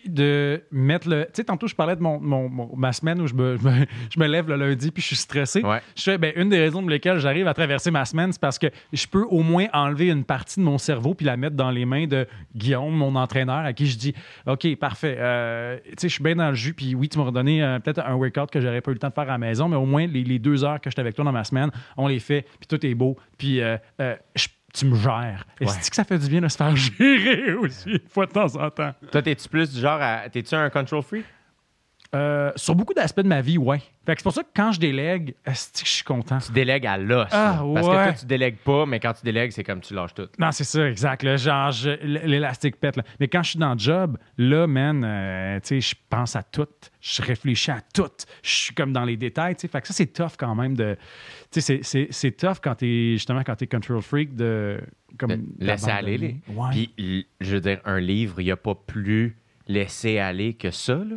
de mettre le. Tu sais, tantôt, je parlais de mon, ma semaine où je me, je me, lève le lundi puis je suis stressé. Je fais, ben, une des raisons pour lesquelles j'arrive à traverser ma semaine, c'est parce que je peux au moins enlever une partie de mon cerveau puis la mettre dans les mains de Guillaume, mon entraîneur, à qui je dis OK, parfait. Euh, tu sais, je suis bien dans le jus. Puis oui, tu m'as redonné euh, peut-être un workout que j'aurais pas eu le temps de faire à la maison, mais au moins, les, deux heures que j'étais avec toi dans ma semaine, on les fait, puis tout est beau. Puis euh, je tu me gères. Et c'est que ça fait du bien de se faire gérer aussi, une fois de temps en temps? Toi, t'es-tu plus du genre à. T'es-tu un control freak? Euh, sur beaucoup d'aspects de ma vie, ouais. c'est pour ça que quand je délègue, je suis content. Tu délègues à l'os. Ah, parce que toi, tu délègues pas, mais quand tu délègues, c'est comme tu lâches tout. Non, c'est ça, exact. genre, l'élastique pète. Mais quand je suis dans le job, là, man, euh, tu sais, je pense à tout. Je réfléchis à tout. Je suis comme dans les détails, tu sais. Fait que ça, c'est tough quand même de. Tu sais, c'est tough quand t'es, justement, quand t'es control freak de. Comme, laisser aller. Les... Puis, je veux dire, un livre, il n'y a pas plus laisser aller que ça. Là.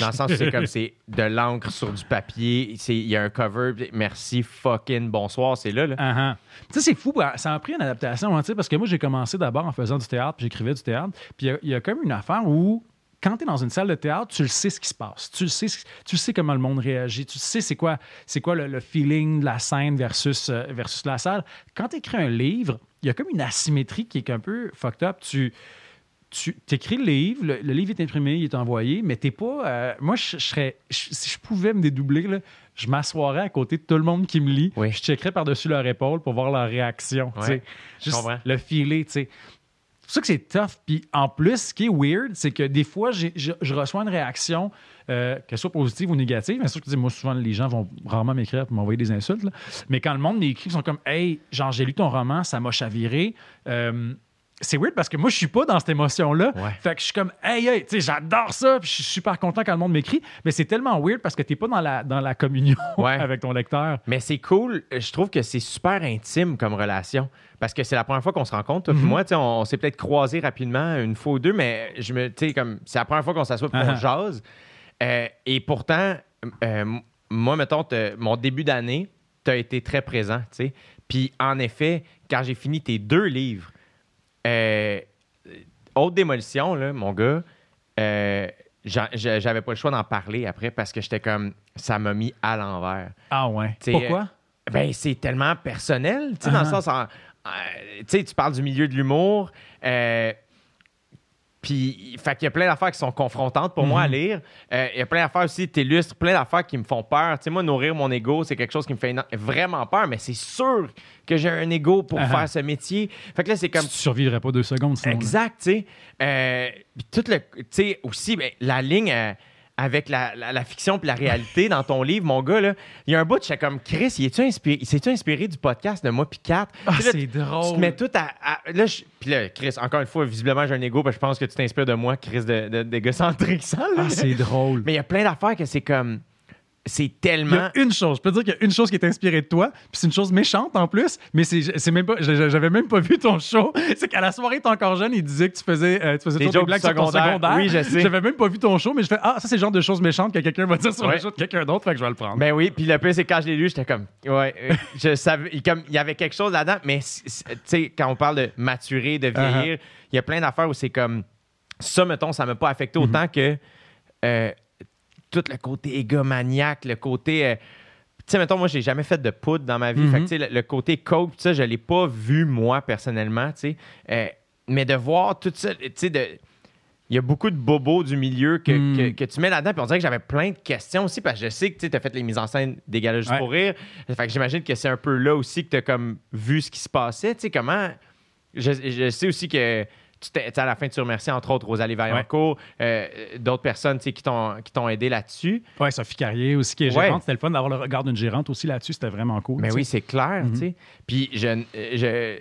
Dans le sens où c'est comme c'est de l'encre sur du papier, il y a un cover, merci, fucking bonsoir, c'est là. là. Uh-huh. Ça, c'est fou, bah, ça a pris une adaptation, hein, parce que moi, j'ai commencé d'abord en faisant du théâtre, puis j'écrivais du théâtre, puis il y, a comme une affaire où quand tu es dans une salle de théâtre, tu le sais ce qui se passe. Tu sais, tu sais comment le monde réagit. Tu sais c'est quoi, c'est quoi le, feeling de la scène versus, euh, versus la salle. Quand tu écris un livre, il y a comme une asymétrie qui est un peu fucked up. Tu, tu écris le livre, le, livre est imprimé, il est envoyé, mais t'es pas. Euh, moi, je, serais. si je pouvais me dédoubler, je m'assoirais à côté de tout le monde qui me lit. Je checkerais par-dessus leur épaule pour voir leur réaction. juste le filer, tu sais. C'est pour ça que c'est tough. Puis en plus, ce qui est weird, c'est que des fois, je, reçois une réaction, euh, qu'elle soit positive ou négative. Mais sûr que moi, souvent, les gens vont rarement m'écrire pour m'envoyer des insultes. Mais quand le monde m'écrit, ils sont comme Hey, genre, j'ai lu ton roman, ça m'a chaviré. Euh, c'est weird parce que moi, je suis pas dans cette émotion-là. Fait que je suis comme, hey, hey, tu sais, j'adore ça, puis je suis super content quand le monde m'écrit. Mais c'est tellement weird parce que t'es pas dans la, dans la communion avec ton lecteur. Mais c'est cool. Je trouve que c'est super intime comme relation. Parce que c'est la première fois qu'on se rencontre, toi mm moi, on, on s'est peut-être croisés rapidement une fois ou deux, mais je me, comme, c'est la première fois qu'on s'assoit pour qu'on uh-huh. jase. Euh, et pourtant, euh, moi, mettons, mon début d'année, tu as été très présent, tu sais. Puis en effet, quand j'ai fini tes deux livres, euh, haute démolition, là, mon gars, euh, j'avais pas le choix d'en parler après parce que j'étais comme. Ça m'a mis à l'envers. Ah ouais. Pourquoi? Euh, ben, c'est tellement personnel, tu sais, dans le uh-huh. sens. sais, tu parles du milieu de l'humour. Puis, fait qu'il y a plein d'affaires qui sont confrontantes pour moi à mhm. lire. Euh, il y a plein d'affaires aussi, t'illustres plein d'affaires qui me font peur. Tu sais, moi, nourrir mon ego, c'est quelque chose qui me fait vraiment peur, mais c'est sûr que j'ai un ego pour uh-huh. faire ce métier. Fait que là, c'est comme. Tu survivrais pas deux secondes sinon. Exact, tu sais. Euh, tout le. Tu sais, aussi, ben, la ligne. Euh, avec la, la- la fiction puis la réalité dans ton livre, mon gars, là, il y a un bout, j'étais comme Chris, inspiré, s'est-tu inspiré du podcast de moi puis Kat? Ah, c'est tu- Tu drôle. te mets tout à. à- là, je- puis là, Chris, encore une fois, visiblement, j'ai un ego, parce que je pense que tu t'inspires de moi, Chris, de, de, d'égocentrique, ça, là. Ah, c'est drôle. Mais il y a plein d'affaires que c'est comme. C'est Il y tellement. a une chose, je peux te dire qu'il y a une chose qui est inspirée de toi, puis c'est une chose méchante en plus, mais c'est même pas, j'avais même pas vu ton show. C'est qu'à la soirée, t'es encore jeune, il disait que tu faisais, euh, tu faisais Des blagues sur ton secondaires. secondaire. Oui, je sais. J'avais même pas vu ton show, mais je fais ah ça c'est le genre de choses méchantes que quelqu'un va dire sur Ouais. le show de quelqu'un d'autre, fait que je vais le prendre. Ben oui, puis le pire, c'est quand je l'ai lu, j'étais comme. Ouais, euh, je savais. il- Comme, il y avait quelque chose là-dedans, mais tu sais, quand on parle de maturer, de vieillir, il y a plein d'affaires où c'est comme. Ça, mettons, ça m'a pas affecté autant que. euh, tout le côté égomaniaque, le côté. euh, tu sais, mettons, moi, j'ai jamais fait de poudre dans ma vie. Mhm. Fait que, tu sais, le, le côté coke, ça, je l'ai pas vu, moi, personnellement, tu sais. Euh, mais de voir tout ça, tu sais, de. Il y a beaucoup de bobos du milieu que, Mm. que, que tu mets là-dedans. Puis on dirait que j'avais plein de questions aussi, parce que je sais que tu as fait les mises en scène des galas juste Ouais. pour rire. Fait que j'imagine que c'est un peu là aussi que tu as comme vu ce qui se passait. Tu sais, comment. Je, je sais aussi que. À la fin, tu remercies entre autres Rosalie Vaillancourt, euh, d'autres personnes qui t'ont qui t'ont aidé là-dessus. Ouais, Sophie Carrier aussi qui est Ouais. gérante, c'était le fun d'avoir le regard d'une gérante aussi là-dessus, c'était vraiment cool. Mais oui, c'est clair, sais. Puis je,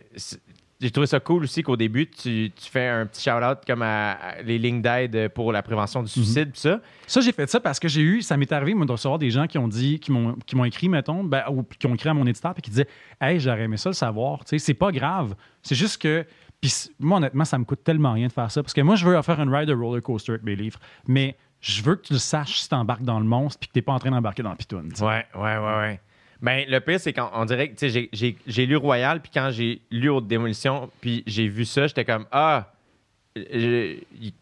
j'ai trouvé ça cool aussi qu'au début, tu, tu fais un petit shout-out comme à, à les lignes d'aide pour la prévention du suicide, pis ça. Ça, j'ai fait ça parce que j'ai eu, ça m'est arrivé, moi, de recevoir des gens qui ont dit, qui m'ont, qui m'ont écrit, mettons, ben, ou qui ont écrit à mon éditeur, puis qui disaient, hey, j'aurais aimé ça le savoir. Tu sais, c'est pas grave. C'est juste que, puis moi, honnêtement, ça me coûte tellement rien de faire ça parce que moi, je veux faire une ride de roller coaster avec mes livres, mais je veux que tu le saches si t'embarques dans le monstre puis que t'es pas en train d'embarquer dans le pitoune. tu. Ouais, ouais, ouais, ouais. Ben, le pire, c'est qu'on on dirait que, tu j'ai- lu Royal, puis quand j'ai lu Haute Démolition, puis j'ai vu ça, j'étais comme, ah,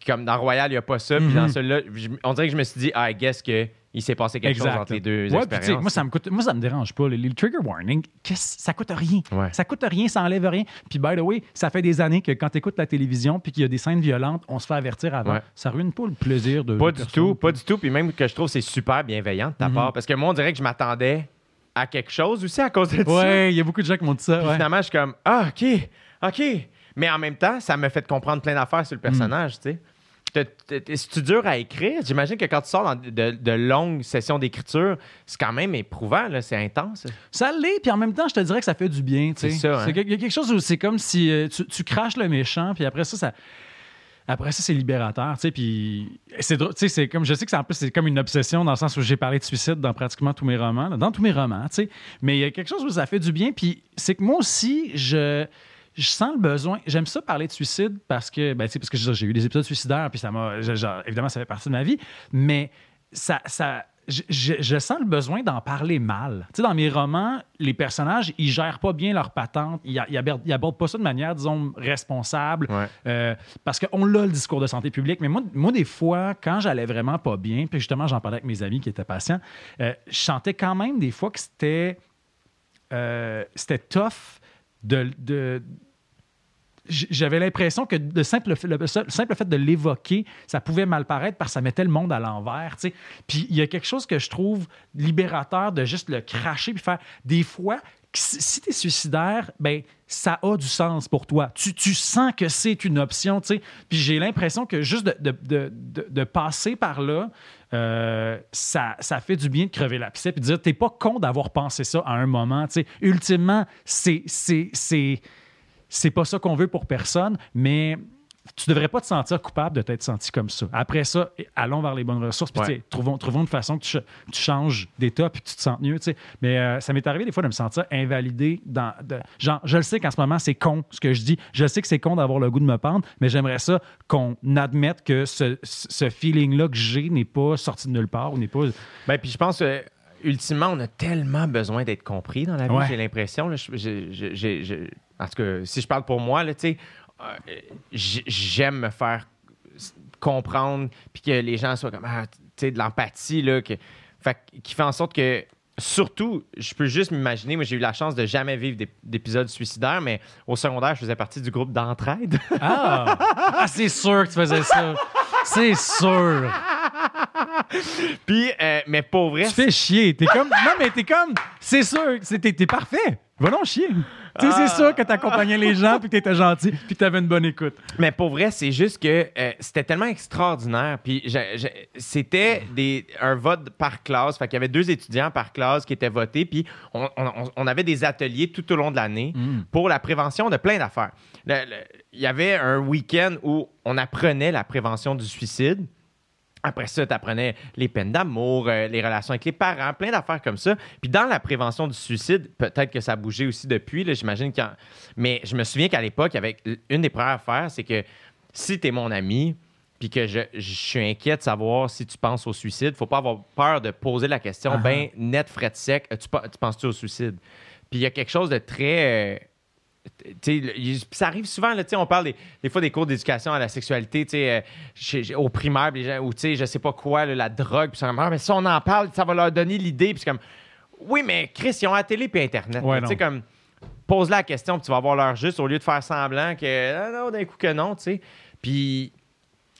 comme dans Royal, il n'y a pas ça, puis Mhm. dans celui-là, je- on dirait que je me suis dit, ah, I guess que il s'est passé quelque chose entre les deux Ouais, expériences. moi, ça me coûte, moi, ça me dérange pas. Les, les trigger warning, ça coûte rien. Ouais. Ça coûte rien, ça enlève rien. Puis, by the way, ça fait des années que quand tu écoutes la télévision puis qu'il y a des scènes violentes, on se fait avertir avant. Ouais. Ça ruine pas le plaisir de. Pas du personne. tout, pas du tout. Puis même que je trouve que c'est super bienveillant de ta Mhm. part. Parce que moi, on dirait que je m'attendais à quelque chose aussi à cause de ça. Ouais, il y a beaucoup de gens qui m'ont dit ça. Puis finalement, je suis comme, ah, OK, OK. Mais en même temps, ça m'a fait comprendre plein d'affaires sur le personnage, tu sais. C'est-tu dur à écrire? J'imagine que quand tu sors dans de, de longues sessions d'écriture, c'est quand même éprouvant, c'est intense. Ça l'est, puis en même temps, je te dirais que ça fait du bien. tu sais. C'est ça, hein. Il y a quelque chose où c'est comme si euh, tu, tu craches le méchant, puis après ça, ça. Après ça, c'est libérateur, tu sais, puis c'est drôle, tu sais, c'est comme, je sais que c'est en plus, c'est comme une obsession dans le sens où j'ai parlé de suicide dans pratiquement tous mes romans, là, dans tous mes romans, tu sais, mais il y a quelque chose où ça fait du bien, puis c'est que moi aussi, je, je sens le besoin, j'aime ça parler de suicide parce que, ben, tu sais, parce que j'ai eu des épisodes suicidaires, puis ça m'a, évidemment, ça fait partie de ma vie, mais ça, ça je, je- je sens le besoin d'en parler mal. Tu sais, dans mes romans, les personnages, ils gèrent pas bien leur patente. Ils, ils abordent, ils abordent pas ça de manière, disons, responsable. Ouais. Euh, parce qu'on l'a le discours de santé publique. Mais moi, moi des fois, quand j'allais vraiment pas bien, puis justement, j'en parlais avec mes amis qui étaient patients, euh, je sentais quand même des fois que c'était euh, c'était tough j'avais l'impression que le simple, fait- le simple fait de l'évoquer, ça pouvait mal paraître parce que ça mettait le monde à l'envers. Puis il y a quelque chose que je trouve libérateur de juste le cracher puis faire. Des fois, si tu es suicidaire, ben ça a du sens pour toi. Tu, tu sens que c'est une option. tu. Puis j'ai l'impression que juste de, passer par là, euh, ça, fait du bien de crever l'abcès puis de dire t'es pas con d'avoir pensé ça à un moment. tu. Ultimement, c'est c'est- c'est c'est pas ça qu'on veut pour personne, mais tu devrais pas te sentir coupable de t'être senti comme ça. Après ça, allons vers les bonnes ressources. Puis, Ouais. trouvons, trouvons une façon que tu, ch- tu changes d'état puis que tu te sens mieux. Mais euh, ça m'est arrivé des fois de me sentir invalidé. Dans, de- genre, je le sais qu'en ce moment, c'est con ce que je dis. Je sais que c'est con d'avoir le goût de me pendre, mais j'aimerais ça qu'on admette que ce, ce feeling-là que j'ai n'est pas sorti de nulle part ou n'est pas. Ben, puis je pense que, ultimement, on a tellement besoin d'être compris dans la vie, Ouais. j'ai l'impression. En tout cas, si je parle pour moi, là, euh, j'aime me faire comprendre, puis que les gens soient comme, ah, tu sais, de l'empathie, là, que, fait, que- qui fait en sorte que, surtout, je peux juste m'imaginer, moi, j'ai eu la chance de jamais vivre d'ép- d'épisodes suicidaires, mais au secondaire, je faisais partie du groupe d'entraide. Ah! ah, c'est sûr que tu faisais ça. C'est sûr. puis, euh, mais pour vrai, Tu fais chier. T'es comme. Non, mais t'es comme. C'est sûr. T'es, t'es parfait. Va donc chier. Tu sais, c'est sûr que t'accompagnais les gens, puis que t'étais gentil, puis que t'avais une bonne écoute. Mais pour vrai, c'est juste que euh, c'était tellement extraordinaire. Puis c'était un vote par classe. Fait qu'il y avait deux étudiants par classe qui étaient votés. Puis on, on- on avait des ateliers tout au long de l'année pour la prévention de plein d'affaires. Il y avait un week-end où on apprenait la prévention du suicide. Après ça, tu apprenais les peines d'amour, euh, les relations avec les parents, plein d'affaires comme ça. Puis dans la prévention du suicide, peut-être que ça a bougé aussi depuis, là, j'imagine en- Mais je me souviens qu'à l'époque, avec une des premières affaires, c'est que si tu es mon ami, puis que je, je suis inquiet de savoir si tu penses au suicide, faut pas avoir peur de poser la question, Ah. ben net, frais de sec, tu, tu penses-tu au suicide? Puis il y a quelque chose de très... ça arrive souvent, là, on parle des, des fois des cours d'éducation à la sexualité, euh, chez- chez- au primaire, les gens, ou je sais pas quoi, là, la drogue, puis ah, mais si on en parle, ça va leur donner l'idée, puis comme, oui, mais Chris, ils ont la télé puis Internet. Ouais, là, comme, pose la question, puis tu vas avoir leur juste, au lieu de faire semblant que, ah, non, d'un coup que non, tu sais. Puis,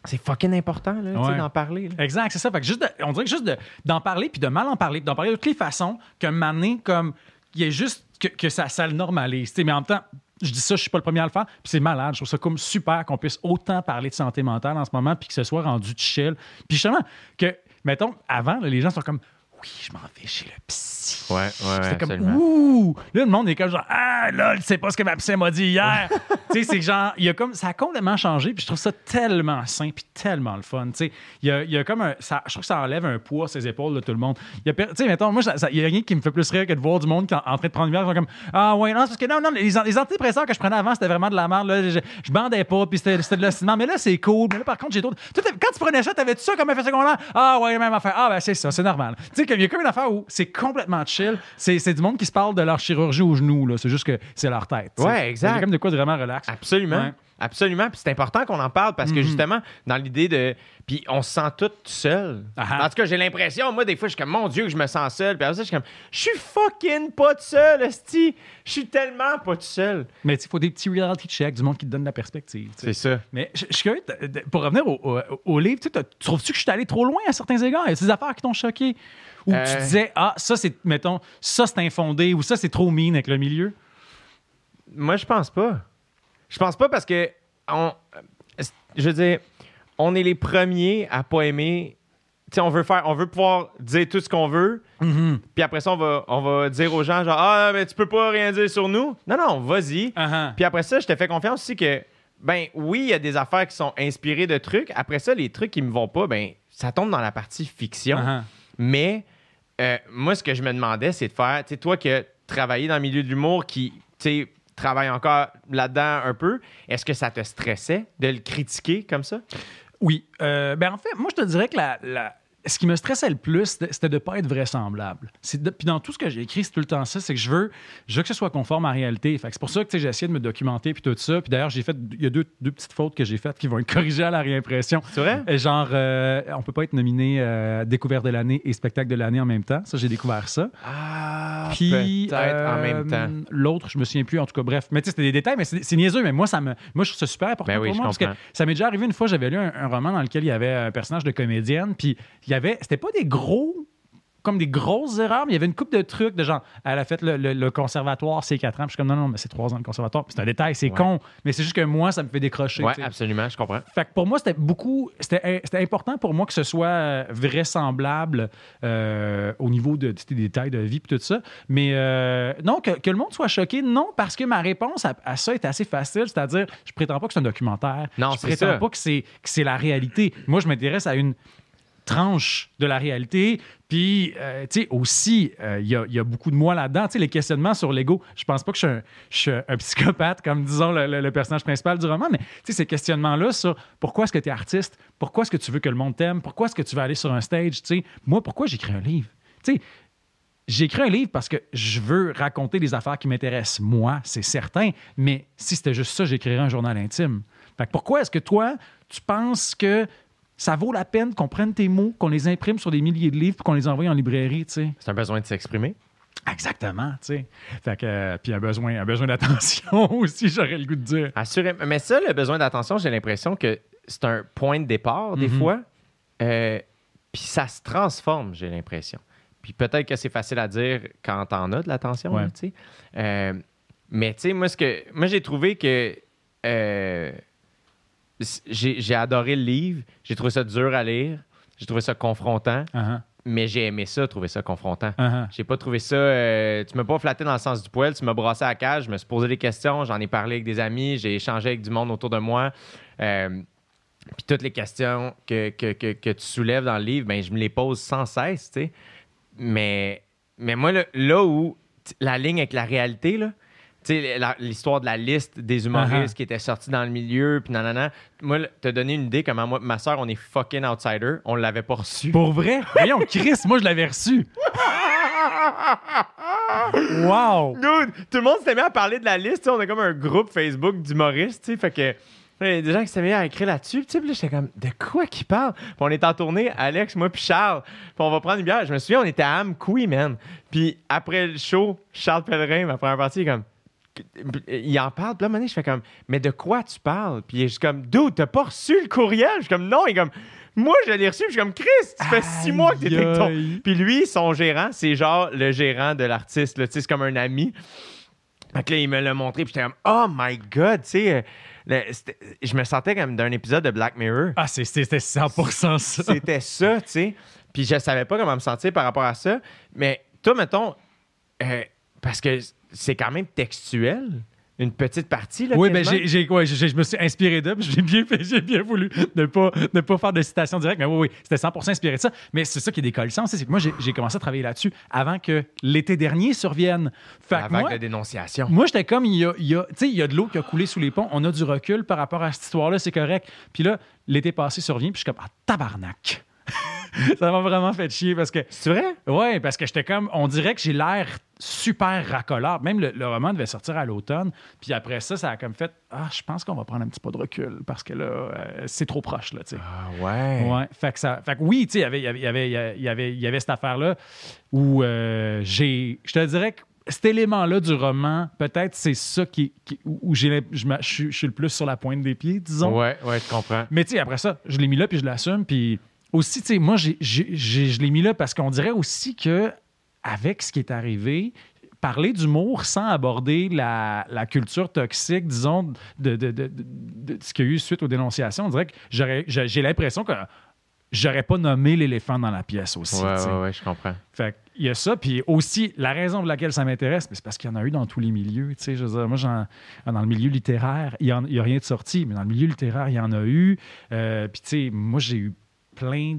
c'est fucking important, là, Ouais. d'en parler. là. Exact, c'est ça. Fait que juste de- on dirait que juste de- d'en parler puis de mal en parler, d'en parler de toutes les façons, moment donné, comme, il y a juste que, ça, ça le normalise. Mais en même temps, je dis ça, je suis pas le premier à le faire, c'est malade. Je trouve ça comme super qu'on puisse autant parler de santé mentale en ce moment, puis que ce soit rendu chill. Puis justement, que, mettons, avant, les gens sont comme, oui, je m'en vais chez le psy. Ouais, ouais, ouais, C'était comme, absolument. ouh! Là, le monde est comme genre, ah, là, tu sais pas ce que ma psy m'a dit hier. tu sais, c'est genre, il y a comme, ça a complètement changé, puis je trouve ça tellement sain, puis tellement le fun. Tu sais, il y a, il y a comme un, ça, je trouve que ça enlève un poids à ses épaules de tout le monde. Tu sais, mettons, moi, ça- ça- il y a rien qui me fait plus rire que de voir du monde qui est en, en train de prendre une bière, sont comme, ah, ouais, non, c'est parce que non, non, les, les antidépresseurs que je prenais avant, c'était vraiment de la merde, là, je, je bandais pas, puis c'était de l'ostinement, mais là, c'est cool. Mais là, par contre, j'ai d'autres. Quand tu prenais ça, t'avais-tu ça comme effet secondaire? Ah, ouais, même affaire. Ah, ben, c'est ça, c'est normal. Tu sais, comme- il y a comme une affaire où c'est complètement chill. C'est c'est du monde qui se parle de leur chirurgie au genou. C'est juste que c'est leur tête. tu sais. Ouais, exact. Il y a comme de quoi de vraiment relax. Absolument. Ouais. Absolument. Puis c'est important qu'on en parle parce que Mhm. justement, dans l'idée de. Puis on se sent tous seuls. Ah ah. En tout cas, j'ai l'impression, moi, des fois, je suis comme, mon Dieu, que je me sens seul. Puis après ça, je suis comme, je suis fucking pas tout seul, Esti. Je suis tellement pas tout seul. Mais il faut des petits reality checks, du monde qui te donne la perspective. C'est ça. Mais je suis curieux, pour revenir au, au- au livre, tu trouves-tu que je suis allé trop loin à certains égards? Y a des affaires qui t'ont choqué? Ou Euh. tu disais, ah, ça, c'est, mettons, ça, c'est infondé, ou ça, c'est trop mean avec le milieu? Moi, je pense pas. Je pense pas parce que, on, je veux dire, on est les premiers à pas aimer. Tu sais, on veut faire, on veut pouvoir dire tout ce qu'on veut. Puis après ça, on va, on va dire aux gens, genre, ah, mais tu peux pas rien dire sur nous. Non, non, vas-y. Uh-huh. Puis après ça, je te fais confiance aussi que, ben oui, il y a des affaires qui sont inspirées de trucs. Après ça, les trucs qui me vont pas, ben ça tombe dans la partie fiction. Uh-huh. Mais euh, moi, ce que je me demandais, c'est de faire, tu sais, toi qui as travaillé dans le milieu de l'humour, qui, tu sais, travaille encore là-dedans un peu, est-ce que ça te stressait de le critiquer comme ça? Oui. Euh, ben en fait, moi, je te dirais que la, la- ce qui me stressait le plus, c'était de ne pas être vraisemblable. De- Puis dans tout ce que j'ai écrit, c'est tout le temps ça, c'est que je veux, je veux que ce soit conforme à la réalité. Fait c'est pour ça que j'ai essayé de me documenter puis tout ça. Puis d'ailleurs, j'ai fait, il y a deux, deux petites fautes que j'ai faites qui vont être corrigées à la réimpression. C'est vrai? Et Genre, euh, on peut pas être nominé euh, découverte de l'année et spectacle de l'année en même temps. Ça, j'ai découvert ça. Ah, Puis peut-être en euh, même temps. L'autre, je me souviens plus. En tout cas, bref. Mais tu sais, c'était des détails, mais c'est niaiseux. Mais moi, ça me, moi, je trouve ça super important Ben oui, pour moi parce que ça m'est déjà arrivé une fois. J'avais lu un, un roman dans lequel il y avait un personnage de comédienne. Puis il y avait, c'était pas des gros comme des grosses erreurs, mais il y avait une coupe de trucs de genre, elle a fait le, le- le conservatoire, c'est 4 ans. Puis je suis comme, non, non, mais c'est 3 ans le conservatoire. Puis c'est un détail, c'est Ouais. con. Mais c'est juste que moi, ça me fait décrocher. Sais. absolument, je comprends. Fait que pour moi, c'était beaucoup. C'était c'était important pour moi que ce soit euh, vraisemblable euh, au niveau de, des détails de vie et tout ça. Mais euh, non, que, que le monde soit choqué, non, parce que ma réponse à, à ça est assez facile. C'est-à-dire, je prétends pas que c'est un documentaire. Non, je c'est prétends ça. pas que c'est la réalité. Moi, je m'intéresse à une tranche de la réalité. Puis, euh, tu sais, aussi, euh, il y, a, il y a beaucoup de moi là-dedans. Tu sais, les questionnements sur l'ego, je pense pas que je suis un, psychopathe, comme disons le personnage principal du roman, mais tu sais, ces questionnements-là sur pourquoi est-ce que tu es artiste, pourquoi est-ce que tu veux que le monde t'aime, pourquoi est-ce que tu veux aller sur un stage, tu sais, moi, pourquoi j'écris un livre? Tu sais, j'ai écrit un livre parce que je veux raconter des affaires qui m'intéressent, moi, c'est certain, mais si c'était juste ça, j'écrirais un journal intime. Fait que pourquoi est-ce que toi, tu penses que ça vaut la peine qu'on prenne tes mots, qu'on les imprime sur des milliers de livres, puis qu'on les envoie en librairie, tu sais? C'est un besoin de s'exprimer. Exactement, tu sais. Fait que, euh, puis un besoin, un besoin d'attention aussi, j'aurais le goût de dire. Assurément. Mais ça, le besoin d'attention, j'ai l'impression que c'est un point de départ, des Mhm. fois. Euh, Puis ça se transforme, j'ai l'impression. Puis peut-être que c'est facile à dire quand t'en as de l'attention, Ouais. tu sais. Euh, Mais tu sais, moi, ce que, moi j'ai trouvé que j'ai adoré le livre. J'ai trouvé ça dur à lire. J'ai trouvé ça confrontant. Uh-huh. Mais j'ai aimé ça, trouver ça confrontant. Uh-huh. J'ai pas trouvé ça. euh, tu m'as pas flatté dans le sens du poil, tu m'as brassé à la cage, je me suis posé des questions, j'en ai parlé avec des amis, j'ai échangé avec du monde autour de moi. Euh, puis toutes les questions que, que, que, que tu soulèves dans le livre, ben, je me les pose sans cesse, tu sais. Mais, mais moi, là, là où la ligne avec la réalité, là, l'histoire de la liste des humoristes Uh-huh. qui étaient sortis dans le milieu, puis nanana. Moi, t'as donné une idée comment moi, ma soeur, on est fucking outsider. On l'avait pas reçu. Pour vrai? Voyons, Chris, moi, je l'avais reçu. wow! Dude, tout le monde s'était mis à parler de la liste. On a comme un groupe Facebook d'humoristes, tu sais, fait que. Il y a des gens qui s'étaient mis à écrire là-dessus. Puis là, j'étais comme, de quoi qu'ils parlent? Puis on est en tournée, Alex, moi, puis Charles. Puis on va prendre une bière. Je me souviens, on était à Amkoui, man. Puis après le show, Charles Pellerin, ma première partie, il est comme. Il en parle, puis là, à un moment donné, je fais comme, mais de quoi tu parles? Puis il est juste comme, dude, t'as pas reçu le courriel? Je suis comme, non, il est comme, moi, je l'ai reçu, puis je suis comme, Chris, ça fait six mois que t'étais avec ton. Puis lui, son gérant, c'est genre le gérant de l'artiste, tu sais, c'est comme un ami. Fait que là, il me l'a montré, puis j'étais comme, oh my god, tu sais, euh, le- je me sentais comme d'un épisode de Black Mirror. Ah, c'est- c'était 100% ça. C'était ça, tu sais. Puis je savais pas comment me sentir par rapport à ça. Mais toi, mettons, euh, parce que c'est quand même textuel, une petite partie, là. Oui, ben j'ai, ouais, je me suis inspiré d'eux, j'ai bien, j'ai bien voulu ne pas, ne pas faire de citation directe, mais oui, oui, c'était 100% inspiré de ça. Mais c'est ça qui est décollissant c'est que moi, j'ai, commencé à travailler là-dessus avant que l'été dernier survienne. Fait La que moi, de dénonciation. moi, j'étais comme, il y a, il y a- tu sais, il y a de l'eau qui a coulé sous les ponts, on a du recul par rapport à cette histoire-là, c'est correct. Puis là, l'été passé survient, puis je suis comme, ah, tabarnak. ça m'a vraiment fait chier parce que C'est vrai? Ouais, parce que j'étais comme. On dirait que j'ai l'air super racoleur. Même le, le roman devait sortir à l'automne. Puis après ça, ça a comme fait Ah, je pense qu'on va prendre un petit pas de recul parce que là, euh, c'est trop proche, là, tu sais. Ah ouais. Ouais, fait que, ça, fait que oui, tu sais, il y avait- y avait, il y avait, il y avait, il y avait cette affaire-là où euh, j'ai. Je te dirais que cet élément-là du roman, peut-être c'est ça qui, qui- où j'ai, je suis le plus sur la pointe des pieds, disons. Ouais, ouais, je comprends. Mais tu sais, après ça, je l'ai mis là puis je l'assume. Puis aussi, tu sais, moi, je l'ai mis là parce qu'on dirait aussi que avec ce qui est arrivé, parler d'humour sans aborder la, la culture toxique, disons, de, de- de- de- de ce qu'il y a eu suite aux dénonciations, on dirait que j'ai l'impression que j'aurais pas nommé l'éléphant dans la pièce aussi. Ouais, ouais, ouais, je comprends. Fait il y a ça, puis aussi, la raison pour laquelle ça m'intéresse, c'est parce qu'il y en a eu dans tous les milieux. Tu sais, je veux dire, moi, dans le milieu littéraire, il n'y a rien de sorti, mais dans le milieu littéraire, il y en a eu. Euh, puis, tu sais, moi, j'ai eu plein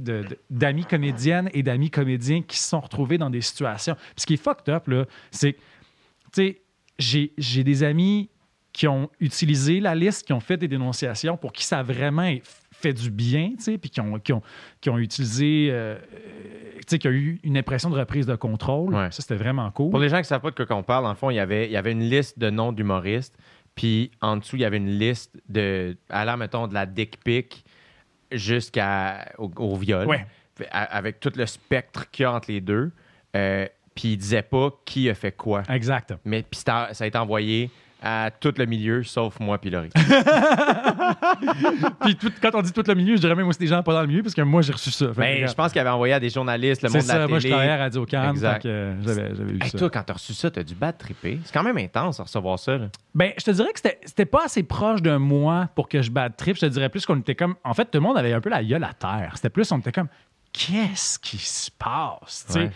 d'amis comédiennes et d'amis comédiens qui se sont retrouvés dans des situations. Puis ce qui est fucked up, là, c'est que, tu sais, j'ai des amis qui ont utilisé la liste, qui ont fait des dénonciations pour qui ça a vraiment fait du bien, tu sais, puis qui ont, qui ont, qui ont utilisé, euh, euh, tu sais, qui ont eu une impression de reprise de contrôle. Ouais. Ça, c'était vraiment cool. Pour les gens qui ne savent pas de quoi on parle, en fond, il y avait, il y avait une liste de noms d'humoristes, puis en dessous, il y avait une liste de, allant, mettons, de la dick pic jusqu'au au viol, Ouais. Avec tout le spectre qu'il y a entre les deux. Euh, puis il disait pas qui a fait quoi. Exact. Mais puis ça a été envoyé à tout le milieu, sauf moi puis Laurie. Puis tout- quand on dit tout le milieu, je dirais même aussi des gens pas dans le milieu, parce que moi, j'ai reçu ça. Ben, je pense qu'il avait envoyé à des journalistes, le monde de la ça, télé. moi, je travaillais à Radio Can, Exact. euh, j'avais, j'avais eu Hey, ça. toi, quand t'as reçu ça, t'as du bad tripper. C'est quand même intense à recevoir ça. là. Ben, je te dirais que c'était, c'était pas assez proche d'un mois pour que je bad trip. Je te dirais plus qu'on était comme. En fait, tout le monde avait un peu la gueule à terre. C'était plus, on était comme. Qu'est-ce qui se passe? Tu Ouais.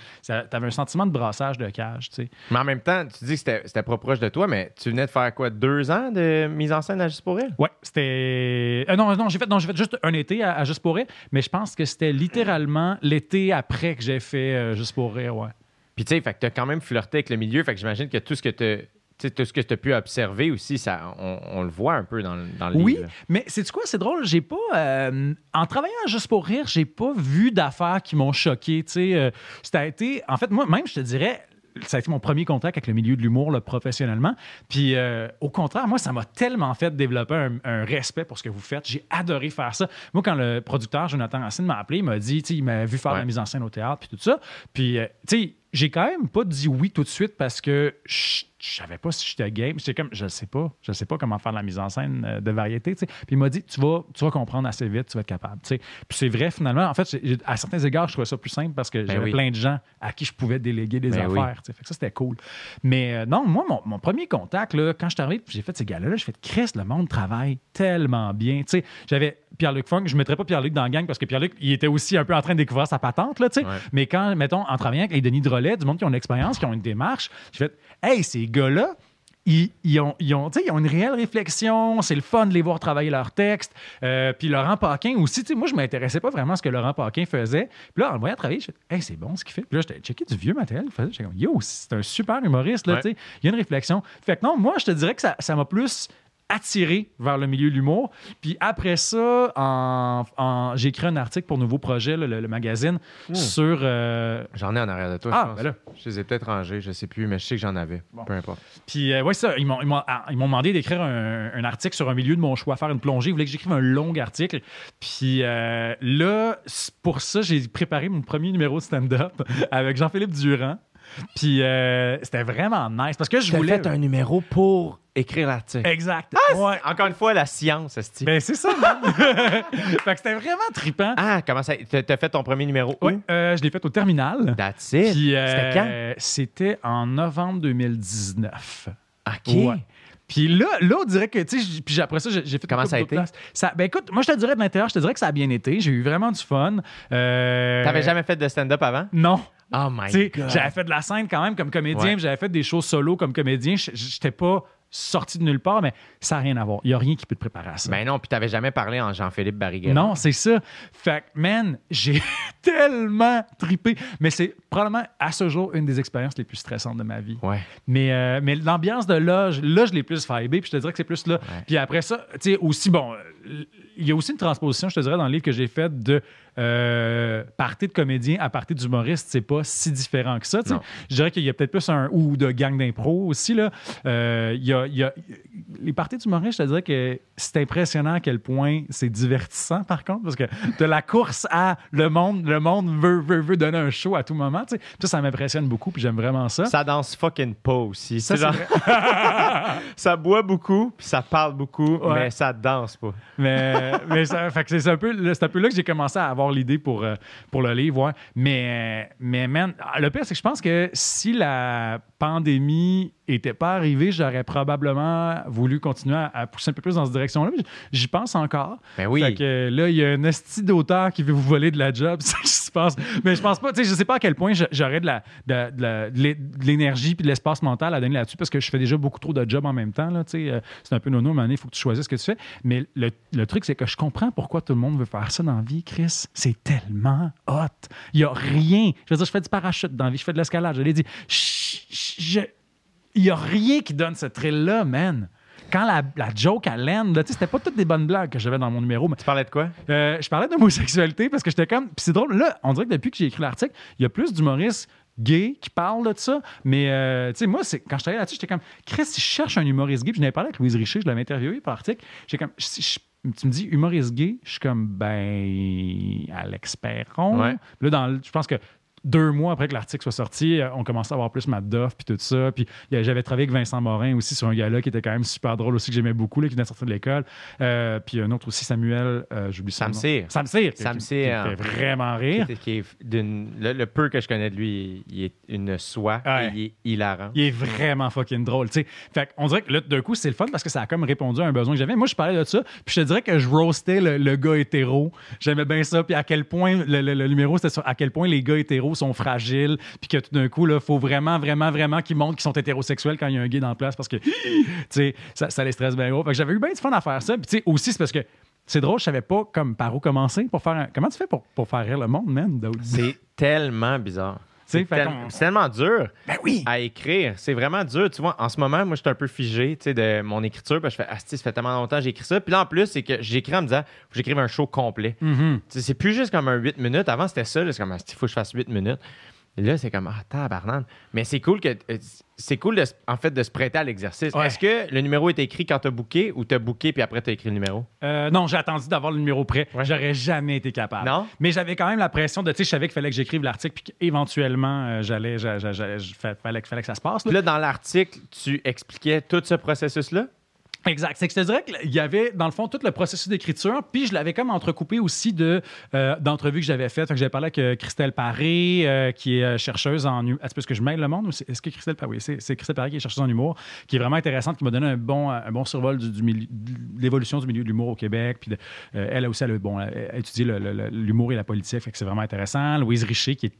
T'avais un sentiment de brassage de cage. Mais en même temps, tu dis que c'était pas proche de toi, mais tu venais de faire quoi, deux ans de mise en scène à Juste pour elle? Ouais, c'était. euh, non, non, j'ai fait, non, j'ai fait juste un été à, à Juste pour rire, mais je pense que c'était littéralement l'été après que j'ai fait euh, Juste pour rire, ouais. Puis tu sais, fait que t'as quand même flirté avec le milieu, fait que j'imagine que tout ce que tu tout ce que tu as pu observer aussi, ça, on, on le voit un peu dans, dans le Oui, livre. mais c'est quoi, c'est drôle, j'ai pas euh, en travaillant à juste pour rire, j'ai pas vu d'affaires qui m'ont choqué, tu sais, euh, ça a été en fait moi même je te dirais ça a été mon premier contact avec le milieu de l'humour professionnellement. Puis euh, au contraire, moi, ça m'a tellement fait développer un, un respect pour ce que vous faites. J'ai adoré faire ça. Moi, quand le producteur Jonathan Racine m'a appelé, il m'a dit, il m'a vu faire Ouais. la mise en scène au théâtre, puis tout ça. Puis, euh, tu sais, j'ai quand même pas dit oui tout de suite parce que je je savais pas si j'étais game. J'étais comme, je sais pas, je sais pas comment faire la mise en scène euh, de variété. Puis il m'a dit, tu vas, tu vas comprendre assez vite, tu vas être capable. Puis c'est vrai, finalement. En fait, à certains égards, je trouvais ça plus simple parce que j'avais oui. plein de gens à qui je pouvais déléguer des Ben affaires. oui. Fait que ça, c'était cool. Mais euh, non, moi, mon, mon premier contact, là, quand je suis arrivé, j'ai fait ces gars-là, j'ai fait, Chris, le monde travaille tellement bien. J'avais Pierre-Luc Funk, je ne mettrais pas Pierre-Luc dans la gang parce que Pierre-Luc, il était aussi un peu en train de découvrir sa patente, là, tu sais. Ouais. Mais quand, mettons, en travaillant avec les Denis Drolet, du monde qui ont une expérience, qui ont une démarche, j'ai fait, hey, ces gars-là, ils, ils ont, ils, ont, ils ont une réelle réflexion, c'est le fun de les voir travailler leur texte. Euh, puis Laurent Paquin aussi, moi, je m'intéressais pas vraiment à ce que Laurent Paquin faisait. Puis là, en le voyant travailler, je fais, hey, c'est bon ce qu'il fait. Puis là, j'étais checké du vieux matériel. qu'il faisait. J'étais comme, yo, c'est un super humoriste, là, Ouais. Il y a une réflexion. Fait que non, moi, je te dirais que ça ça m'a plus attiré vers le milieu de l'humour. Puis après ça, en, en- j'ai écrit un article pour Nouveau Projet, là, le, le magazine, sur... euh, J'en ai en arrière de toi, Ah, je pense. ben là. Je les ai peut-être rangés, je sais plus, mais je sais que j'en avais. Bon. Peu importe. Puis, euh, ouais, ça, ils m'ont, ils m'ont- ah, ils m'ont demandé d'écrire un, un article sur un milieu de mon choix, faire une plongée. Ils voulaient que j'écrive un long article. Puis euh, là, pour ça, j'ai préparé mon premier numéro de stand-up avec Jean-Philippe Durand. Puis euh, c'était vraiment nice parce que je Tu as voulais. fait un numéro pour écrire l'article. Exact. ouais. Encore une fois, la science, esti. Ben, c'est ça, man. fait que c'était vraiment trippant. Ah, comment ça. T'as t'as fait ton premier numéro où? Ouais, euh, je l'ai fait au terminal. That's it. Puis, euh, C'était quand? C'était en novembre 2019. OK. Ouais. Puis là, là, on dirait que, tu sais, puis après ça, j'ai fait Comment ça a été? Ça, ben écoute, moi, je te dirais de l'intérieur, je te dirais que ça a bien été. J'ai eu vraiment du fun. Euh, T'avais jamais fait de stand-up avant? Non. Oh my God. J'avais fait de la scène quand même comme comédien, Ouais. j'avais fait des shows solo comme comédien. J'étais pas sorti de nulle part, mais ça n'a rien à voir. Il n'y a rien qui peut te préparer à ça. Ben non, puis t'avais jamais parlé en Jean-Philippe Barriguet. Non, c'est ça. Fait que, man, j'ai tellement tripé. Mais c'est probablement, à ce jour, une des expériences les plus stressantes de ma vie. Ouais. Mais, euh, mais l'ambiance de loge, là, je l'ai plus vibé, puis je te dirais que c'est plus là. Puis après ça, tu sais, aussi, bon, euh, il y a aussi une transposition, je te dirais, dans le livre que j'ai fait de euh, partie de comédien à partie d'humoriste, c'est pas si différent que ça. Je dirais qu'il y a peut-être plus un ou de gang d'impro aussi. Là. Euh, il y a, il y a- les parties d'humoriste, je te dirais que c'est impressionnant à quel point c'est divertissant, par contre, parce que de la course à le monde, le monde veut, veut, veut donner un show à tout moment. tu sais. Ça, ça m'impressionne beaucoup, puis j'aime vraiment ça. Ça danse fucking pas aussi. Ça, genre- boit beaucoup, puis ça parle beaucoup, Ouais. mais ça danse pas. Mais, mais c'est un, peu, un peu là que j'ai commencé à avoir l'idée pour, euh, pour le livre. Mais, mais man, le pire, c'est que je pense que si la pandémie était pas arrivée, j'aurais probablement voulu continuer à, à pousser un peu plus dans cette direction-là. J'y pense encore. Ben oui. Fait que là, il y a un esti d'auteur qui veut vous voler de la job, c'est ce qui se passe. Mais je pense pas, tu sais, je sais pas à quel point je- j'aurais de la- de, de l'énergie puis de l'espace mental à donner là-dessus parce que je fais déjà beaucoup trop de jobs en même temps. Là, tu sais. Euh, c'est un peu nono, mais il faut que tu choisisses ce que tu fais. Mais le, le truc, c'est que je comprends pourquoi tout le monde veut faire ça dans la vie, Chris. C'est tellement hot. Il y a rien. Je veux dire, je fais du parachute dans la vie, je fais de l'escalade. Je l'ai dit. Chut, chut, je- Il y a rien qui donne ce thrill-là, man. Quand la, la joke à l'aine, là, c'était pas toutes des bonnes blagues que j'avais dans mon numéro, mais Tu parlais de quoi? euh, je parlais d'homosexualité parce que j'étais comme. Puis c'est drôle, là, on dirait que depuis que j'ai écrit l'article, il y a plus d'humoristes gays qui parlent de ça. Mais, euh, tu sais, moi, c'est, quand je allé là-dessus, j'étais comme, Chris, si je cherche un humoriste gay, puis je n'avais parlé avec Louise Richer, je l'avais interviewé par article, j'étais comme, je- tu me dis humoriste gay, je suis comme, ben, Alex Perron. Ouais. Là, dans, je pense que deux mois après que l'article soit sorti, euh, on commençait à avoir plus Matt Duff puis tout ça. Puis j'avais travaillé avec Vincent Morin aussi sur un gars-là qui était quand même super drôle aussi, que j'aimais beaucoup, là, qui venait de sortir de l'école. Euh, puis un autre aussi, Samuel, euh, j'oublie Sam. Cyr. Sam Cyr. qui- Sam qui- Cyr, qui hein. me fait vraiment rire. Qui est- qui est le, le peu que je connais de lui, il est une soie Ouais. et il est hilarant. Il est vraiment fucking drôle, tu sais. Fait on dirait que là, d'un coup, c'est le fun parce que ça a comme répondu à un besoin que j'avais. Moi, je parlais de ça, puis je te dirais que je roastais le, le gars hétéro. J'aimais bien ça, puis à quel point, le, le- le numéro, c'était sur à quel point les gars hétéros sont fragiles, puis que tout d'un coup, il faut vraiment, vraiment, vraiment qu'ils montrent qu'ils sont hétérosexuels quand il y a un gay dans la place parce que, ça, les stresse bien gros. J'avais eu bien du fun à faire ça. Puis, aussi, c'est parce que c'est drôle, je savais pas comme par où commencer pour faire. Comment tu fais pour, pour faire rire le monde, man? C'est tellement bizarre. C'est tellement dur Ben oui! à écrire. C'est vraiment dur. Tu vois, en ce moment, moi, je suis un peu figé de mon écriture. Parce que je fais, Asti, ça fait tellement longtemps que j'ai écrit ça. Puis là, en plus, c'est que j'écris en me disant, faut que j'écrive un show complet. Mhm. Sais, C'est plus juste comme un 8 minutes. Avant, c'était ça. C'est comme, il faut que je fasse 8 minutes. Là, c'est comme, ah, tabarnane. Mais c'est cool que. euh, C'est cool, de, s- en fait, de se prêter à l'exercice. Ouais. Est-ce que le numéro est écrit quand t'as booké ou t'as booké puis après t'as écrit le numéro? Euh, non, j'ai attendu d'avoir le numéro prêt. Ouais. J'aurais jamais été capable. Non? Mais j'avais quand même la pression de, tu sais, je savais qu'il fallait que j'écrive l'article puis qu'éventuellement, euh, j'allais, j'a- j'a- j'a- fa- fallait, fallait que ça se passe. là. Puis là, dans l'article, tu expliquais tout ce processus-là? Exact. C'est que je te dirais qu'il y avait, dans le fond, tout le processus d'écriture, puis je l'avais comme entrecoupé aussi de, euh, d'entrevues que j'avais faites. Fait J'avais parlé avec euh, Christelle Paré, euh, qui est chercheuse en humour. Est-ce que je mêle le monde ou est-ce que Christelle Paré, oui, c'est, Christelle Paré qui est chercheuse en humour, qui est vraiment intéressante, qui m'a donné un bon, un bon survol de l'évolution du milieu de l'humour au Québec. Puis de- elle aussi, a, bon, étudié l'humour et la politique, fait c'est vraiment intéressant. Louise Richer, qui est.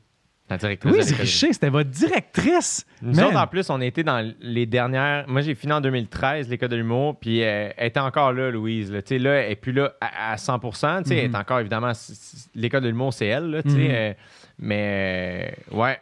La directrice. Louise. Richer, c'était votre directrice! Nous autres, en plus, on était dans les dernières. Moi, j'ai fini en 2013, l'école de l'humour, puis euh, elle était encore là, Louise. Là, là, elle n'est plus là à, à 100 tu sais, Elle est encore, évidemment, l'école de l'humour, c'est elle. Mhm. euh, mais, euh, ouais.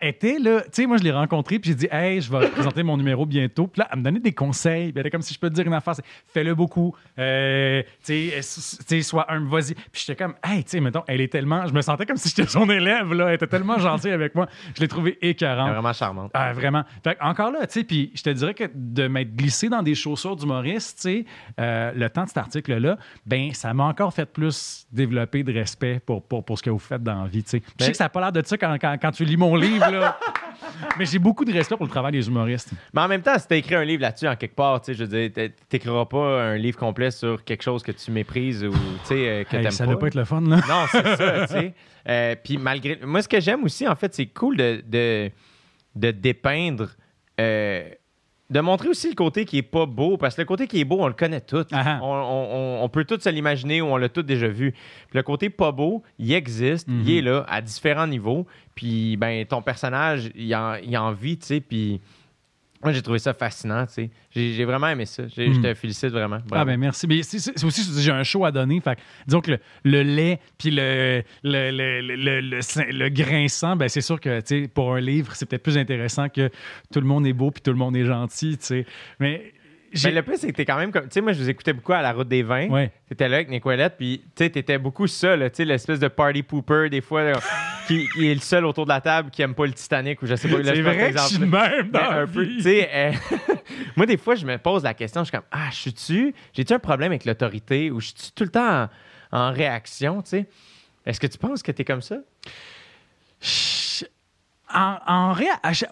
Elle était là, tu sais, moi je l'ai rencontrée, puis j'ai dit, hey, je vais présenter mon numéro bientôt. Puis là, elle me donnait des conseils. Puis elle était comme si je peux te dire une affaire, c'est fais-le beaucoup. Euh, tu sais, sais, sois un, vas-y. Puis j'étais comme, hey, tu sais, mettons, elle est tellement. Je me sentais comme si j'étais son élève, là. Elle était tellement gentille avec moi. Je l'ai trouvée écœurante. vraiment charmante. Ah, vraiment. Fait encore là, tu sais, puis je te dirais que de m'être glissé dans des chaussures d'humoriste, tu sais, euh, le temps de cet article-là, ben ça m'a encore fait plus développer de respect pour, pour, pour ce que vous faites dans la vie, tu sais. Je sais Ben- que ça n'a pas l'air de ça quand, quand, quand tu lis mon livre, là. Mais j'ai beaucoup de respect pour le travail des humoristes. Mais en même temps, si tu écrit un livre là-dessus en quelque part, tu sais, je veux dire, t'é- t'écriras pas un livre complet sur quelque chose que tu méprises ou tu sais, euh, que Hey, t'aimes ça pas. doit pas être le fun, là. Non, c'est ça, tu sais. Euh, Puis malgré. Moi, ce que j'aime aussi, en fait, c'est cool de, de, de dépeindre. euh, de montrer aussi le côté qui est pas beau, parce que le côté qui est beau, on le connaît tout. Ah ah. On, on- on- on peut tout se l'imaginer ou on l'a tout déjà vu. Puis le côté pas beau, il existe, Mhm. il est là à différents niveaux. Puis ben ton personnage, il en, il en vit, tu sais. Puis moi, j'ai trouvé ça fascinant, tu sais. J'ai j'ai vraiment aimé ça. J'ai- Je Mhm. te félicite vraiment. Ah ben merci. Mais c'est c'est aussi, j'ai un show à donner. Fait disons que le, le lait puis le, le, le, le, le, le- le grinçant, ben c'est sûr que tu sais, pour un livre, c'est peut-être plus intéressant que tout le monde est beau puis tout le monde est gentil. tu sais. Mais j'ai... Mais le plus, c'est que t'es quand même comme. Tu sais, moi, je vous écoutais beaucoup à la route des vins. Ouais. T'étais là avec Nicolette, puis tu sais, t'étais beaucoup seul, tu sais, l'espèce de party pooper, des fois, là, qui, qui est le seul autour de la table qui aime pas le Titanic, ou je sais pas, C'est vrai que je suis même dans la un peu, tu sais, euh, moi, des fois, je me pose la question, je suis comme, ah, je suis-tu, j'ai-tu un problème avec l'autorité, ou je suis tout le temps en, en réaction, tu sais? Est-ce que tu penses que t'es comme ça? Je- En, en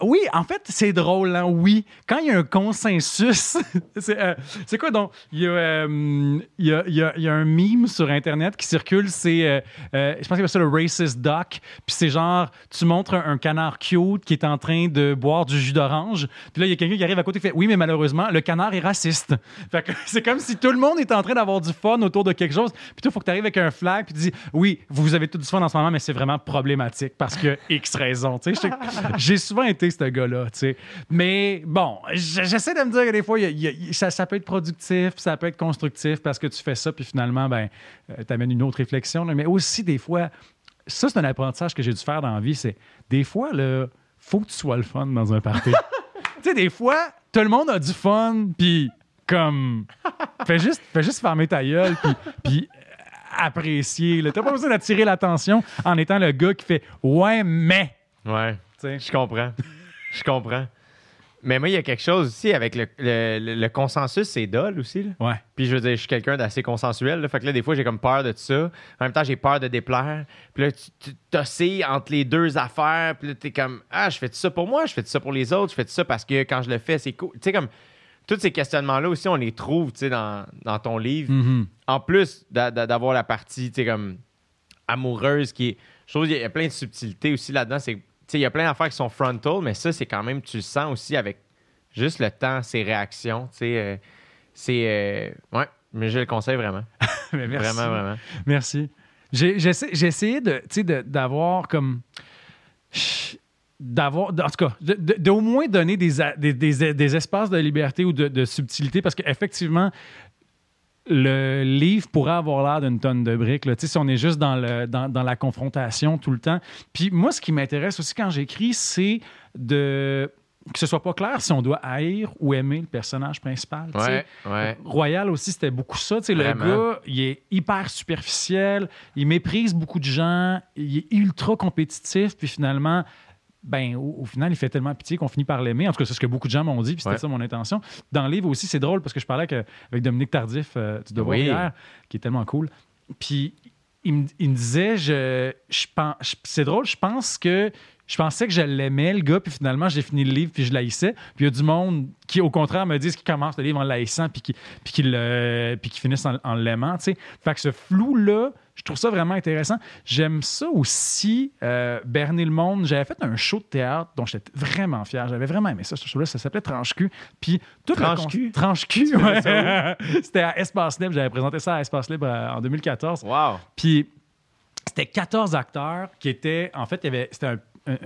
oui, en fait, c'est drôle, hein, oui. Quand il y a un consensus, c'est euh, c'est quoi donc? Il y, a, un meme sur Internet qui circule, c'est, euh, euh, je pense qu'il appelle ça le racist duck, puis c'est genre, tu montres un, canard cute qui est en train de boire du jus d'orange, puis là, il y a quelqu'un qui arrive à côté et fait, oui, mais malheureusement, le canard est raciste. Fait que c'est comme si tout le monde est en train d'avoir du fun autour de quelque chose, puis toi, il faut que tu arrives avec un flag, puis tu dis, oui, vous avez tout du fun en ce moment, mais c'est vraiment problématique parce que X raison. Tu sais- j'ai souvent été ce gars-là, tu sais. Mais bon, j'essaie de me dire que des fois, il y a- il y a- il- ça, ça peut être productif, ça peut être constructif parce que tu fais ça, puis finalement, ben, tu amènes une autre réflexion. là. Mais aussi, des fois, ça, c'est un apprentissage que j'ai dû faire dans la vie, c'est des fois, là, faut que tu sois le fun dans un party. tu sais, des fois, tout le monde a du fun, puis comme, fais juste, fais juste fermer ta gueule, puis, puis apprécier. T'as pas besoin d'attirer l'attention en étant le gars qui fait « Ouais, mais... Ouais. ». Je comprends. Je comprends. Mais moi, il y a quelque chose aussi avec le, le- consensus, c'est dole aussi. Là. Ouais. Puis je veux dire, je suis quelqu'un d'assez consensuel. Là, fait que là, des fois, j'ai comme peur de ça. En même temps, j'ai peur de déplaire. Puis là, tu t'oscilles entre les deux affaires. Puis là, t'es comme, ah, je fais ça pour moi, je fais ça pour les autres, je fais ça parce que quand je le fais, c'est cool. Tu sais, comme, tous ces questionnements-là aussi, on les trouve, tu sais, dans, dans ton livre. Mhm. En plus d'a- d'a- d'avoir la partie, tu sais, comme, amoureuse qui est. Je trouve qu'il y a plein de subtilités aussi là-dedans. C'est, il y a plein d'affaires qui sont frontal, mais ça, c'est quand même, tu le sens aussi avec juste le temps, ses réactions. Euh, c'est. euh, ouais, mais je le conseille vraiment. Mais merci. Vraiment, vraiment. Merci. J'ai essayé- de, de- d'avoir comme. D'avoir, en tout cas, de- moins donner des, des, des- des espaces de liberté ou de, de subtilité parce qu'effectivement, le livre pourrait avoir l'air d'une tonne de briques. Là. Si on est juste dans, le, dans, dans la confrontation tout le temps. Puis moi, ce qui m'intéresse aussi quand j'écris, c'est de que ce soit pas clair si on doit haïr ou aimer le personnage principal. Ouais, ouais. Royal aussi, c'était beaucoup ça. Le gars, il est hyper superficiel, il méprise beaucoup de gens, il est ultra compétitif, puis finalement, ben, au, au final, il fait tellement pitié qu'on finit par l'aimer. En tout cas, c'est ce que beaucoup de gens m'ont dit, puis c'était Ouais. ça mon intention. Dans le livre aussi, c'est drôle parce que je parlais avec, avec Dominique Tardif euh, du Devoir Oui. hier, qui est tellement cool. Puis il me, il me disait, je, je pense, je- c'est drôle, je pense que je pensais que je l'aimais, le gars, puis finalement, j'ai fini le livre, puis je l'haïssais. Puis il y a du monde qui, au contraire, me disent qu'ils commencent le livre en l'haïssant, puis qui, puis qu'ils le- puis qu'ils finissent en, en l'aimant, tu sais. Fait que ce flou-là, je trouve ça vraiment intéressant. J'aime ça aussi, euh, berner le monde. J'avais fait un show de théâtre dont j'étais vraiment fier. J'avais vraiment aimé ça, ce show-là. Ça s'appelait Tranche-Cul. Puis tout Tranche-Cul? Tranche-Cul, ouais. ça C'était à Espace Libre. J'avais présenté ça à Espace Libre euh, en 2014. Wow. Puis c'était 14 acteurs qui étaient. En fait, il y avait. C'était un.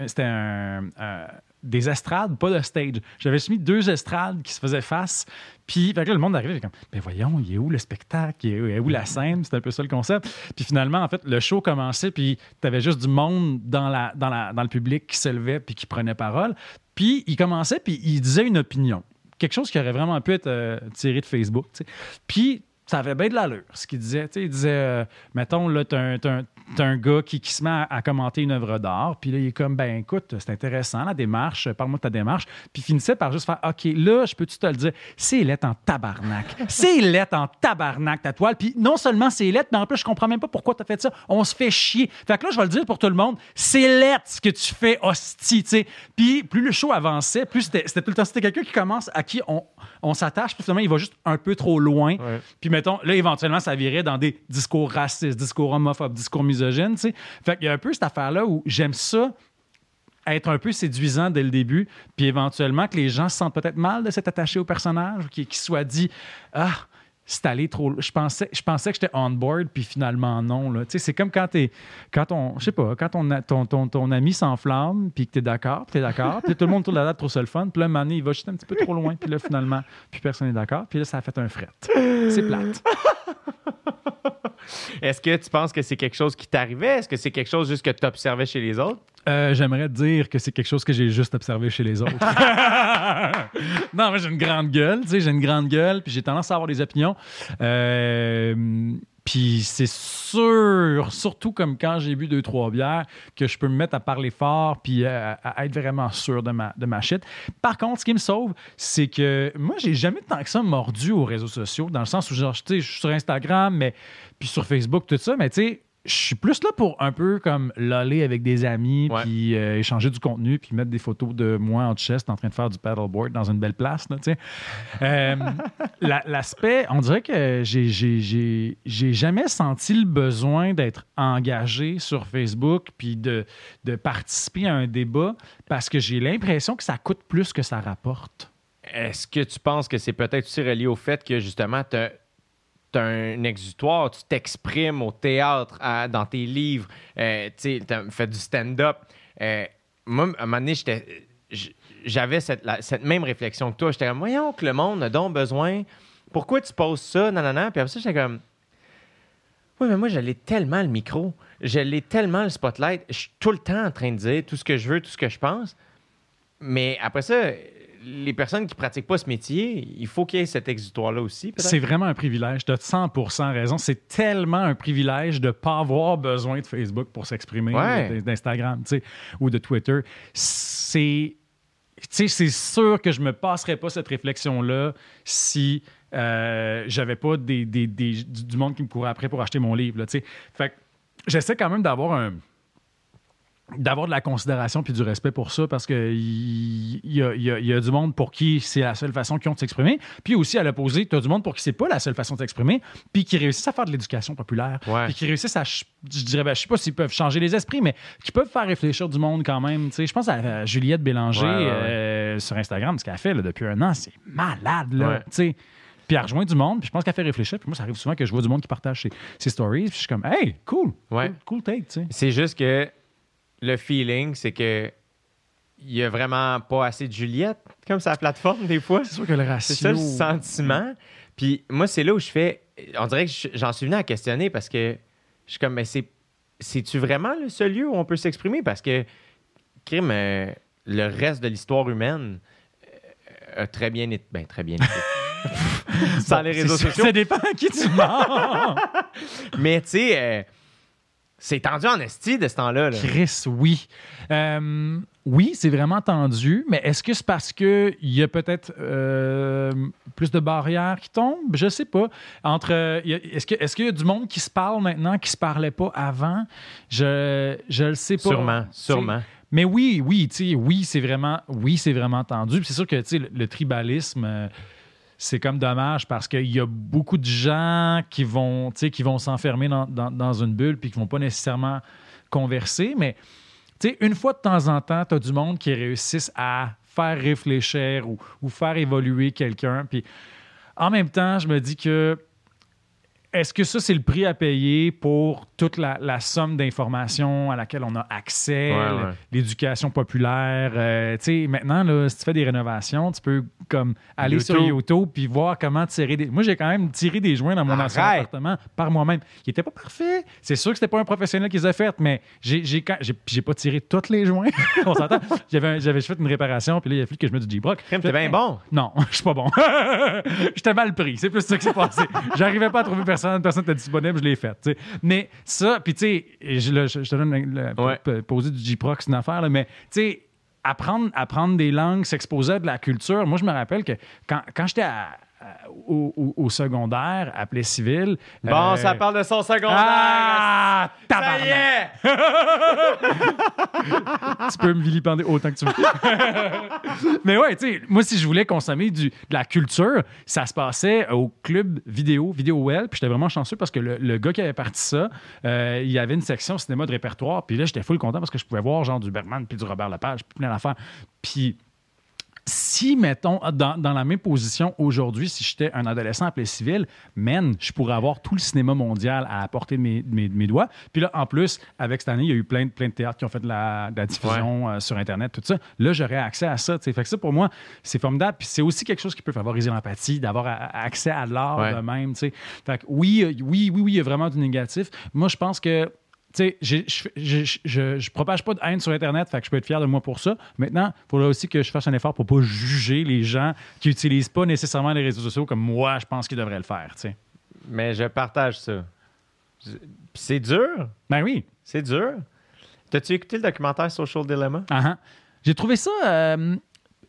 C'était un. euh, des estrades, pas de stage. J'avais soumis deux estrades qui se faisaient face. Puis, fait que là, le monde arrivait, comme, ben voyons, il est où le spectacle? Il est où, la scène? C'était un peu ça le concept. Puis finalement, en fait, le show commençait, puis t'avais juste du monde dans, la, dans, la, dans le public qui se levait, puis qui prenait parole. Puis il commençait, puis il disait une opinion. Quelque chose qui aurait vraiment pu être euh, tiré de Facebook. tu. Puis ça avait bien de l'allure, ce qu'il disait. Tu sais, il disait, euh, mettons, là, t'as un, t'as un- gars qui, qui se met à, à commenter une œuvre d'art, puis là, il est comme, ben écoute, c'est intéressant, la démarche, parle-moi de ta démarche. Puis il finissait par juste faire, OK, là, je peux-tu te le dire, c'est lettre en tabarnak. c'est lettre en tabarnak, ta toile. Puis non seulement c'est lettre, mais en plus, je comprends même pas pourquoi t'as fait ça. On se fait chier. Fait que là, je vais le dire pour tout le monde, c'est lettre ce que tu fais, hostie, tu sais. Puis plus le show avançait, plus c'était c'était tout le temps, c'était quelqu'un qui commence, à qui on, on s'attache, puis finalement, il va juste un peu trop loin. Ouais. Puis mettons, là, éventuellement, ça virait dans des discours racistes, discours homophobes, discours sais. Fait qu'il y a un peu cette affaire-là où j'aime ça être un peu séduisant dès le début, puis éventuellement que les gens se sentent peut-être mal de s'être attachés au personnage, qu'ils qu'ils soient dit « Ah, c'est allé trop... Je pensais, je pensais que j'étais on board, puis finalement non. Tu sais, C'est comme quand t'es... Quand on... Pas, quand ton, ton, ton, ton ami s'enflamme, puis que t'es d'accord, t'es d'accord, puis tout le monde autour de la table trouve ça le fun, puis là, donné, il va juste un petit peu trop loin, puis là, finalement, puis personne n'est d'accord, puis là, ça a fait un fret. C'est plate. Est-ce que tu penses que c'est quelque chose qui t'arrivait? Est-ce que c'est quelque chose juste que tu observais chez les autres? Euh, J'aimerais dire que c'est quelque chose que j'ai juste observé chez les autres. non, mais j'ai une grande gueule, tu sais, j'ai une grande gueule, puis j'ai tendance à avoir des opinions. Euh, puis c'est sûr, surtout comme quand j'ai bu deux, trois bières, que je peux me mettre à parler fort puis euh, à, être vraiment sûr de ma, de. Par contre, ce qui me sauve, c'est que moi, j'ai jamais tant que ça mordu aux réseaux sociaux, dans le sens où, genre, je suis sur Instagram, mais puis sur Facebook, tout ça, mais tu sais, je suis plus là pour un peu comme loller avec des amis, Ouais. puis euh, échanger du contenu, puis mettre des photos de moi en chest en train de faire du paddleboard dans une belle place. Euh, la- L'aspect, on dirait que j'ai- j'ai j'ai- j'ai jamais senti le besoin d'être engagé sur Facebook puis de, de participer à un débat parce que j'ai l'impression que ça coûte plus que ça rapporte. Est-ce que tu penses que c'est peut-être aussi relié au fait que justement, tu as, un exutoire, tu t'exprimes au théâtre, dans tes livres, euh, tu as fait du stand-up. Euh, moi, à un moment donné, j'avais cette, cette même réflexion que toi. J'étais comme, voyons que le monde a donc besoin. Pourquoi tu poses ça? Non. Puis après ça, j'étais comme, oui, mais moi, je l'ai tellement le micro. Je l'ai tellement le spotlight. Je suis tout le temps en train de dire tout ce que je veux, tout ce que je pense. Mais après ça, les personnes qui pratiquent pas ce métier, il faut qu'il y ait cet exutoire-là aussi. C'est vraiment un privilège. Tu as 100% raison. C'est tellement un privilège de ne pas avoir besoin de Facebook pour s'exprimer, Ouais. ou d'Instagram ou de Twitter. C'est. c'est sûr que je me passerais pas cette réflexion-là si euh, j'avais pas des, des- des- du, monde qui me courait après pour acheter mon livre. là, fait que j'essaie quand même d'avoir un d'avoir de la considération puis du respect pour ça parce que il y, a, il y a- il y a du monde pour qui c'est la seule façon qu'ils ont de s'exprimer puis aussi à l'opposé tu as du monde pour qui c'est pas la seule façon de s'exprimer puis qui réussissent à faire de l'éducation populaire Ouais. puis qui réussissent à je dirais ben, je sais pas s'ils peuvent changer les esprits mais qui peuvent faire réfléchir du monde quand même tu sais je pense à, Juliette Bélanger Ouais, ouais, ouais. euh, sur Instagram ce qu'elle fait là, depuis un an c'est malade là Ouais. tu sais puis elle rejoint du monde, puis je pense qu'elle fait réfléchir. Puis moi, ça arrive souvent que je vois du monde qui partage ses, ses stories, puis je suis comme, hey, cool, Ouais. cool, cool take, tu sais. C'est juste que le feeling, c'est que il y a vraiment pas assez de Juliette comme sa plateforme des fois. C'est sûr que le ratio. C'est ça le sentiment. Puis moi, c'est là où je fais. On dirait que je- j'en suis venu à questionner parce que je suis comme, mais c'est. C'est-tu vraiment le seul lieu où on peut s'exprimer? Parce que, crime, euh, le reste de l'histoire humaine euh, a très bien été. Ben, très bien été. Sans les réseaux sociaux. Ça dépend à qui tu mens. Mais tu sais, euh, c'est tendu en esti de ce temps-là. là. Chris, oui. Euh, oui, c'est vraiment tendu, mais est-ce que c'est parce qu'il y a peut-être euh, plus de barrières qui tombent? Je sais pas. Entre, euh, est-ce, que, est-ce qu'il y a du monde qui se parle maintenant qui se parlait pas avant? Je je le sais pas. Sûrement, sûrement. Mais oui, oui, oui, c'est vraiment, oui, c'est vraiment tendu. C'est sûr que le, le tribalisme, euh, c'est comme dommage parce qu'il y a beaucoup de gens qui vont, s'enfermer dans, une bulle puis qui vont pas nécessairement converser. Mais une fois de temps en temps, tu as du monde qui réussissent à faire réfléchir ou, faire évoluer quelqu'un. En même temps, je me dis que est-ce que ça, c'est le prix à payer pour toute la, la somme d'informations à laquelle on a accès, Ouais, le- ouais. l'éducation populaire? euh, tu sais, maintenant, là, si tu fais des rénovations, tu peux comme aller YouTube. sur YouTube puis voir comment tirer des... Moi, j'ai quand même tiré des joints dans mon ancien appartement par moi-même. Il était pas parfait. C'est sûr que c'était pas un professionnel qui les a fait, mais j'ai j'ai quand- j'ai- j'ai pas tiré tous les joints. on s'entend? J'avais fait une réparation, puis là, il a fallu que je mette du G-Brock. Crime, t'es bien bon. Non, je suis pas bon. J'étais mal pris. C'est plus ça qui s'est passé. J'arrivais pas à trouver personne. Personne n'était disponible. Je l'ai fait. Mais ça, puis tu sais, je, te donne le, le- Ouais. poser du G-Proc, c'est une affaire, là, mais tu sais, apprendre, apprendre des langues, s'exposer à de la culture. Moi, je me rappelle que quand, quand j'étais à- au, au- au secondaire, appelé civil. Bon, euh, ça parle de son secondaire. Ah, ça y est! tu peux me vilipender autant que tu veux. Mais ouais, tu sais, moi, si je voulais consommer du, de la culture, ça se passait au club vidéo, Vidéo Well. Puis j'étais vraiment chanceux parce que le, le gars qui avait parti ça, euh, il y avait une section cinéma de répertoire. Puis là, j'étais full content parce que je pouvais voir genre du Bergman puis du Robert Lepage, puis plein d'affaires. Puis si, mettons, dans, dans la même position aujourd'hui, si j'étais un adolescent appelé civil, man, je pourrais avoir tout le cinéma mondial à la portée de mes, de mes- de mes doigts. Puis là, en plus, avec cette année, il y a eu plein, de- plein de théâtres qui ont fait de la, de la diffusion euh, sur Internet, tout ça. Là, j'aurais accès à ça. tu sais. Fait que ça, pour moi, c'est formidable. Puis c'est aussi quelque chose qui peut favoriser l'empathie, d'avoir accès à l'art Ouais. de même. tu sais. Fait que oui, euh, oui, oui, oui, il y a vraiment du négatif. Moi, je pense que tu sais, je, propage pas de haine sur Internet, fait que je peux être fier de moi pour ça. Maintenant, il faudra aussi que je fasse un effort pour pas juger les gens qui utilisent pas nécessairement les réseaux sociaux comme moi, je pense qu'ils devraient le faire. tu sais. Mais je partage ça. C'est dur. Ben oui. C'est dur. T'as-tu écouté le documentaire Social Dilemma? Ah, ah. J'ai trouvé ça. euh,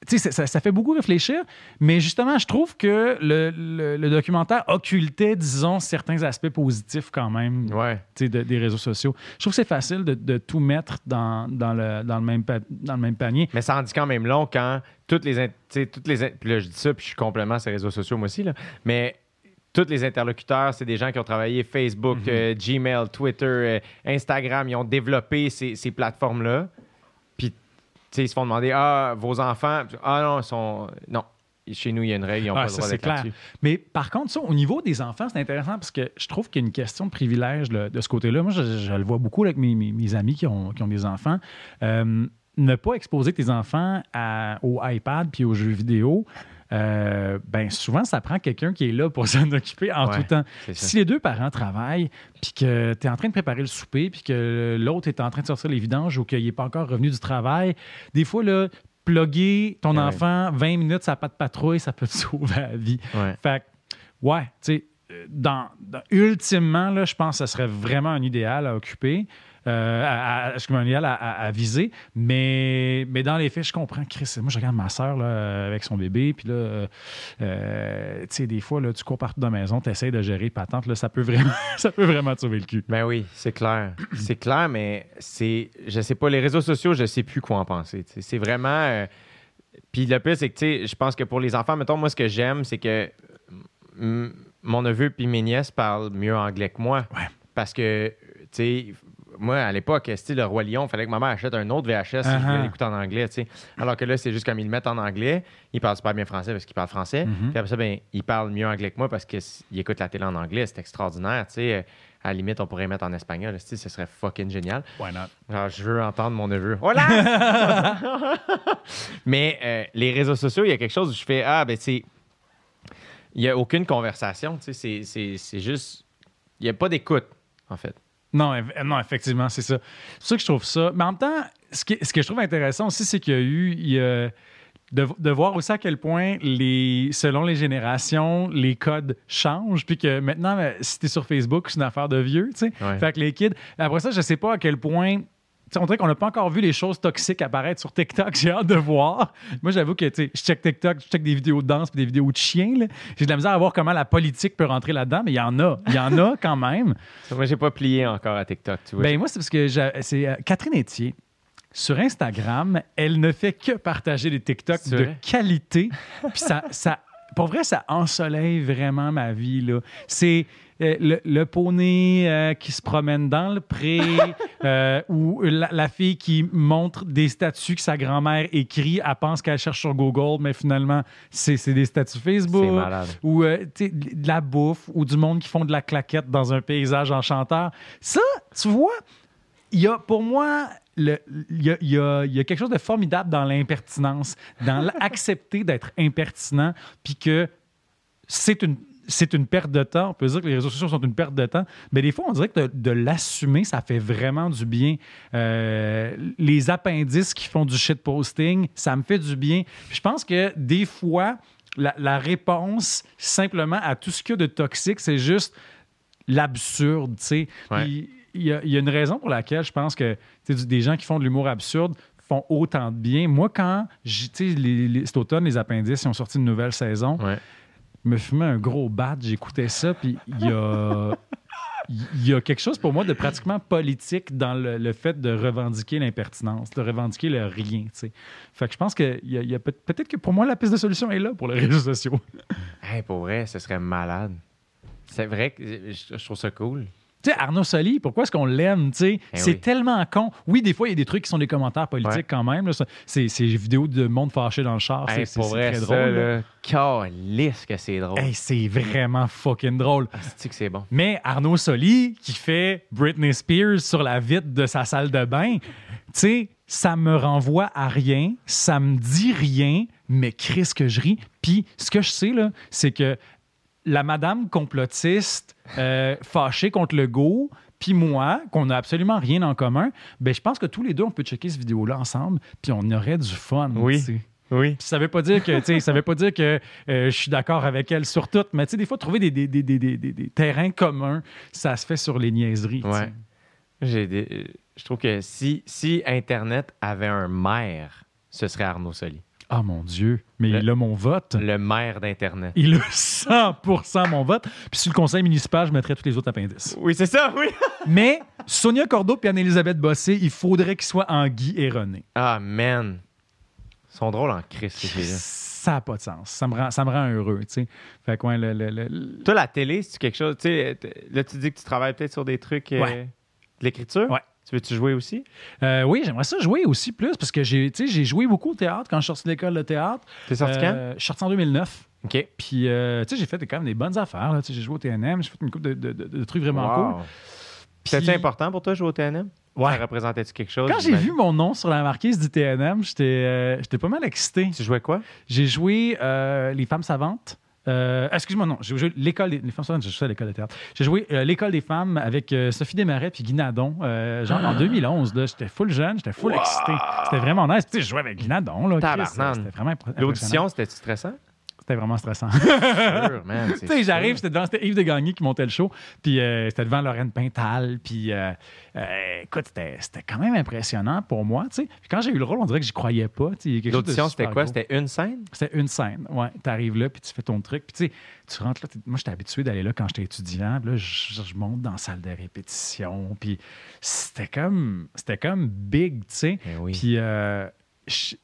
ça, ça- ça fait beaucoup réfléchir, mais justement, je trouve que le, le- le documentaire occultait, disons, certains aspects positifs quand même Ouais. tu sais, de- des réseaux sociaux. Je trouve que c'est facile de, de tout mettre dans, dans, le, dans, le même pa- dans le même panier. Mais ça en dit quand même long quand toutes les. toutes les puis là, je dis ça, puis je suis complètement les réseaux sociaux, moi aussi, là. Mais tous les interlocuteurs, c'est des gens qui ont travaillé Facebook, euh, Gmail, Twitter, euh, Instagram. Ils ont développé ces, ces plateformes-là. Ils se font demander Ah, vos enfants? Ah non, ils sont. Non. Chez nous, il y a une règle, ils n'ont Ah, pas le droit c'est d'être clair. Mais par contre, ça, au niveau des enfants, c'est intéressant parce que je trouve qu'il y a une question de privilège là, de ce côté-là. Moi, je, je le vois beaucoup avec mes, mes- mes amis qui ont, qui ont des enfants. Euh, ne pas exposer tes enfants à- au iPad puis aux jeux vidéo, euh, ben souvent, ça prend quelqu'un qui est là pour s'en occuper en Ouais, tout temps. Si les deux parents travaillent, puis que tu es en train de préparer le souper, puis que l'autre est en train de sortir les vidanges ou qu'il n'est pas encore revenu du travail, des fois, là, plugger ton Ouais. enfant 20 minutes, ça pas de patrouille, ça peut te sauver la vie. Ouais. Fait ouais, tu sais, euh, dans, dans- ultimement, là, je pense que ce serait vraiment un idéal à occuper, à, à- viser. Mais, mais dans les faits, je comprends, Chris. Moi, je regarde ma soeur là, avec son bébé, puis là, euh, euh, tu sais, des fois, là, tu cours partout dans la maison, tu essaies de gérer patente, là, ça peut vraiment, ça peut vraiment te sauver le cul. Ben oui, c'est clair. c'est clair, mais c'est. Je sais pas, les réseaux sociaux, je sais plus quoi en penser. C'est vraiment. euh, Puis le pire, c'est que, tu sais, je pense que pour les enfants, mettons, moi, ce que j'aime, c'est que mon neveu puis mes nièces parlent mieux anglais que moi. Ouais. Parce que, tu sais, moi, à l'époque, Le Roi Lion, il fallait que ma mère achète un autre VHS si je Uh-huh. voulais l'écouter en anglais, tu sais. Alors que là, c'est juste comme ils le mettent en anglais, ils parlent super bien français parce qu'ils parlent français. Mhm. Puis après ça, ben, ils parlent mieux anglais que moi parce qu'ils écoutent la télé en anglais. C'est extraordinaire, tu sais. À la limite, on pourrait mettre en espagnol, tu ce serait fucking génial. Why not? Alors, je veux entendre mon neveu. Hola! Mais euh, les réseaux sociaux, il y a quelque chose où je fais Ah, ben, c'est. Il n'y a aucune conversation, tu c'est juste. Il n'y a pas d'écoute, en fait. Non, eff- non, effectivement, c'est ça. C'est ça que je trouve ça. Mais en même temps, ce, qui- ce que je trouve intéressant aussi, c'est qu'il y a eu. il y a- de, de voir aussi à quel point, les, selon les générations, les codes changent. Puis que maintenant, ben, si t'es sur Facebook, c'est une affaire de vieux, tu sais. Ouais. Fait que les kids. Après ça, je sais pas à quel point. Tu sais, on dirait qu'on n'a pas encore vu les choses toxiques apparaître sur TikTok. J'ai hâte de voir. Moi, j'avoue que je check TikTok, je check des vidéos de danse puis des vidéos de chiens. J'ai de la misère à voir comment la politique peut rentrer là-dedans, mais il y en a. Il y en a quand même. Moi, j'ai pas plié encore à TikTok, tu vois. Ben moi, c'est parce que c'est euh, Catherine Etier. Sur Instagram, elle ne fait que partager des TikTok de vrai? qualité. Puis ça, ça, pour vrai, ça ensoleille vraiment ma vie. là. C'est le, le poney euh, qui se promène dans le pré euh, ou la, la fille qui montre des statuts que sa grand-mère écrit. Elle pense qu'elle cherche sur Google, mais finalement, c'est des statuts Facebook. C'est malade. Ou euh, de la bouffe ou du monde qui font de la claquette dans un paysage enchanteur. Ça, tu vois, il y a pour moi il y, y y a quelque chose de formidable dans l'impertinence, dans l'accepter d'être impertinent, puis que c'est une c'est une perte de temps. On peut dire que les réseaux sociaux sont une perte de temps. Mais des fois, on dirait que de, de l'assumer, ça fait vraiment du bien. Euh, les appendices qui font du shitposting, ça me fait du bien. Puis je pense que des fois, la, la réponse simplement à tout ce qu'il y a de toxique, c'est juste l'absurde, tu sais. Ouais. Puis Il y, a, il y a une raison pour laquelle je pense que des gens qui font de l'humour absurde font autant de bien. Moi, quand, tu sais, cet automne, les appendices ils ont sorti une nouvelle saison, Ouais. Me fumais un gros bat, j'écoutais ça, puis il y a... Il y a quelque chose pour moi de pratiquement politique dans le, le fait de revendiquer l'impertinence, de revendiquer le rien. tu sais. Fait que je pense que y y a peut- peut-être que pour moi, la piste de solution est là pour les réseaux sociaux. Hey, pour vrai, ce serait malade. C'est vrai que je trouve ça cool. Tu sais, Arnaud Soli, pourquoi est-ce qu'on l'aime? tu sais? Eh c'est oui. tellement con. Oui, des fois, il y a des trucs qui sont des commentaires politiques Ouais. quand même. C'est vidéos de monde fâché dans le char. Hey, c'est très ça, drôle. calisse que c'est drôle. Hey, c'est vraiment fucking drôle. Ah, que c'est bon. Mais Arnaud Soli, qui fait Britney Spears sur la vitre de sa salle de bain, tu sais, ça me renvoie à rien, ça me dit rien, mais Chris que je ris. Puis ce que je sais, là, c'est que la madame complotiste euh, fâchée contre le go, puis moi, qu'on n'a absolument rien en commun, ben je pense que tous les deux, on peut checker cette vidéo-là ensemble, puis on aurait du fun. Oui. Oui. Ça veut pas dire que, ça veut pas dire que euh, je suis d'accord avec elle sur tout, mais tu sais, des fois, trouver des, des, des, des, des- des- des terrains communs, ça se fait sur les niaiseries. Ouais. Euh, Je trouve que si, si Internet avait un maire, ce serait Arnaud Soli. Ah mon Dieu, mais Le- il a mon vote. Le maire d'Internet. Il a 100% mon vote. Puis sur le conseil municipal, je mettrais tous les autres appendices. Oui, c'est ça, oui. Mais Sonia Cordeau et Anne-Elisabeth Bossé, il faudrait qu'ils soient en Guy et René. Ah, man. Ils sont drôles en ces filles-là. Ça n'a pas de sens. Ça me rend, ça me rend heureux, tu sais. Fait que, ouais, le- le- le- Toi, la télé, c'est quelque chose. Tu sais, t- là, tu dis que tu travailles peut-être sur des trucs. euh, Ouais. de l'écriture? Ouais. Tu veux-tu jouer aussi? Euh, oui, j'aimerais ça jouer aussi plus parce que j'ai joué beaucoup au théâtre quand je suis sorti de l'école de théâtre. T'es sorti Euh, Je suis sorti en 2009. quand? OK. Puis, euh, tu sais, j'ai fait quand même des bonnes affaires. J'ai joué au TNM, j'ai fait une couple de, de- de- de trucs vraiment Wow. cool. Puis- important pour toi de jouer au TNM? Ouais. Ça représentait-tu quelque chose? Quand j'ai vu mon nom sur la marquise du TNM, j'étais j'étais pas mal excité. Tu jouais quoi? J'ai joué Les femmes savantes. Euh, excuse-moi, non, j'ai joué l'école des les femmes j'ai joué à l'école de théâtre. J'ai joué euh, l'école des femmes avec euh, Sophie Desmarais puis Guy Nadon, genre en 2011. là. J'étais full jeune, j'étais full Wow! excité. C'était vraiment nice. Tu sais, je jouais avec Guy Nadon. C'était vraiment impr- impressionnant. L'audition, c'était-tu stressant? C'était vraiment stressant. Tu sais, j'arrive, c'était devant, c'était Yves de Gagné qui montait le show, puis euh, c'était devant Lorraine Pintal, puis euh, euh, écoute, c'était c'était quand même impressionnant pour moi, tu sais. Puis quand j'ai eu le rôle, on dirait que j'y croyais pas, L'audition, c'était quoi? C'était une scène? C'était une scène, ouais. T'arrives là, puis tu fais ton truc, puis tu sais, tu rentres là. Moi, j'étais habitué d'aller là quand j'étais étudiant, puis là, je, monte dans la salle de répétition, puis c'était comme, c'était comme big, tu sais. Eh oui. Puis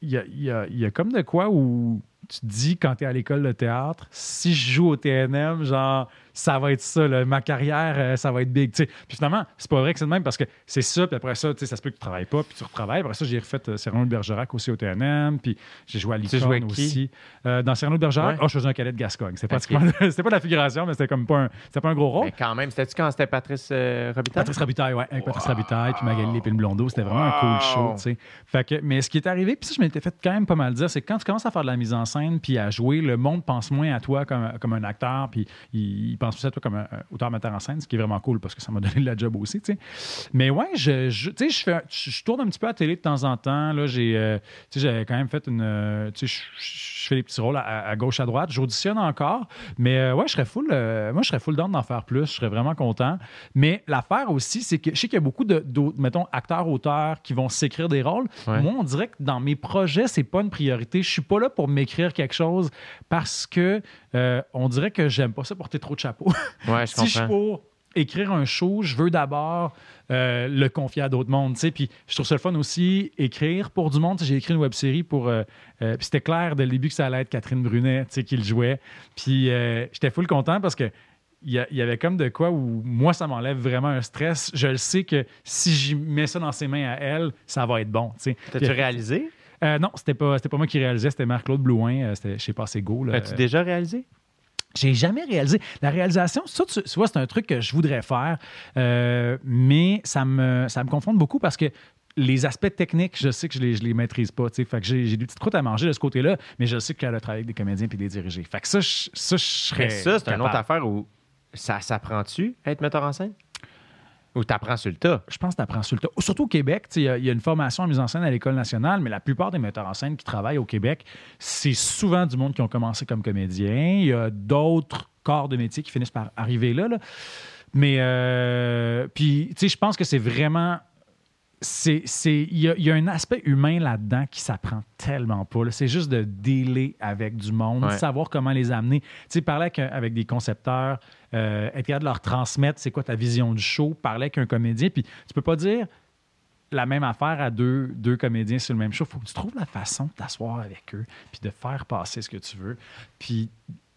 il y, a, y a comme de quoi où tu te dis quand tu es à l'école de théâtre, si je joue au TNM, genre, ça va être ça, là, ma carrière, euh, ça va être big. Puis finalement, c'est pas vrai que c'est le même parce que c'est ça, puis après ça, ça se peut que tu travailles pas, puis tu retravailles. Après ça, j'ai refait euh, Cyrano de Bergerac aussi au TNM, puis j'ai joué à qui? aussi. Euh, dans Cyrano de Bergerac, Ouais. oh, je faisais un cadet de Gascogne. C'était Ok. pratiquement, c'était pas de la figuration, mais c'était comme pas un, pas un gros rôle. Mais quand même, c'était-tu quand c'était Patrice euh, Robitaille? Patrice Rabitaille, ouais, avec Patrice Rabitaille, puis Magali Lépine Blondeau, c'était vraiment un cool show, Wow. Fait que, mais ce qui est arrivé, puis ça, je m'étais fait quand même pas mal dire, c'est que quand tu commences à faire de la mise en scène, puis à jouer, le monde pense moins à toi comme, comme un acteur, puis il pense plus à toi comme un, un auteur-metteur en scène, ce qui est vraiment cool parce que ça m'a donné de la job aussi. Mais ouais, je, je, je, fais, je, je tourne un petit peu à la télé de temps en temps. Là, j'ai, euh, j'avais quand même fait une. euh, je, je fais des petits rôles à, à gauche, à droite. J'auditionne encore. Mais euh, ouais, je serais full. euh, moi, je serais full d'en faire plus. Je serais vraiment content. Mais l'affaire aussi, c'est que je sais qu'il y a beaucoup de, d'autres, mettons, acteurs, auteurs qui vont s'écrire des rôles. Ouais. Moi, on dirait que dans mes projets, c'est pas une priorité. Je suis pas là pour m'écrire quelque chose parce que euh, on dirait que j'aime pas ça porter trop de chapeaux. Ouais, je si je suis comprends. pour écrire un show, je veux d'abord euh, le confier à d'autres mondes. Puis je trouve ça le fun aussi, écrire pour du monde. J'ai écrit une web série pour. euh, euh, puis c'était clair dès le début que ça allait être Catherine Brunet tu sais, qui le jouait. Puis j'étais full content parce que. Il y, avait comme de quoi où moi, ça m'enlève vraiment un stress. Je le sais que si j'y mets ça dans ses mains à elle, ça va être bon. T'as-tu réalisé? Euh, non, c'était pas, c'était pas moi qui réalisais, c'était Marc-Claude Blouin. euh, c'était chez Passé Go. As-tu déjà réalisé? J'ai jamais réalisé. La réalisation, ça, tu, vois, c'est un truc que je voudrais faire, euh, mais ça me, ça me confronte beaucoup parce que les aspects techniques, je sais que je les, je les maîtrise pas. tu sais. Fait que j'ai, des petites croûtes à manger de ce côté-là, mais je sais qu'elle a travaillé avec des comédiens puis des diriger. Fait que ça, je, ça, je serais. Mais ça, c'est une autre affaire où ça s'apprend-tu, être metteur en scène? Ou t'apprends sur le tas? Je pense que tu apprends sur le tas. Surtout au Québec, il y a- il y, a une formation en mise en scène à l'École nationale, mais la plupart des metteurs en scène qui travaillent au Québec, c'est souvent du monde qui ont commencé comme comédien. Il y a d'autres corps de métier qui finissent par arriver là. là. Mais, euh, puis, tu sais, je pense que c'est vraiment. c'est c'est- Il y, a- il y a un aspect humain là-dedans qui s'apprend tellement pas. C'est juste de dealer avec du monde, Ouais. savoir comment les amener. Tu sais, parler avec des concepteurs, euh, être capable de leur transmettre c'est quoi ta vision du show, parler avec un comédien, puis tu peux pas dire la même affaire à deux, deux comédiens sur le même show. faut que tu trouves la façon de t'asseoir avec eux, puis de faire passer ce que tu veux. Puis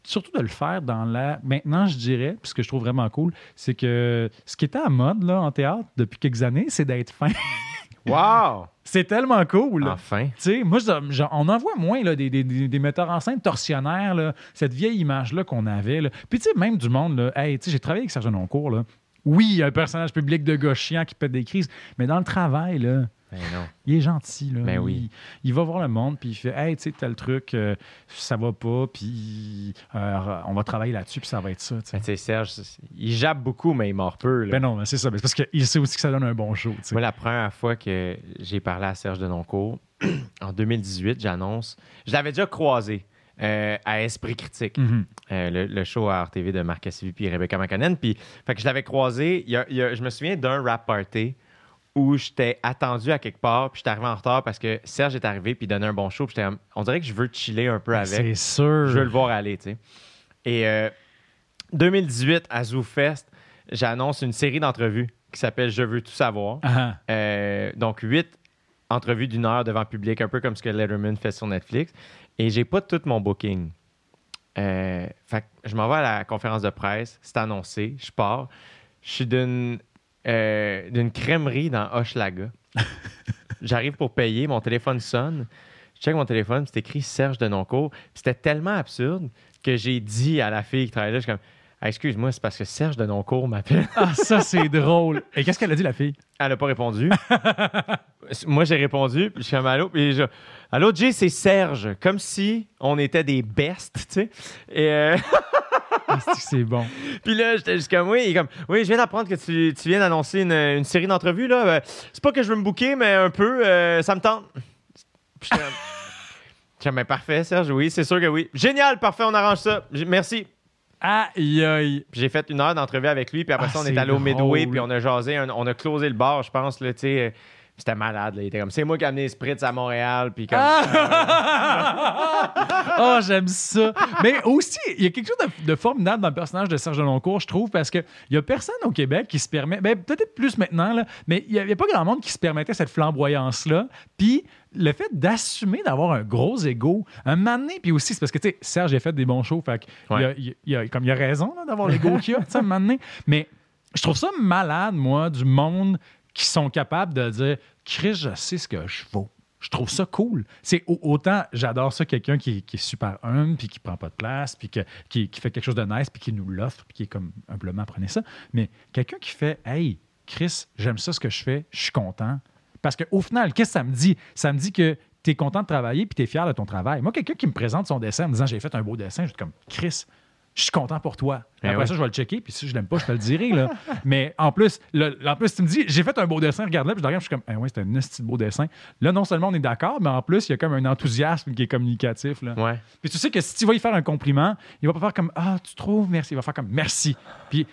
surtout de le faire dans la... Maintenant, je dirais, puis que je trouve vraiment cool, c'est que ce qui était à mode en théâtre depuis quelques années, c'est d'être fin. Wow! c'est tellement cool. Enfin. Tu sais, moi, je- on en voit moins là, des, des- des- des metteurs en scène torsionnaires, là, cette vieille image-là qu'on avait. là. Puis, tu sais, même du monde, là, hey, tu sais, j'ai travaillé avec Serge Noncourt. Là. Oui, il y a un personnage public de gars chiant qui pète des crises, mais dans le travail, là, Ben non. il est gentil. Là. Ben il, oui. il va voir le monde, puis il fait Hey, tu sais, tel truc, euh, ça va pas, puis euh, on va travailler là-dessus, puis ça va être ça. tu sais. Ben, Serge, il jappe beaucoup, mais il mord peu. là. Ben non, mais c'est ça. mais c'est parce qu'il sait aussi que ça donne un bon show. Moi, la première fois que j'ai parlé à Serge Denoncourt, en 2018, j'annonce. Je l'avais déjà croisé euh, à Esprit Critique, Mhm. euh, le, le show à RTV de Marc Cassivi puis Rebecca McConnell. Puis, fait que je l'avais croisé. il y a- il y a- je me souviens d'un rap party où j'étais attendu à quelque part, puis j'étais arrivé en retard parce que Serge est arrivé puis il donnait un bon show. puis j'étais on dirait que je veux chiller un peu avec. C'est sûr. Je veux le voir aller, tu sais. Et euh, 2018, à ZooFest, j'annonce une série d'entrevues qui s'appelle Je veux tout savoir. Ah, Euh, donc, huit entrevues d'une heure devant public, un peu comme ce que Letterman fait sur Netflix. Et j'ai pas tout mon booking. Euh, fait que je m'en vais à la conférence de presse, c'est annoncé, je pars. Je suis d'une euh, d'une crèmerie dans Hochelaga. J'arrive pour payer, mon téléphone sonne. Je check mon téléphone, c'est écrit Serge Denoncourt. C'était tellement absurde que j'ai dit à la fille qui travaillait là, je suis comme Ah, excuse-moi, c'est parce que Serge Denoncourt m'appelle. Ah, ça, c'est drôle. Et qu'est-ce qu'elle a dit, la fille? Elle n'a pas répondu. Moi, j'ai répondu, puis je suis comme allô, puis je, allô, Jay, c'est Serge, comme si on était des bestes, tu sais. Et euh, c'est bon? puis là, j'étais juste comme oui, il est comme oui, je viens d'apprendre que tu, tu viens d'annoncer une, une série d'entrevues là. Euh, c'est pas que je veux me booker, mais un peu, euh, ça me tente. Puis comme, Ben, parfait, Serge, oui, c'est sûr que oui. Génial, parfait, on arrange ça. J- Merci. Aïe, aïe. J'ai fait une heure d'entrevue avec lui, puis après Ah, ça, on est allé au Midway, puis on a jasé, on a closé le bar, je pense, là, tu sais. Euh, C'était malade, là. Il était comme, c'est moi qui ai amené les Spritz à Montréal, puis comme. oh, j'aime ça. Mais aussi, il y a quelque chose de, de formidable dans le personnage de Serge Deloncourt, je trouve, parce qu'il y a personne au Québec qui se permet, ben, peut-être plus maintenant, là, mais il n'y avait pas grand monde qui se permettait cette flamboyance-là. Puis le fait d'assumer d'avoir un gros ego, un donné, puis aussi, c'est parce que, tu sais, Serge a fait des bons shows, fait que il y a- il a, comme il a raison d'avoir l'ego qu'il a, tu sais. Mais je trouve ça malade, moi, du monde qui sont capables de dire Chris, je sais ce que je vaux. Je trouve ça cool. C'est au- autant j'adore ça quelqu'un qui, qui est super humble puis qui prend pas de place puis qui, qui fait quelque chose de nice puis qui nous l'offre puis qui est comme humblement prenez ça. Mais quelqu'un qui fait hey Chris, j'aime ça ce que je fais, je suis content. Parce qu'au final, qu'est-ce que ça me dit? Ça me dit que tu es content de travailler puis tu es fier de ton travail. Moi, quelqu'un qui me présente son dessin en me disant j'ai fait un beau dessin, je suis comme Chris, je suis content pour toi. Eh Après ça, je vais le checker, puis si je l'aime pas, je te le dirai. Là. Mais en plus, le- en plus, tu me dis, j'ai fait un beau dessin, regarde-le, puis je le regarde, puis je suis comme, ah ouais, c'est un de beau dessin. Là, non seulement on est d'accord, mais en plus, il y a comme un enthousiasme qui est communicatif. Là. Ouais. Puis tu sais que si tu vas y faire un compliment, il va pas faire comme, ah, tu trouves, merci. Il va faire comme, merci. Puis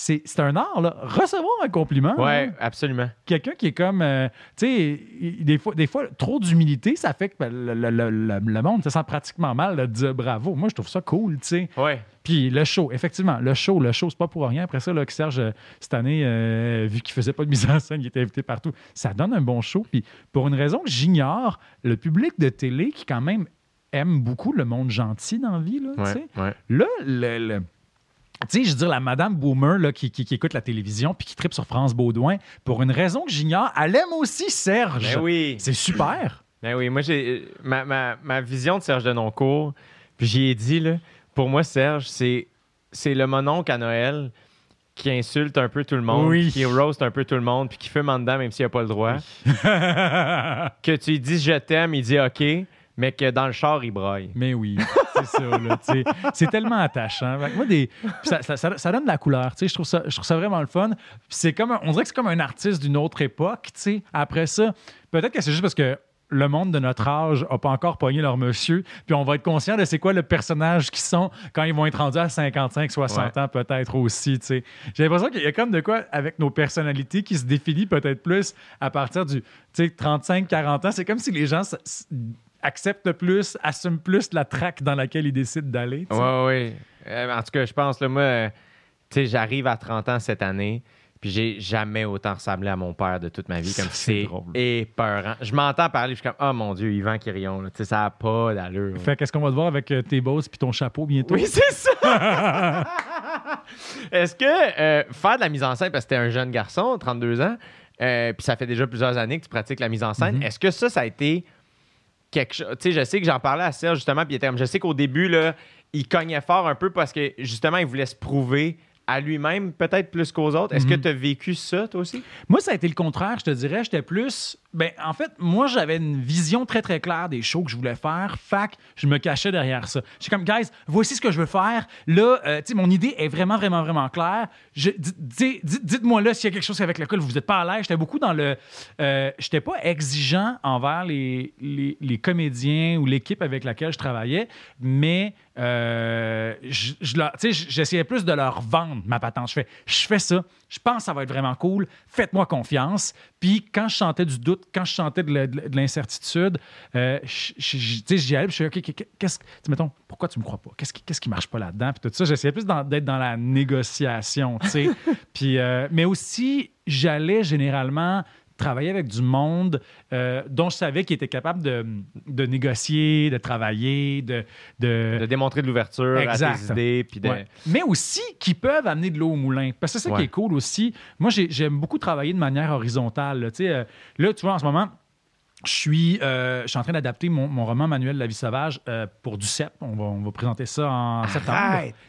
c'est c'est un art, là. Recevoir un compliment. Ouais, là, absolument. quelqu'un qui est comme, euh, tu sais, des fois, des fois, trop d'humilité, ça fait que ben, le, le- le- le- le monde se sent pratiquement mal de dire bravo. Moi, je trouve ça cool, tu sais. Ouais. Puis le show, effectivement, le show, le show, c'est pas pour rien. Après ça, là, que Serge, euh, cette année, euh, vu qu'il faisait pas de mise en scène, il était invité partout, ça donne un bon show. Puis pour une raison que j'ignore, le public de télé qui quand même aime beaucoup le monde gentil dans la vie, là, tu sais. Ouais. ouais. Là, le, le- tu sais, je veux dire, la Madame Boomer là, qui, qui- qui écoute la télévision puis qui tripe sur France Baudouin, pour une raison que j'ignore, elle aime aussi Serge. Ben oui. C'est super. Ben oui, moi, j'ai ma, ma, ma vision de Serge Denoncourt, puis j'y ai dit, là, pour moi, Serge, c'est, c'est le mononcle à Noël qui insulte un peu tout le monde, Oui. qui roast un peu tout le monde, puis qui fume en dedans même s'il n'a pas le droit. Que tu lui dis « je t'aime », il dit « OK », mais que dans le char, il braille. Mais oui, c'est ça. Là, tu sais. c'est tellement attachant. Moi, des, ça, ça- ça- ça donne de la couleur. tu sais. Je trouve, ça, je trouve ça vraiment le fun. C'est comme un- on dirait que c'est comme un artiste d'une autre époque. tu sais. Après ça, peut-être que c'est juste parce que le monde de notre âge n'a pas encore pogné leur monsieur. Puis on va être conscient de c'est quoi le personnage qu'ils sont quand ils vont être rendus à 55, 60 ans, peut-être aussi. tu sais. J'ai l'impression qu'il y a comme de quoi avec nos personnalités qui se définit peut-être plus à partir du tu sais, 35, 40 ans. C'est comme si les gens acceptent plus, assument plus la traque dans laquelle ils décident d'aller. Ouais, ouais. Euh, en tout cas, je pense, là, moi, euh, tu sais, j'arrive à 30 ans cette année, puis j'ai jamais autant ressemblé à mon père de toute ma vie. Comme Ça, c'est épeurant. Je m'entends parler, je suis comme, oh mon Dieu, Yvan Quirion, tu sais, ça n'a pas d'allure. Fait qu'est-ce qu'on va te voir avec euh, tes bosses puis ton chapeau bientôt? Oui, c'est ça! Est-ce que euh, faire de la mise en scène, parce que t'es un jeune garçon, 32 ans, puis ça fait déjà plusieurs années que tu pratiques la mise en scène, Mhm. est-ce que ça, ça a été quelque chose. Je sais que j'en parlais à Serge justement, puis je sais qu'au début, il cognait fort un peu parce que justement, il voulait se prouver à lui-même, peut-être plus qu'aux autres. Est-ce que Mhm. tu as vécu ça, toi aussi? Moi, ça a été le contraire, je te dirais. J'étais plus. Ben, en fait, moi, j'avais une vision très, très claire des shows que je voulais faire. Fac, je me cachais derrière ça. J'étais comme, guys, voici ce que je veux faire. Là, euh, tu sais, mon idée est vraiment, vraiment, vraiment claire. Dites-moi là s'il y a quelque chose avec lequel vous n'êtes pas à l'aise. J'étais beaucoup dans le. euh, J'étais pas exigeant envers les, les, les comédiens ou l'équipe avec laquelle je travaillais, mais euh, je, je j'essayais plus de leur vendre ma patente. Je fais, je fais ça, je pense que ça va être vraiment cool, faites-moi confiance. Puis quand je sentais du doute, quand je sentais de l'incertitude, euh, j'y allais, je suis OK, qu'est-ce que, mettons, pourquoi tu me crois pas? Qu'est-ce qui, qu'est-ce qui marche pas là-dedans? Puis tout ça, j'essayais plus d'être dans la négociation, tu sais. puis, euh, mais aussi, j'allais généralement travailler avec du monde euh, dont je savais qu'il était capable de, de négocier, de travailler, de, de, De démontrer de l'ouverture à tes idées, puis de. Ouais. Mais aussi qui peuvent amener de l'eau au moulin. Parce que c'est ça qui est cool aussi. Moi, j'ai- j'aime beaucoup travailler de manière horizontale. Là, Tu euh, là, tu vois, en ce moment, je suis, euh, je suis en train d'adapter mon, mon roman Manuel de la vie sauvage euh, pour du CEP. On va, on va présenter ça en septembre.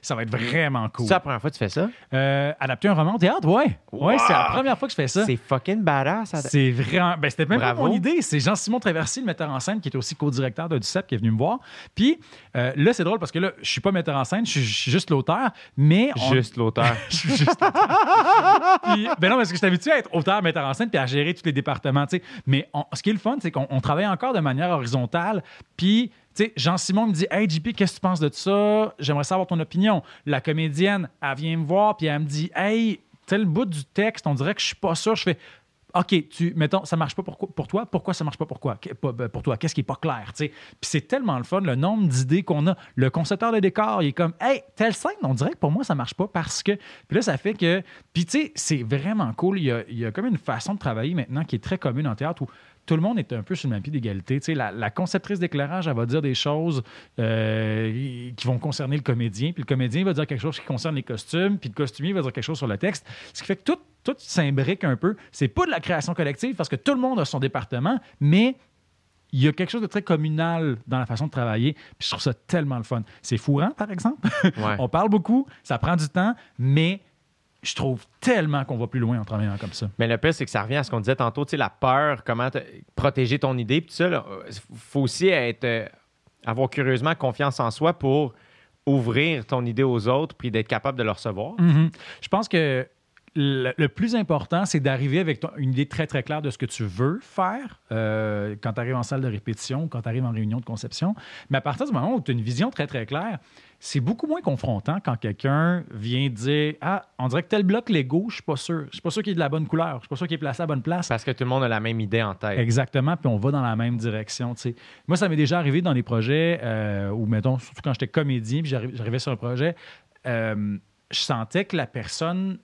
Ça va être vraiment cool. C'est la première fois que tu fais ça? Euh, adapter un roman au théâtre, ouais. Ouais, c'est la première fois que je fais ça. C'est fucking badass. ça. C'est vraiment. Ben, c'était même Bravo. pas mon idée. C'est Jean-Simon Traversy, le metteur en scène, qui est aussi co-directeur de DUCEP, qui est venu me voir. Puis euh, là, c'est drôle parce que là, je suis pas metteur en scène, je suis, je suis juste l'auteur, mais. on- Juste l'auteur. je suis juste. puis, ben non, parce que je suis habitué à être auteur, metteur en scène, puis à gérer tous les départements, tu sais. Mais on- ce qui est le fun, c'est qu'on on travaille encore de manière horizontale. Puis, tu sais, Jean-Simon me dit Hey, JP, qu'est-ce que tu penses de ça? J'aimerais savoir ton opinion. La comédienne, elle vient me voir, puis elle me dit Hey, tel bout du texte, on dirait que je suis pas sûr. Je fais. OK, tu, mettons, ça marche pas pour, pour toi. Pourquoi ça marche pas pour, quoi? Ben, pour toi? Qu'est-ce qui est pas clair? Puis c'est tellement le fun, le nombre d'idées qu'on a. Le concepteur de décor, il est comme, hey, telle scène, on dirait que pour moi, ça marche pas parce que. Puis là, ça fait que. Puis tu sais, c'est vraiment cool. Il y, a, il y a comme une façon de travailler maintenant qui est très commune en théâtre où tout le monde est un peu sur le même pied d'égalité. Tu sais, la, la conceptrice d'éclairage, elle va dire des choses euh, qui vont concerner le comédien, puis le comédien va dire quelque chose qui concerne les costumes, puis le costumier va dire quelque chose sur le texte. Ce qui fait que tout, tout s'imbrique un peu. C'est pas de la création collective parce que tout le monde a son département, mais il y a quelque chose de très communal dans la façon de travailler. Puis je trouve ça tellement le fun. C'est fourrant, par exemple. Ouais. On parle beaucoup, ça prend du temps, mais je trouve tellement qu'on va plus loin en travaillant comme ça. Mais le pire, c'est que ça revient à ce qu'on disait tantôt, tu sais, la peur, comment te- protéger ton idée, puis tout ça. Il faut aussi être, euh, avoir curieusement confiance en soi pour ouvrir ton idée aux autres, puis d'être capable de le recevoir. Mhm. Je pense que le, le plus important, c'est d'arriver avec ton- une idée très, très claire de ce que tu veux faire euh, quand tu arrives en salle de répétition, quand tu arrives en réunion de conception. Mais à partir du moment où tu as une vision très, très claire, c'est beaucoup moins confrontant quand quelqu'un vient dire Ah, on dirait que tel bloc Lego, je suis pas sûr. Je suis pas sûr qu'il est de la bonne couleur. Je suis pas sûr qu'il est placé à la bonne place. Parce que tout le monde a la même idée en tête. Exactement, puis on va dans la même direction. Moi, ça m'est déjà arrivé dans des projets euh, où, mettons, surtout quand j'étais comédien, puis j'arri- j'arrivais sur un projet, euh, je sentais que la personne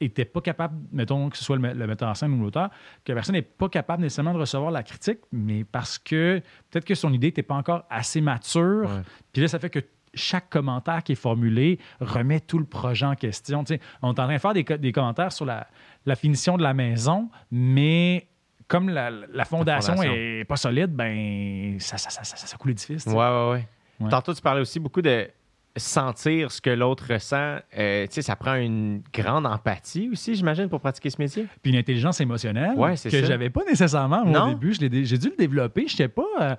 était pas capable, mettons que ce soit le, me- le metteur en scène ou l'auteur, que la personne n'est pas capable nécessairement de recevoir la critique, mais parce que peut-être que son idée n'était pas encore assez mature. Ouais. Puis là, ça fait que chaque commentaire qui est formulé remet tout le projet en question. On est en train de faire des, co- des commentaires sur la, la finition de la maison, mais comme la, la fondation fondation. est pas solide, ben ça, ça, ça, ça, ça coule l'édifice. ouais, ouais, Ouais. Tantôt, tu parlais aussi beaucoup de sentir ce que l'autre ressent. Euh, tu sais, ça prend une grande empathie aussi, j'imagine, pour pratiquer ce métier. Puis une intelligence émotionnelle Ouais, que j'avais pas nécessairement moi, au début. J'ai dû le développer. Je n'étais pas. euh,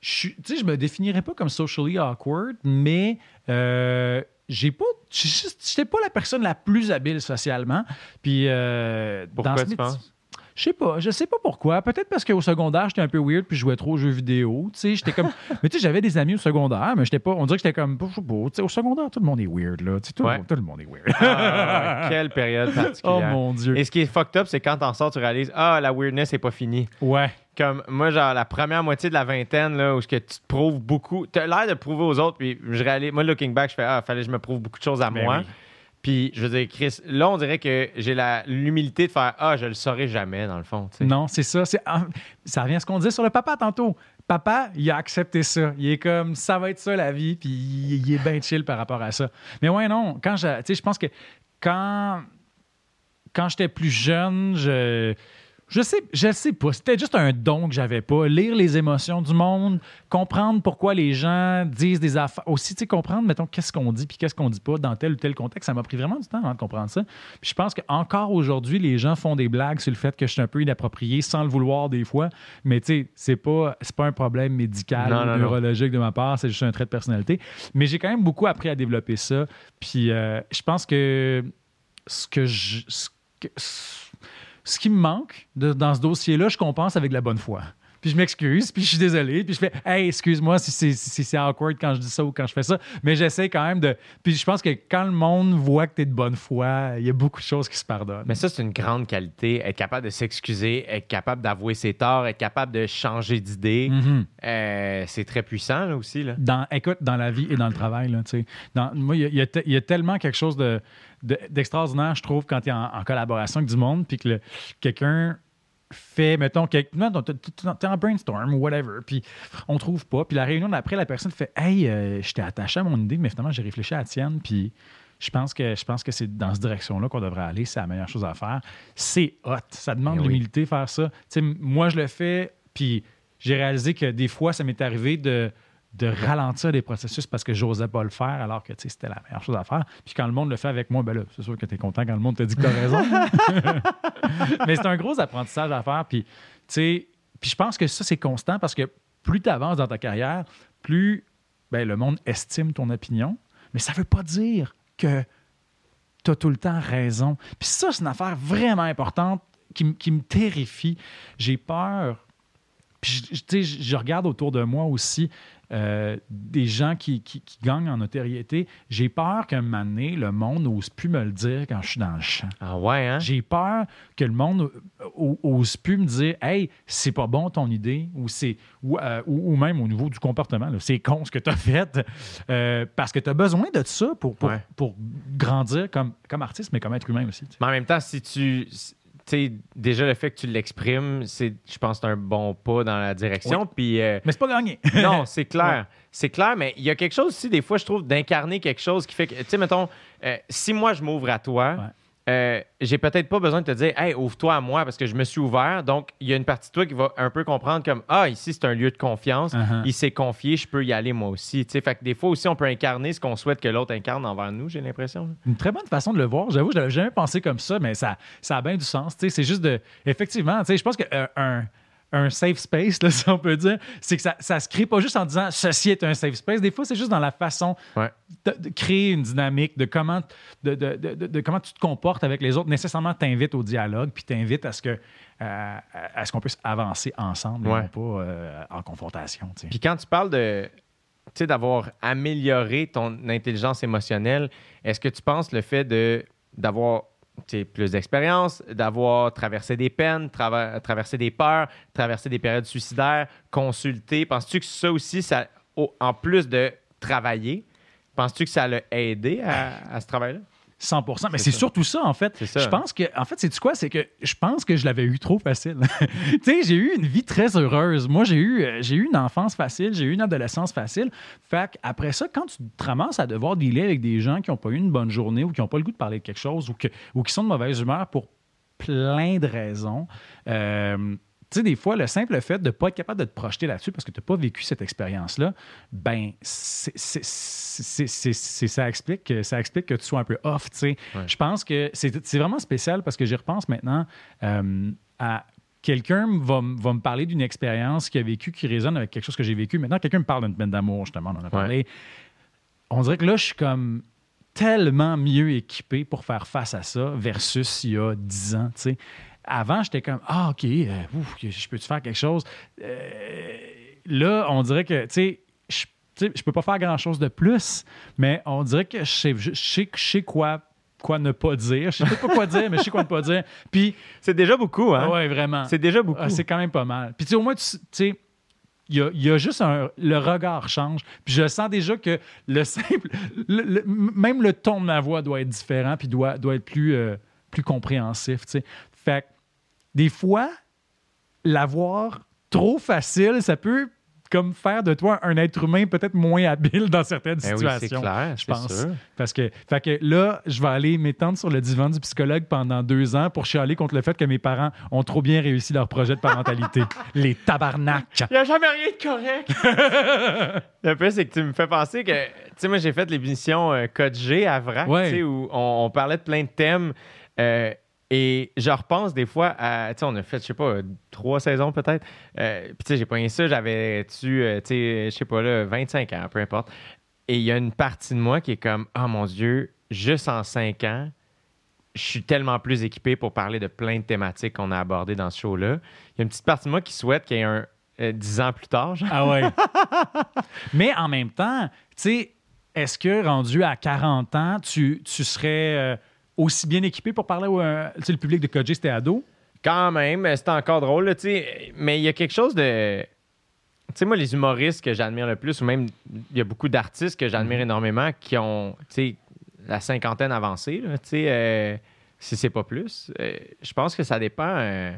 je suis- tu sais, je me définirais pas comme socially awkward, mais euh, j'ai pas. Je n'étais pas la personne la plus habile socialement. Puis euh, Pourquoi dans ce tu penses? Je sais pas, je sais pas pourquoi. Peut-être parce qu'au secondaire, j'étais un peu weird puis je jouais trop aux jeux vidéo. Tu sais, j'étais comme. mais tu sais, j'avais des amis au secondaire, mais j'étais pas. On dirait que j'étais comme. Tu sais, au secondaire, tout le monde est weird, là. Tu sais, tout, le Ouais. monde- tout le monde est weird. Ah, quelle période oh particulière. mon Dieu. Et ce qui est fucked up, c'est quand t'en sors, tu réalises Ah, la weirdness n'est pas finie. Ouais. Comme moi, genre, la première moitié de la vingtaine, là, où ce que tu te prouves beaucoup. Tu as l'air de prouver aux autres, puis je réalise. Moi, looking back, je fais Ah, fallait que je me prouve beaucoup de choses à Ben moi. oui. Puis, je veux dire, Chris, là, on dirait que j'ai l'humilité de faire Ah, je le saurai jamais, dans le fond. Non, c'est ça. Ça revient à ce qu'on disait sur le papa tantôt. Papa, il a accepté ça. Il est comme, ça va être ça la vie, puis il, est bien chill par rapport à ça. Mais ouais, non, quand je, je pense que quand, quand j'étais plus jeune, je, je sais, je sais pas. C'était juste un don que j'avais pas. Lire les émotions du monde, comprendre pourquoi les gens disent des affaires. Aussi, tu sais, comprendre, mettons, qu'est-ce qu'on dit puis qu'est-ce qu'on dit pas dans tel ou tel contexte. Ça m'a pris vraiment du temps avant de comprendre ça. Puis je pense qu'encore aujourd'hui, les gens font des blagues sur le fait que je suis un peu inapproprié sans le vouloir des fois. Mais tu sais, c'est pas, c'est pas un problème médical Non, neurologique de ma part. C'est juste un trait de personnalité. Mais j'ai quand même beaucoup appris à développer ça. Puis euh, je pense que ce que je. Ce, que- ce qui me manque de- dans ce dossier-là, je compense avec de la bonne foi. Puis je m'excuse, puis je suis désolé, puis je fais Hey, excuse-moi si c'est si awkward quand je dis ça ou quand je fais ça. Mais j'essaie quand même de. Puis je pense que quand le monde voit que tu es de bonne foi, il y a beaucoup de choses qui se pardonnent. Mais ça, c'est une grande qualité. Être capable de s'excuser, être capable d'avouer ses torts, être capable de changer d'idée. Mhm. Euh, c'est très puissant, là aussi. Là. dans, écoute, dans la vie et dans le travail, là, tu sais. Dans- moi, il y a- il y, a te- il y a tellement quelque chose de, de- d'extraordinaire, je trouve, quand tu es en, en collaboration avec du monde, puis que quelqu'un fait, mettons, non, t'es- en brainstorm ou whatever, puis on trouve pas, puis la réunion d'après, la personne fait « Hey, euh, j'étais attaché à mon idée, mais finalement, j'ai réfléchi à la tienne, puis je pense que, je pense que c'est dans cette direction-là qu'on devrait aller, c'est la meilleure chose à faire. C'est hot, ça demande Eh oui. l'humilité faire ça. Moi, je le fais, puis j'ai réalisé que des fois, ça m'est arrivé de, de ralentir des processus parce que j'osais pas le faire alors que c'était la meilleure chose à faire. Puis quand le monde le fait avec moi, ben là, c'est sûr que tu es content quand le monde te dit que tu as raison. Mais c'est un gros apprentissage à faire. Puis, je pense que ça, c'est constant parce que plus tu avances dans ta carrière, plus ben, le monde estime ton opinion. Mais ça veut pas dire que tu as tout le temps raison. Puis ça, c'est une affaire vraiment importante qui me terrifie. J'ai peur. Puis, je- regarde autour de moi aussi euh, des gens qui, qui- qui gagnent en notoriété. J'ai peur qu'un moment donné, le monde n'ose plus me le dire quand je suis dans le champ. Ah ouais, hein? J'ai peur que le monde o- ose plus me dire Hey, c'est pas bon ton idée, ou, c'est, ou, euh, ou, ou même au niveau du comportement, c'est con ce que tu as fait, euh, parce que tu as besoin de ça pour, pour, Ouais. pour grandir comme, comme artiste, mais comme être humain aussi. Mais en même temps, si tu. Déjà le fait que tu l'exprimes, c'est, je pense, c'est un bon pas dans la direction. Puis, euh, Mais c'est pas gagné. non, c'est clair. C'est clair, mais il y a quelque chose aussi, des fois, je trouve, d'incarner quelque chose qui fait que, tu sais, mettons, euh, si moi je m'ouvre à toi, Ouais. Euh, j'ai peut-être pas besoin de te dire, hey, ouvre-toi à moi parce que je me suis ouvert. Donc, il y a une partie de toi qui va un peu comprendre comme, ah, ici, c'est un lieu de confiance. Uh-huh. Il s'est confié, je peux y aller moi aussi. Fait que des fois aussi, on peut incarner ce qu'on souhaite que l'autre incarne envers nous, j'ai l'impression. Une très bonne façon de le voir. J'avoue, je n'avais jamais pensé comme ça, mais ça, ça a bien du sens. C'est juste de. Effectivement, tu sais, je pense qu'un un, un safe space, là, si on peut dire, c'est que ça, ça se crée pas juste en disant ceci est un safe space. Des fois, c'est juste dans la façon Ouais. de, de créer une dynamique, de comment, de, de- de- comment tu te comportes avec les autres. Nécessairement, t'invites au dialogue, puis t'invites à ce que euh, à, ce qu'on puisse avancer ensemble, et non pas euh, en confrontation. Puis quand tu parles de, d'avoir amélioré ton intelligence émotionnelle, est-ce que tu penses le fait de d'avoir plus d'expérience, d'avoir traversé des peines, trava- traversé des peurs, traversé des périodes suicidaires, consulté, penses-tu que ça aussi, ça, en plus de travailler, penses-tu que ça l'a aidé à, à ce travail-là? 100 Mais C'est surtout ça, en fait. Je pense que, en fait, c'est quoi? C'est que je pense que je l'avais eu trop facile. tu sais, j'ai eu une vie très heureuse. Moi, j'ai eu, euh, j'ai eu une enfance facile, j'ai eu une adolescence facile. Fait après ça, quand tu te ramasses à devoir dealer avec des gens qui n'ont pas eu une bonne journée ou qui n'ont pas le goût de parler de quelque chose ou, que, ou qui sont de mauvaise humeur pour plein de raisons, euh, tu sais, des fois, le simple fait de ne pas être capable de te projeter là-dessus parce que tu n'as pas vécu cette expérience-là, ben, c'est, c'est- c'est- c'est- c'est- ça, explique que, ça explique que tu sois un peu off, tu sais. Ouais. Je pense que c'est, vraiment spécial parce que j'y repense maintenant euh, à quelqu'un va, va me parler d'une expérience qu'il a vécue qui résonne avec quelque chose que j'ai vécu. Maintenant, quelqu'un me parle d'une peine d'amour, justement, on en a parlé. On dirait que là, je suis comme tellement mieux équipé pour faire face à ça versus il y a 10 ans, tu sais. Avant, j'étais comme Ah, OK, euh, ouf, je peux-tu faire quelque chose? Euh, là, on dirait que, tu sais, je sais, je peux pas faire grand-chose de plus, mais on dirait que je sais, je sais, je sais quoi, quoi ne pas dire. Je sais peut-être pas quoi dire, mais je sais quoi ne pas dire. Puis, C'est déjà beaucoup, hein? ouais, vraiment. C'est déjà beaucoup. Ah, c'est quand même pas mal. Puis, tu sais, au moins, tu sais, il y a, y a juste un. Le regard change. Puis, je sens déjà que le simple. le- le- même le ton de ma voix doit être différent, puis doit, doit être plus, euh, plus compréhensif, tu sais. Fait que, des fois, l'avoir trop facile, ça peut comme faire de toi un être humain peut-être moins habile dans certaines Ben oui, c'est situations. clair, je pense. sûr. Parce que, fait que là, je vais aller m'étendre sur le divan du psychologue pendant deux ans pour chialer contre le fait que mes parents ont trop bien réussi leur projet de parentalité. Les tabarnak. Il n'y a jamais rien de correct. le plus, c'est que tu me fais penser que, tu sais, moi, j'ai fait l'émission euh, Code G à VRAC, Ouais. tu sais, où on, on parlait de plein de thèmes. euh, et je repense des fois à, tu sais, on a fait, je sais pas, trois saisons peut-être. Euh, Puis, tu sais, j'ai pogné ça, j'avais, tu euh, tu sais, je sais pas, là, 25 ans, peu importe. Et il y a une partie de moi qui est comme, oh mon Dieu, juste en cinq ans, je suis tellement plus équipé pour parler de plein de thématiques qu'on a abordées dans ce show-là. Il y a une petite partie de moi qui souhaite qu'il y ait un euh, 10 ans plus tard, genre. Ah ouais. Mais en même temps, tu sais, est-ce que rendu à 40 ans, tu, tu serais euh, aussi bien équipé pour parler au euh, le public de Kodji, c'était ado? Quand même, c'est encore drôle, là. Mais il y a quelque chose de. Tu sais, moi, les humoristes que j'admire le plus, ou même il y a beaucoup d'artistes que j'admire énormément qui ont, tu sais, la cinquantaine avancée, là, tu sais, euh, si c'est pas plus. Euh, je pense que ça dépend.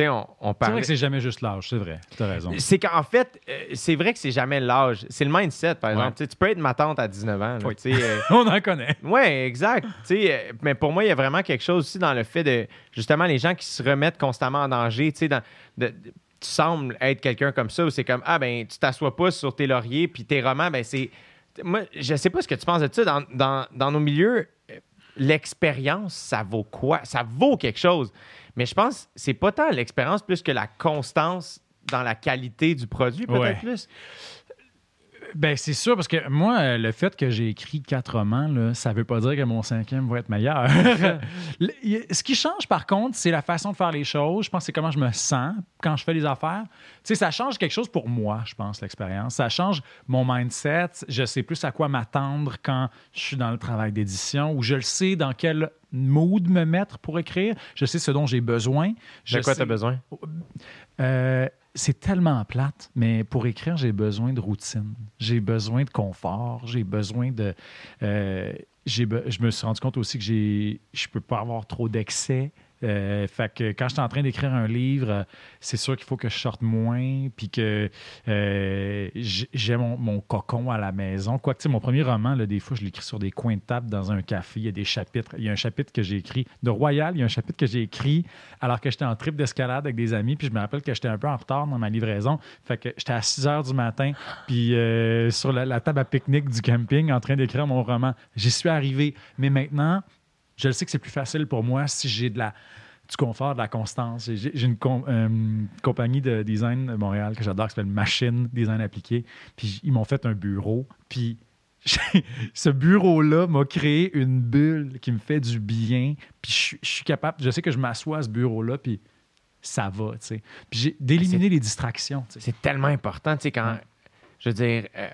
On, C'est vrai que c'est jamais juste l'âge, c'est vrai. Tu as raison. C'est qu'en fait, euh, c'est vrai que c'est jamais l'âge. C'est le mindset, par exemple. Tu peux être ma tante à 19 ans. là, Oui. euh, On en connaît. oui, exact. Euh, mais pour moi, il y a vraiment quelque chose aussi dans le fait de, justement, les gens qui se remettent constamment en danger. Tu sais, dans- de- de- tu sembles être quelqu'un comme ça où c'est comme, ah, ben, tu t'assois pas sur tes lauriers, puis tes romans, ben, c'est. Moi, je sais pas ce que tu penses de ça. Dans, dans, dans nos milieux, l'expérience, ça vaut quoi? Ça vaut quelque chose. Mais je pense que c'est pas tant l'expérience plus que la constance dans la qualité du produit, peut-être Ouais. plus. Ben, c'est sûr, parce que moi, euh, le fait que j'ai écrit quatre romans, là, ça veut pas dire que mon cinquième va être meilleur. Ce qui change, par contre, c'est la façon de faire les choses. Je pense que c'est comment je me sens quand je fais les affaires. Tu sais, ça change quelque chose pour moi, je pense, l'expérience. Ça change mon mindset. Je sais plus à quoi m'attendre quand je suis dans le travail d'édition ou je le sais dans quel mood me mettre pour écrire. Je sais ce dont j'ai besoin. Je De quoi sais- tu as besoin? euh, c'est tellement plate, mais pour écrire, j'ai besoin de routine. J'ai besoin de confort. J'ai besoin de. euh, j'ai je me suis rendu compte aussi que j'ai, je peux pas avoir trop d'excès. Euh, fait que quand je suis en train d'écrire un livre, c'est sûr qu'il faut que je sorte moins, puis que euh, j'ai mon, cocon à la maison. Quoique, tu sais, mon premier roman, là, des fois, je l'écris sur des coins de table dans un café. Il y a des chapitres. Il y a un chapitre que j'ai écrit de Royal, il y a un chapitre que j'ai écrit alors que j'étais en trip d'escalade avec des amis, puis je me rappelle que j'étais un peu en retard dans ma livraison. Fait que j'étais à 6 heures du matin, puis euh, sur la, la table à pique-nique du camping, en train d'écrire mon roman. J'y suis arrivé. Mais maintenant, je le sais que c'est plus facile pour moi si j'ai de la du confort, de la constance. J'ai une com- euh, compagnie de design de Montréal que j'adore qui s'appelle Machine Design Appliqué. Puis ils m'ont fait un bureau. Puis ce bureau-là m'a créé une bulle qui me fait du bien. Puis je, suis- je suis capable, je sais que je m'assois à ce bureau-là, puis ça va, tu sais. Puis j'ai d'éliminer les distractions. C'est tellement important, tu sais, quand, Ouais. je veux dire, euh,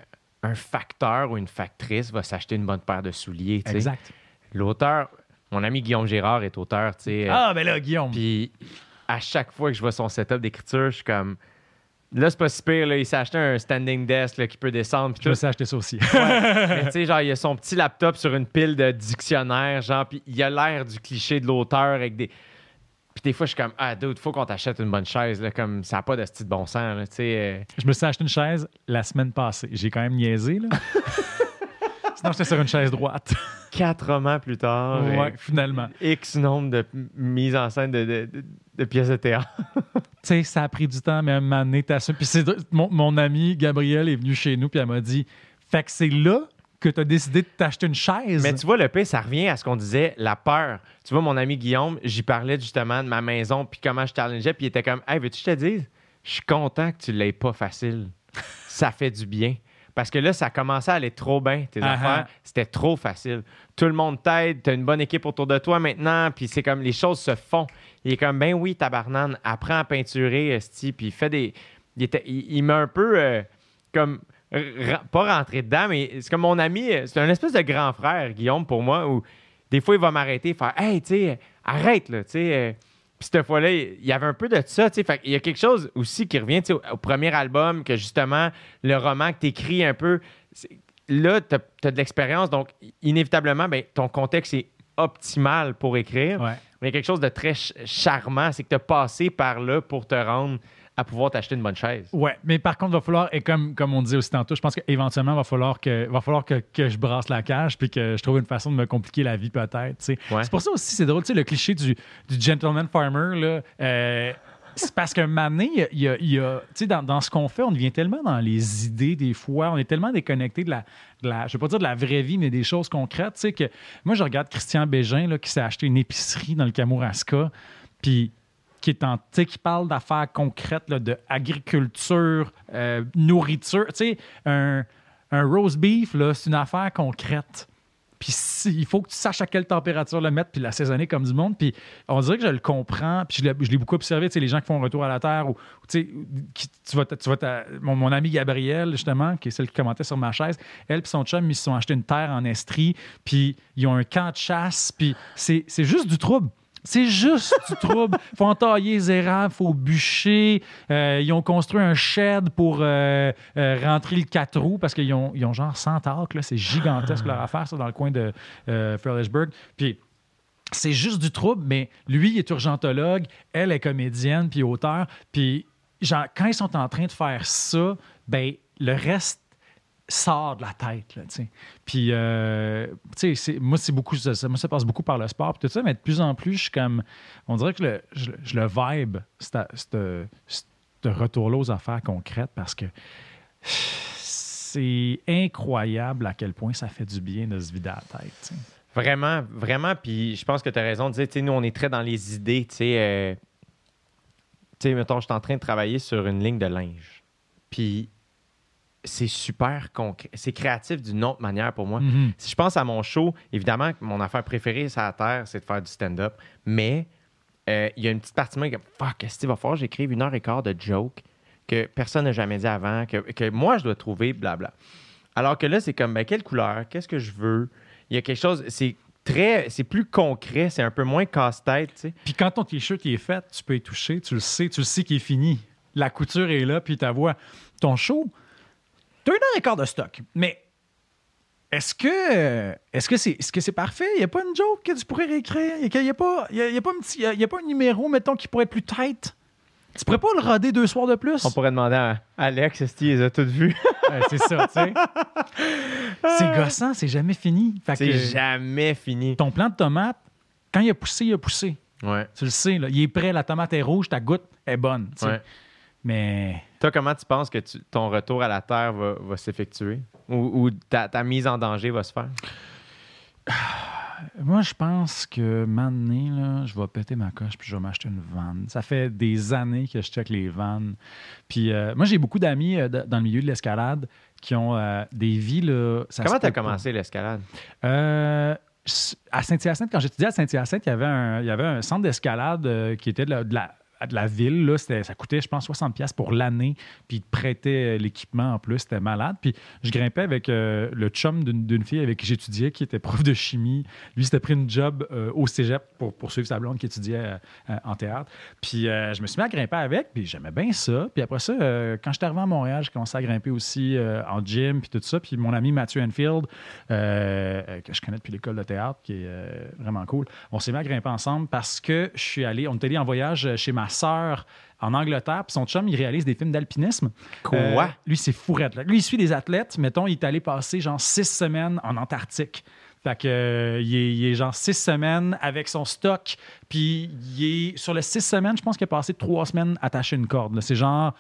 un facteur ou une factrice va s'acheter une bonne paire de souliers, tu sais. Exact. L'auteur, mon ami Guillaume Gérard est auteur, tu sais. euh, Ah, ben là, Guillaume. Puis à chaque fois que je vois son setup d'écriture, je suis comme. Là, c'est pas si pire, là. Il s'est acheté un standing desk là, qui peut descendre. Je me suis acheté ça aussi. Mais tu sais, genre, il a son petit laptop sur une pile de dictionnaires, genre, puis il a l'air du cliché de l'auteur avec des. Puis des fois, je suis comme, ah, dude, faut qu'on t'achète une bonne chaise, là, comme ça n'a pas de style de bon sens, là, tu sais. euh. Je me suis acheté une chaise la semaine passée. J'ai quand même niaisé, là. Sinon, j'étais sur une chaise droite. quatre romans plus tard, ouais, finalement. X nombre de mises en scène de, de- de- de pièces de théâtre. Tu sais, ça a pris du temps, mais à un moment donné, t'as ça. Puis c'est mon, mon ami Gabriel est venu chez nous, puis elle m'a dit Fait que c'est là que tu as décidé de t'acheter une chaise. Mais tu vois, le pire, ça revient à ce qu'on disait, la peur. Tu vois, mon ami Guillaume, j'y parlais justement de ma maison, puis comment je challengeais, puis il était comme, hey, veux-tu que je te dise, je suis content que tu l'aies pas facile. ça fait du bien. Parce que là, ça commençait à aller trop bien, tes Ah affaires. ah. C'était trop facile. Tout le monde t'aide, t'as une bonne équipe autour de toi maintenant, puis c'est comme, les choses se font. Il est comme, ben oui, tabarnane, apprends à peinturer, esti, puis il fait des... Il, était, il, il m'a un peu, euh, comme, pas rentré dedans, mais c'est comme mon ami, euh, c'est un espèce de grand frère, Guillaume, pour moi, où des fois, il va m'arrêter et faire Hey, tu sais, arrête, là, tu sais. euh. Puis cette fois-là, il y avait un peu de ça, tu sais. Qu'il y a quelque chose aussi qui revient, tu sais, au, au premier album, que justement, le roman que tu écris un peu, là, tu as, de l'expérience, donc inévitablement, ben, ton contexte est optimal pour écrire. Ouais. Mais il y a quelque chose de très ch- charmant, c'est que tu as passé par là pour te rendre à pouvoir t'acheter une bonne chaise. Ouais, mais par contre, il va falloir, et comme, comme on disait aussi tantôt, je pense qu'éventuellement, il va falloir, que, va falloir que, que je brasse la cage puis que je trouve une façon de me compliquer la vie, peut-être. Ouais. C'est pour ça aussi, c'est drôle, le cliché du, du gentleman farmer, là. euh, c'est parce qu'un moment donné, il y a- il y dans, dans ce qu'on fait, on devient tellement dans les idées des fois, on est tellement déconnecté de la, de la je ne veux pas dire de la vraie vie, mais des choses concrètes. Que moi, je regarde Christian Bégin, là, qui s'est acheté une épicerie dans le Kamouraska, puis qui est en, qui parle d'affaires concrètes, là, de agriculture, euh, nourriture. Tu sais, un, un roast beef, c'est une affaire concrète. Puis il faut que tu saches à quelle température le mettre, puis l'assaisonner comme du monde. Puis on dirait que je le comprends. Puis je l'ai, beaucoup observé, tu sais, les gens qui font un retour à la Terre, ou, tu sais, tu vas, tu vas mon, mon amie Gabrielle, justement, qui est celle qui commentait sur ma chaise, elle et son chum, ils se sont achetés une terre en Estrie, puis ils ont un camp de chasse, puis c'est juste du trouble. C'est juste du trouble. faut entailler les érables, faut bûcher. Euh, ils ont construit un shed pour euh, euh, rentrer le 4 roues parce qu'ils ont, ils ont genre 100 arcs. C'est gigantesque leur affaire, ça, dans le coin de Fredericksburg. Puis c'est juste du trouble, mais lui, il est urgentologue, elle est comédienne puis auteur. Puis genre, quand ils sont en train de faire ça, ben le reste sort de la tête. Là, puis, euh, moi, c'est beaucoup, ça, moi, ça passe beaucoup par le sport, tout ça, mais de plus en plus, je suis comme, on dirait que le, je, le vibe, ce retour-là aux affaires concrètes, parce que c'est incroyable à quel point ça fait du bien de se vider la tête. Vraiment, vraiment. Puis je pense que tu as raison de dire, nous, on est très dans les idées. Tu sais, euh, mettons, je suis en train de travailler sur une ligne de linge. Puis c'est super concret. C'est créatif d'une autre manière pour moi. Mhm. Si je pense à mon show, évidemment, mon affaire préférée sur la Terre, c'est de faire du stand-up. Mais euh, il y a une petite partie de moi qui fuck, est-ce qu'il va falloir j'écrive une heure et quart de joke que personne n'a jamais dit avant, que, que moi, je dois trouver, blabla. Alors que là, c'est comme, ben, quelle couleur? Qu'est-ce que je veux? Il y a quelque chose, c'est très, c'est plus concret, c'est un peu moins casse-tête, tu sais. Puis quand ton t-shirt est fait, tu peux y toucher, tu le sais, tu le sais qu'il est fini. La couture est là, puis ta voix. Ton show, t'as une heure et quart de stock, mais Est-ce que est-ce que c'est est-ce que c'est parfait? Il n'y a pas une joke que tu pourrais réécrire? Il n'y a, pas, un petit, il y a pas un numéro, mettons, qui pourrait être plus tight? Tu pourrais pas le roder deux soirs de plus? On pourrait demander à Alex si il les a toutes vues? Ouais, c'est ça, tu sais. c'est gossant, c'est jamais fini. Fait C'est que jamais fini. ton plant de tomate, quand il a poussé, il a poussé. Ouais. Tu le sais, là. il est prêt, la tomate est rouge, ta goutte est bonne. tu sais. ouais. Mais Toi, comment tu penses que tu- ton retour à la Terre va, va s'effectuer? Ou, ou ta, ta mise en danger va se faire? moi, je pense que maintenant, là, je vais péter ma coche puis je vais m'acheter une vanne. Ça fait des années que je check les vannes. Puis euh, moi, j'ai beaucoup d'amis euh, dans le milieu de l'escalade qui ont euh, des vies. Là, ça comment tu as commencé l'escalade? Euh, à Saint-Hyacinthe, quand j'étudiais à Saint-Hyacinthe, il y avait un, il y avait un centre d'escalade qui était de la, de la- de la ville. Là. Ça coûtait, je pense, 60$ piastres pour l'année. Puis ils te euh, l'équipement en plus. C'était malade. Puis je grimpais avec euh, le chum d'une fille avec qui j'étudiais, qui était prof de chimie. Lui, s'était pris une job euh, au cégep pour poursuivre sa blonde qui étudiait en théâtre. Puis je me suis mis à grimper avec, puis j'aimais bien ça. Puis après ça, quand j'étais arrivé à Montréal, j'ai commencé à grimper aussi en gym, puis tout ça. Puis mon ami Mathieu Enfield, que je connais depuis l'école de théâtre, qui est vraiment cool, on s'est mis à grimper ensemble parce que je suis allé, on est allé en voyage chez ma sœur en Angleterre, puis son chum, il réalise des films d'alpinisme. Quoi? Euh, lui, c'est fourrette. là. Lui, il suit des athlètes. Mettons, il est allé passer genre six semaines en Antarctique. Fait que, euh, il, est, il est genre six semaines avec son stock. Puis, il est sur les six semaines, je pense qu'il a passé trois semaines attaché à une corde. C'est genre,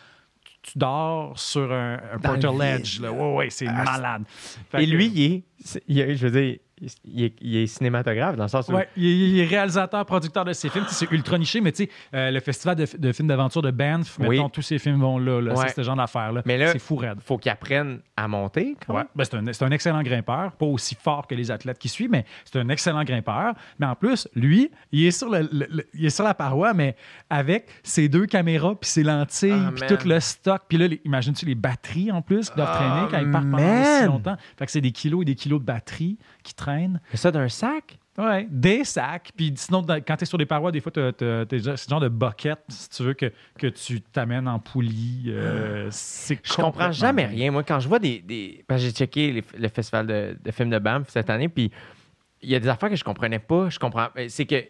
tu dors sur un, un portal ledge. Là. Ouais, ouais, c'est Ah, malade. Fait Et que- lui, il est, il est- je veux dire, il est, il est cinématographe dans le sens où. Ouais, il est, réalisateur, producteur de ses films. C'est ultra niché, mais tu sais, euh, le festival de, de films d'aventure de Banff, Oui. mettons, tous ces films vont là. là. Ouais. C'est ce genre d'affaires-là. Mais là- c'est fou raide. faut qu'il apprenne à monter. Ouais. Ben, c'est, un, c'est un excellent grimpeur, pas aussi fort que les athlètes qui suivent, mais c'est un excellent grimpeur. Mais en plus, lui, il est sur, le, le- le- il est sur la paroi, mais avec ses deux caméras, puis ses lentilles, Ah, puis tout le stock. Puis là, les- imagines-tu les batteries en plus qui doivent Ah, traîner quand ils partent pendant si longtemps? Fait que c'est des kilos et des kilos de batteries qui traînent. Ça d'un sac? Ouais, des sacs. Puis sinon, quand tu es sur des parois, des fois, c'est le genre de bucket, si tu veux, que, que tu t'amènes en poulie. Euh, c'est Je comprends jamais rien. Moi, quand je vois des. des... j'ai checké les- le festival de, de films de Banff cette année, puis il y a des affaires que je comprenais pas. Je comprends. C'est que.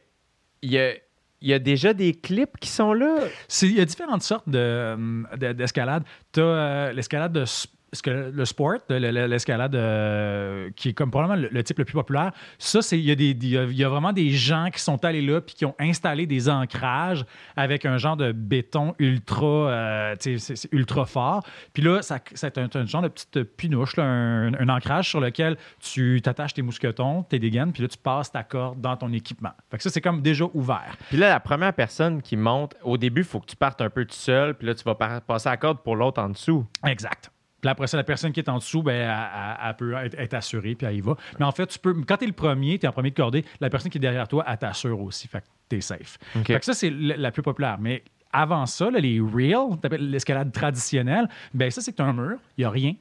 Il y a, il y a déjà des clips qui sont là. Il y a différentes sortes de, de- d'escalade. tu as l'escalade de s- ce que- le sport, le- le- l'escalade euh, qui est comme probablement le, le type le plus populaire. Ça, c'est il y, a y a- il y a vraiment des gens qui sont allés là puis qui ont installé des ancrages avec un genre de béton ultra, euh, ultra fort. Puis là, ça, c'est un, un genre de petite pinouche, là, un, un ancrage sur lequel tu t'attaches tes mousquetons, tes dégaines, puis là, tu passes ta corde dans ton équipement. Fait que ça, c'est comme déjà ouvert. Puis là, la première personne qui monte, au début, il faut que tu partes un peu tout seul, puis là, tu vas passer à la corde pour l'autre en dessous. Exact. Puis après ça, la personne qui est en dessous, ben, elle, peut être, assurée, puis elle y va. Mais en fait, tu peux, quand tu es le premier, tu es en premier de cordée, la personne qui est derrière toi, elle t'assure aussi. Fait que tu es safe. Fait que ça, c'est la, plus populaire. Mais avant ça, là, les real, l'escalade traditionnelle, ben ça, c'est que tu as un mur, il n'y a rien.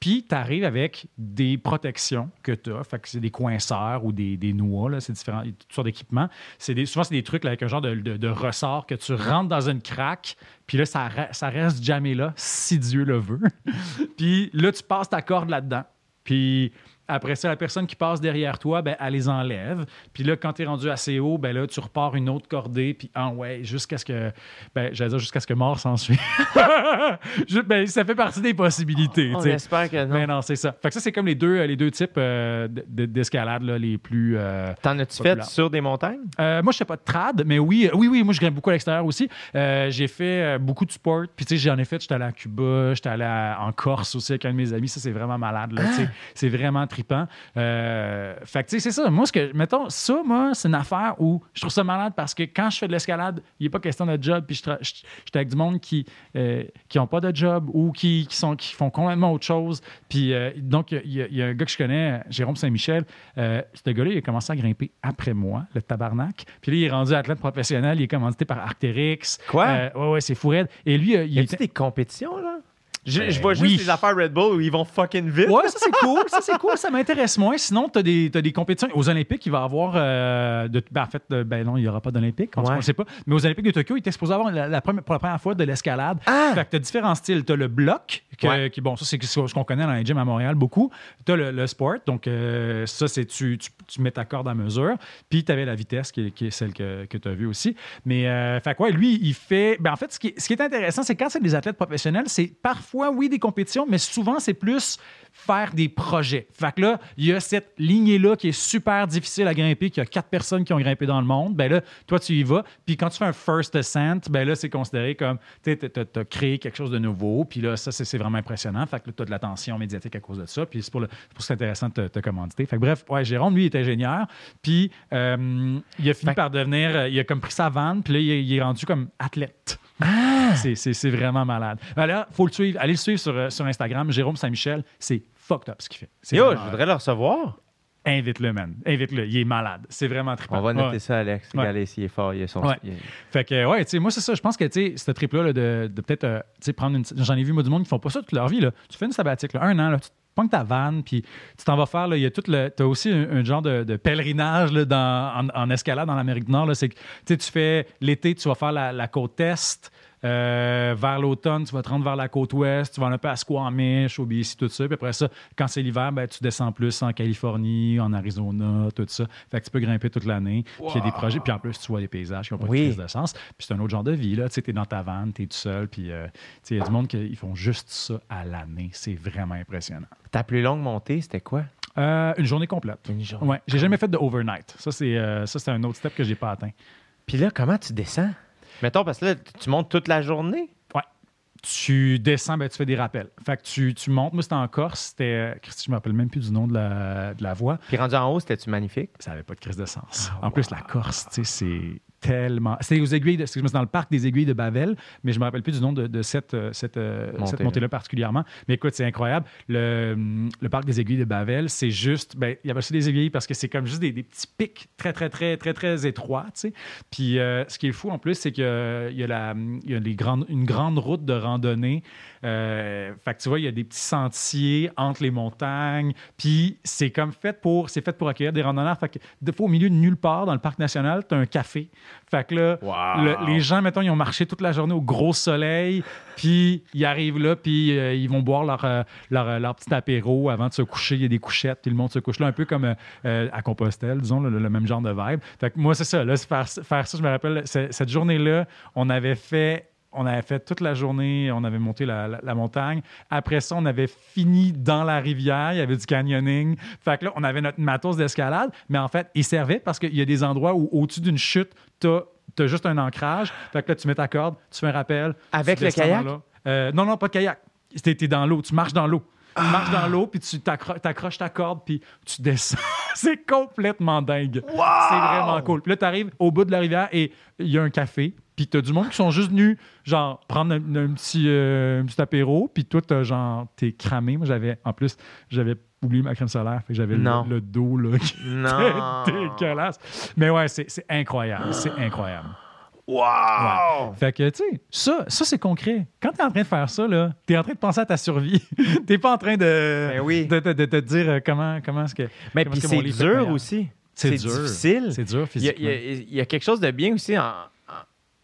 Puis tu arrives avec des protections que tu as. C'est des coinceurs ou des, des noix, là, c'est différents, toutes sortes d'équipements. C'est des, souvent, c'est des trucs avec un genre de, ressort que tu rentres dans une craque, puis là, ça, ça reste jamais là, si Dieu le veut. puis là, tu passes ta corde là-dedans. Puis après ça, la personne qui passe derrière toi, ben, elle les enlève. Puis là, quand tu es rendu assez haut, ben là, tu repars une autre cordée, puis en ouais, jusqu'à ce que. Ben, j'allais dire jusqu'à ce que mort s'ensuit. Ben, ça fait partie des possibilités. On sais. espère que non. Mais non, c'est ça. Fait que ça, c'est comme les deux, les deux types euh, d'escalade là, les plus. euh, T'en as-tu fait sur des montagnes? euh, moi, je fais pas de trad, mais oui, euh, oui, oui, moi, je grimpe beaucoup à l'extérieur aussi. Euh, j'ai fait euh, beaucoup de sport. Puis, tu sais, j'en ai fait, j'étais allé à Cuba, j'étais allé à- en Corse aussi avec un de mes amis. Ça, c'est vraiment malade, là, sais. C'est vraiment trippant. Euh, fait que, tu sais, c'est ça. Moi, ce que, mettons, ça, moi, c'est une affaire où je trouve ça malade parce que quand je fais de l'escalade, il n'est pas question de job. Puis, je j'étais avec du monde qui euh, qui ont pas de job ou qui, qui sont, qui font complètement autre chose. Puis, euh, donc, il y, a- y a un gars que je connais, Jérôme Saint-Michel. Euh, ce gars-là, il a commencé à grimper après moi, le tabarnak. Puis là, il est rendu athlète professionnel. Il est commandité par Arcteryx. Quoi? Euh, ouais, ouais, c'est fou raide. Et lui, euh, il Y était- a-tu des compétitions, là? Je, Ben je vois juste oui. les affaires Red Bull où ils vont fucking vite. Ouais, ça c'est cool, ça c'est cool, ça m'intéresse moins. Sinon, tu as des, t'as des compétitions. Aux Olympiques, il va y avoir. euh, de, ben, en fait, euh, ben non, il n'y aura pas d'Olympiques, on Ouais. ne sait pas. Mais aux Olympiques de Tokyo, il était supposé avoir la, la première, pour la première fois de l'escalade. Ah! Fait que tu as différents styles. Tu as le bloc, que- Ouais. qui, bon, ça c'est ce qu'on connaît dans les gyms à Montréal beaucoup. Tu as le, le sport, donc euh, ça c'est tu, tu, tu mets ta corde à mesure. Puis tu avais la vitesse, qui, est- qui est celle que, que tu as vue aussi. Mais, euh, fait que ouais, lui, il fait. Ben, en fait, ce qui, ce qui est intéressant, c'est quand c'est des athlètes professionnels, c'est parfois, oui, des compétitions, mais souvent, c'est plus faire des projets. Fait que là, il y a cette lignée-là qui est super difficile à grimper, qu'il y a quatre personnes qui ont grimpé dans le monde. Ben là, toi, tu y vas. Puis quand tu fais un first ascent, ben là, c'est considéré comme, tu sais, tu as créé quelque chose de nouveau. Puis là, ça, c'est vraiment impressionnant. Fait que là, tu as de l'attention médiatique à cause de ça. Puis c'est pour, le- pour ça intéressant de te, te commanditer. Fait que bref, ouais, Jérôme, lui, il est ingénieur. Puis euh, il a fini Fait par devenir, euh, il a comme pris sa vanne. Puis là, il est rendu comme athlète. C'est- C'est c'est vraiment malade. Alors, faut le suivre. Allez le suivre sur, euh, sur Instagram. Jérôme Saint-Michel, c'est fucked up ce qu'il fait. Yo, vraiment- je voudrais le recevoir. Invite-le, man. Invite-le. Il est malade. C'est vraiment trippant. On va noter Ouais. ça, Alex. Ouais. Regardez s'il est fort. Il est son... Ouais. il est- Fait que, ouais, tu sais, moi, c'est ça. Je pense que, tu sais, ce trip-là, là, de, de peut-être, euh, tu sais, prendre une. J'en ai vu, moi, du monde qui font pas ça toute leur vie, là. Tu fais une sabbatique, là, un an, là, tu pognes ta vanne, puis tu t'en vas faire, il y a tout le. Tu as aussi un, genre de, pèlerinage, là, en, escalade dans l'Amérique du Nord. C'est que, tu fais l'été, tu vas faire la, la côte Est. Euh, vers l'automne, tu vas te rendre vers la côte ouest, tu vas un peu à Squamish, au BC, tout ça. Puis après ça, quand c'est l'hiver, ben, tu descends plus en Californie, en Arizona, tout ça. Fait que tu peux grimper toute l'année. Puis il y a des projets. Puis en plus, tu vois des paysages qui n'ont pas Oui. de crise de sens. Puis c'est un autre genre de vie. là. Tu sais, es dans ta vanne, tu es tout seul. Puis euh, tu sais, il y a du monde qui ils font juste ça à l'année. C'est vraiment impressionnant. Ta plus longue montée, c'était quoi? Euh, une journée complète. Une journée. Ouais, j'ai jamais fait de overnight. Ça, c'est euh, ça, c'est un autre step que j'ai pas atteint. Puis là, comment tu descends? Mettons, parce que là, tu montes toute la journée? tu descends, ben, tu fais des rappels. Fait que tu, tu montes. Moi, c'était en Corse. C'était. euh, Christy, je me rappelle même plus du nom de la, de la voie. Puis rendu en haut, c'était-tu magnifique? Ça n'avait pas de crise de sens. Ah, en plus, la Corse, tu sais, c'est tellement. C'était aux aiguilles de. excuse-moi, c'est dans le parc des aiguilles de Bavel, mais je me rappelle plus du nom de, de cette, euh, cette, euh, Montée, cette montée-là particulièrement. Mais écoute, c'est incroyable. Le, hum, le parc des aiguilles de Bavel, c'est juste. Ben, il y avait aussi des aiguilles parce que c'est comme juste des, des petits pics très, très, très, très, très étroits, tu sais. Puis euh, ce qui est fou en plus, c'est qu'il y a, la, il y a les grandes, une grande route de randonnée. Euh, fait que tu vois, il y a des petits sentiers entre les montagnes. Puis c'est comme fait pour, c'est fait pour accueillir des randonneurs. Fait que des fois, au milieu de nulle part dans le parc national, tu as un café. Fait que là, Wow. le- les gens, mettons, ils ont marché toute la journée au gros soleil. Puis ils arrivent là, puis euh, ils vont boire leur, euh, leur, leur petit apéro avant de se coucher. Il y a des couchettes, puis le monde se couche là, un peu comme à Compostelle, disons, le, le même genre de vibe. Fait que moi, c'est ça. Là, faire, faire ça, je me rappelle, cette journée-là, on avait fait on avait fait toute la journée, on avait monté la, la- la montagne. Après ça, on avait fini dans la rivière, il y avait du canyoning. Fait que là, on avait notre matos d'escalade, mais en fait, il servait parce qu'il y a des endroits où, au-dessus d'une chute, tu as, juste un ancrage. Fait que là, tu mets ta corde, tu fais un rappel. Avec tu le kayak? Euh, non, non, pas de kayak. T'es t'es dans l'eau, tu marches dans l'eau. Tu marches dans l'eau, puis tu t'accro- t'accroches ta corde, puis tu descends. c'est complètement dingue. C'est vraiment cool. Puis là, tu arrives au bout de la rivière et il y a un café. Puis t'as du monde qui sont juste venus, genre, prendre un, un petit, euh, un petit apéro. Puis toi, t'as genre, t'es cramé. Moi, j'avais, en plus, j'avais oublié ma crème solaire. Fait que j'avais le, dos, là, qui Non. était dégueulasse. Mais ouais, c'est c'est incroyable. C'est incroyable. Wow! Fait que, tu sais, ça, ça c'est concret. Quand tu es en train de faire ça, là, tu es en train de penser à ta survie. tu pas en train de, Ben oui. de, de- de te dire euh, comment, comment est-ce que. Mais puis c'est dur aussi. C'est C'est dur. difficile. C'est dur Il y, a, physiquement. il y a- il y a quelque chose de bien aussi en-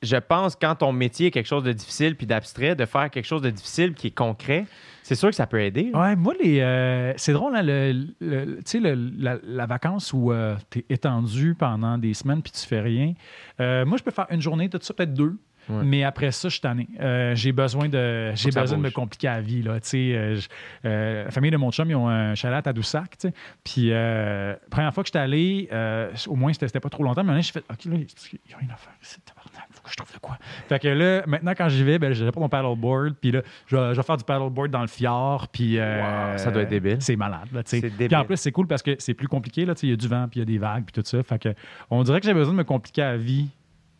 Je pense quand ton métier est quelque chose de difficile puis d'abstrait, de faire quelque chose de difficile qui est concret, c'est sûr que ça peut aider. Ouais, moi, les, euh, c'est drôle, hein, le, le- tu sais, le- la, la vacance où tu es étendu pendant des semaines puis tu fais rien. Euh, moi, je peux faire une journée, tout ça, peut-être deux. Ouais. Mais après ça, je suis tanné. Euh, j'ai besoin de j'ai besoin de me compliquer la vie. Là, euh, je- euh, la famille de mon chum, ils ont un chalet à Tadoussac. tu sais. Puis, euh, première fois que j'étais allé, euh, au moins, c'était pas trop longtemps, mais là, j'ai fait OK, là, il y a rien à faire que je trouve de quoi? Fait que là, maintenant, quand j'y vais, ben, j'ai pas mon paddleboard. Puis là, je vais, je vais faire du paddleboard dans le fjord. Puis, euh, Wow, ça doit être débile. C'est malade. Là, tu Puis en plus, c'est cool parce que c'est plus compliqué. là, tu Il y a du vent, puis il y a des vagues, puis tout ça. Fait que on dirait que j'ai besoin de me compliquer la vie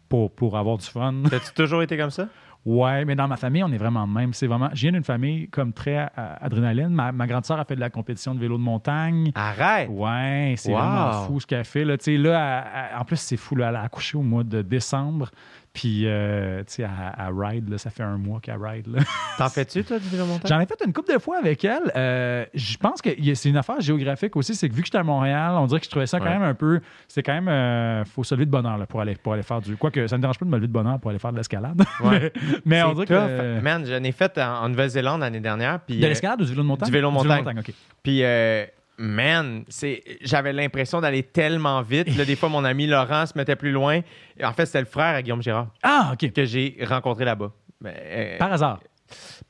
pour, pour avoir du fun. T'as-tu toujours été comme ça? Ouais, mais dans ma famille, on est vraiment de même. C'est vraiment. Je viens d'une famille comme très euh, adrénaline. Ma, ma grande sœur a fait de la compétition de vélo de montagne. Arrête! Ouais, c'est Wow. vraiment fou ce qu'elle fait. Là, là elle- elle- en plus, c'est fou. Là, elle a accouché au mois de décembre. Puis, euh, tu sais, à, à ride, là, ça fait un mois qu'elle ride. T'en fais-tu, toi, du vélo montagne? J'en ai fait une couple de fois avec elle. Euh, je pense que c'est une affaire géographique aussi. C'est que vu que j'étais à Montréal, on dirait que je trouvais ça quand Ouais. même un peu. C'est quand même. euh, faut se lever de bonne heure là, pour, aller, pour aller faire du. Quoique, ça ne me dérange pas de me lever de bonne heure pour aller faire de l'escalade. Ouais. mais mais on dirait tough. que. Man, j'en ai fait en, en Nouvelle-Zélande l'année dernière. Puis, de euh, l'escalade ou du vélo de montagne? du vélo de montagne. OK. Puis, euh, man, c'est, j'avais l'impression d'aller tellement vite. Là, des fois, mon ami Laurent se mettait plus loin. En fait, c'était le frère à Guillaume Girard Ah, OK. que j'ai rencontré là-bas. Mais, euh, Par hasard?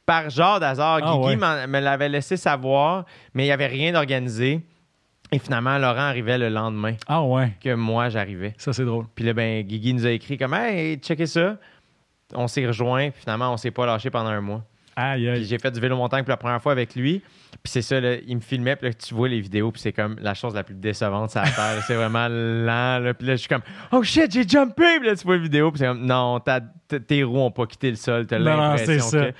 par genre d'hasard, Ah, Guigui ouais. me l'avait laissé savoir, mais il n'y avait rien d'organisé. Et finalement, Laurent arrivait le lendemain Ah, ouais. que moi, j'arrivais. Ça, c'est drôle. Puis là, ben, Guigui nous a écrit comme Hey, checkez ça. On s'est rejoints. Puis finalement, on s'est pas lâché pendant un mois. Aïe, Puis aïe. j'ai fait du vélo montagne pour la première fois avec lui. Puis c'est ça, là, il me filmait. Puis là, tu vois les vidéos. Puis c'est comme la chose la plus décevante la terre. c'est vraiment lent. Là. Puis là, je suis comme Oh shit, j'ai jumpé. Puis là, tu vois la vidéo. Puis c'est comme Non, tes roues n'ont pas quitté le sol. T'as l'impression c'est ça. que.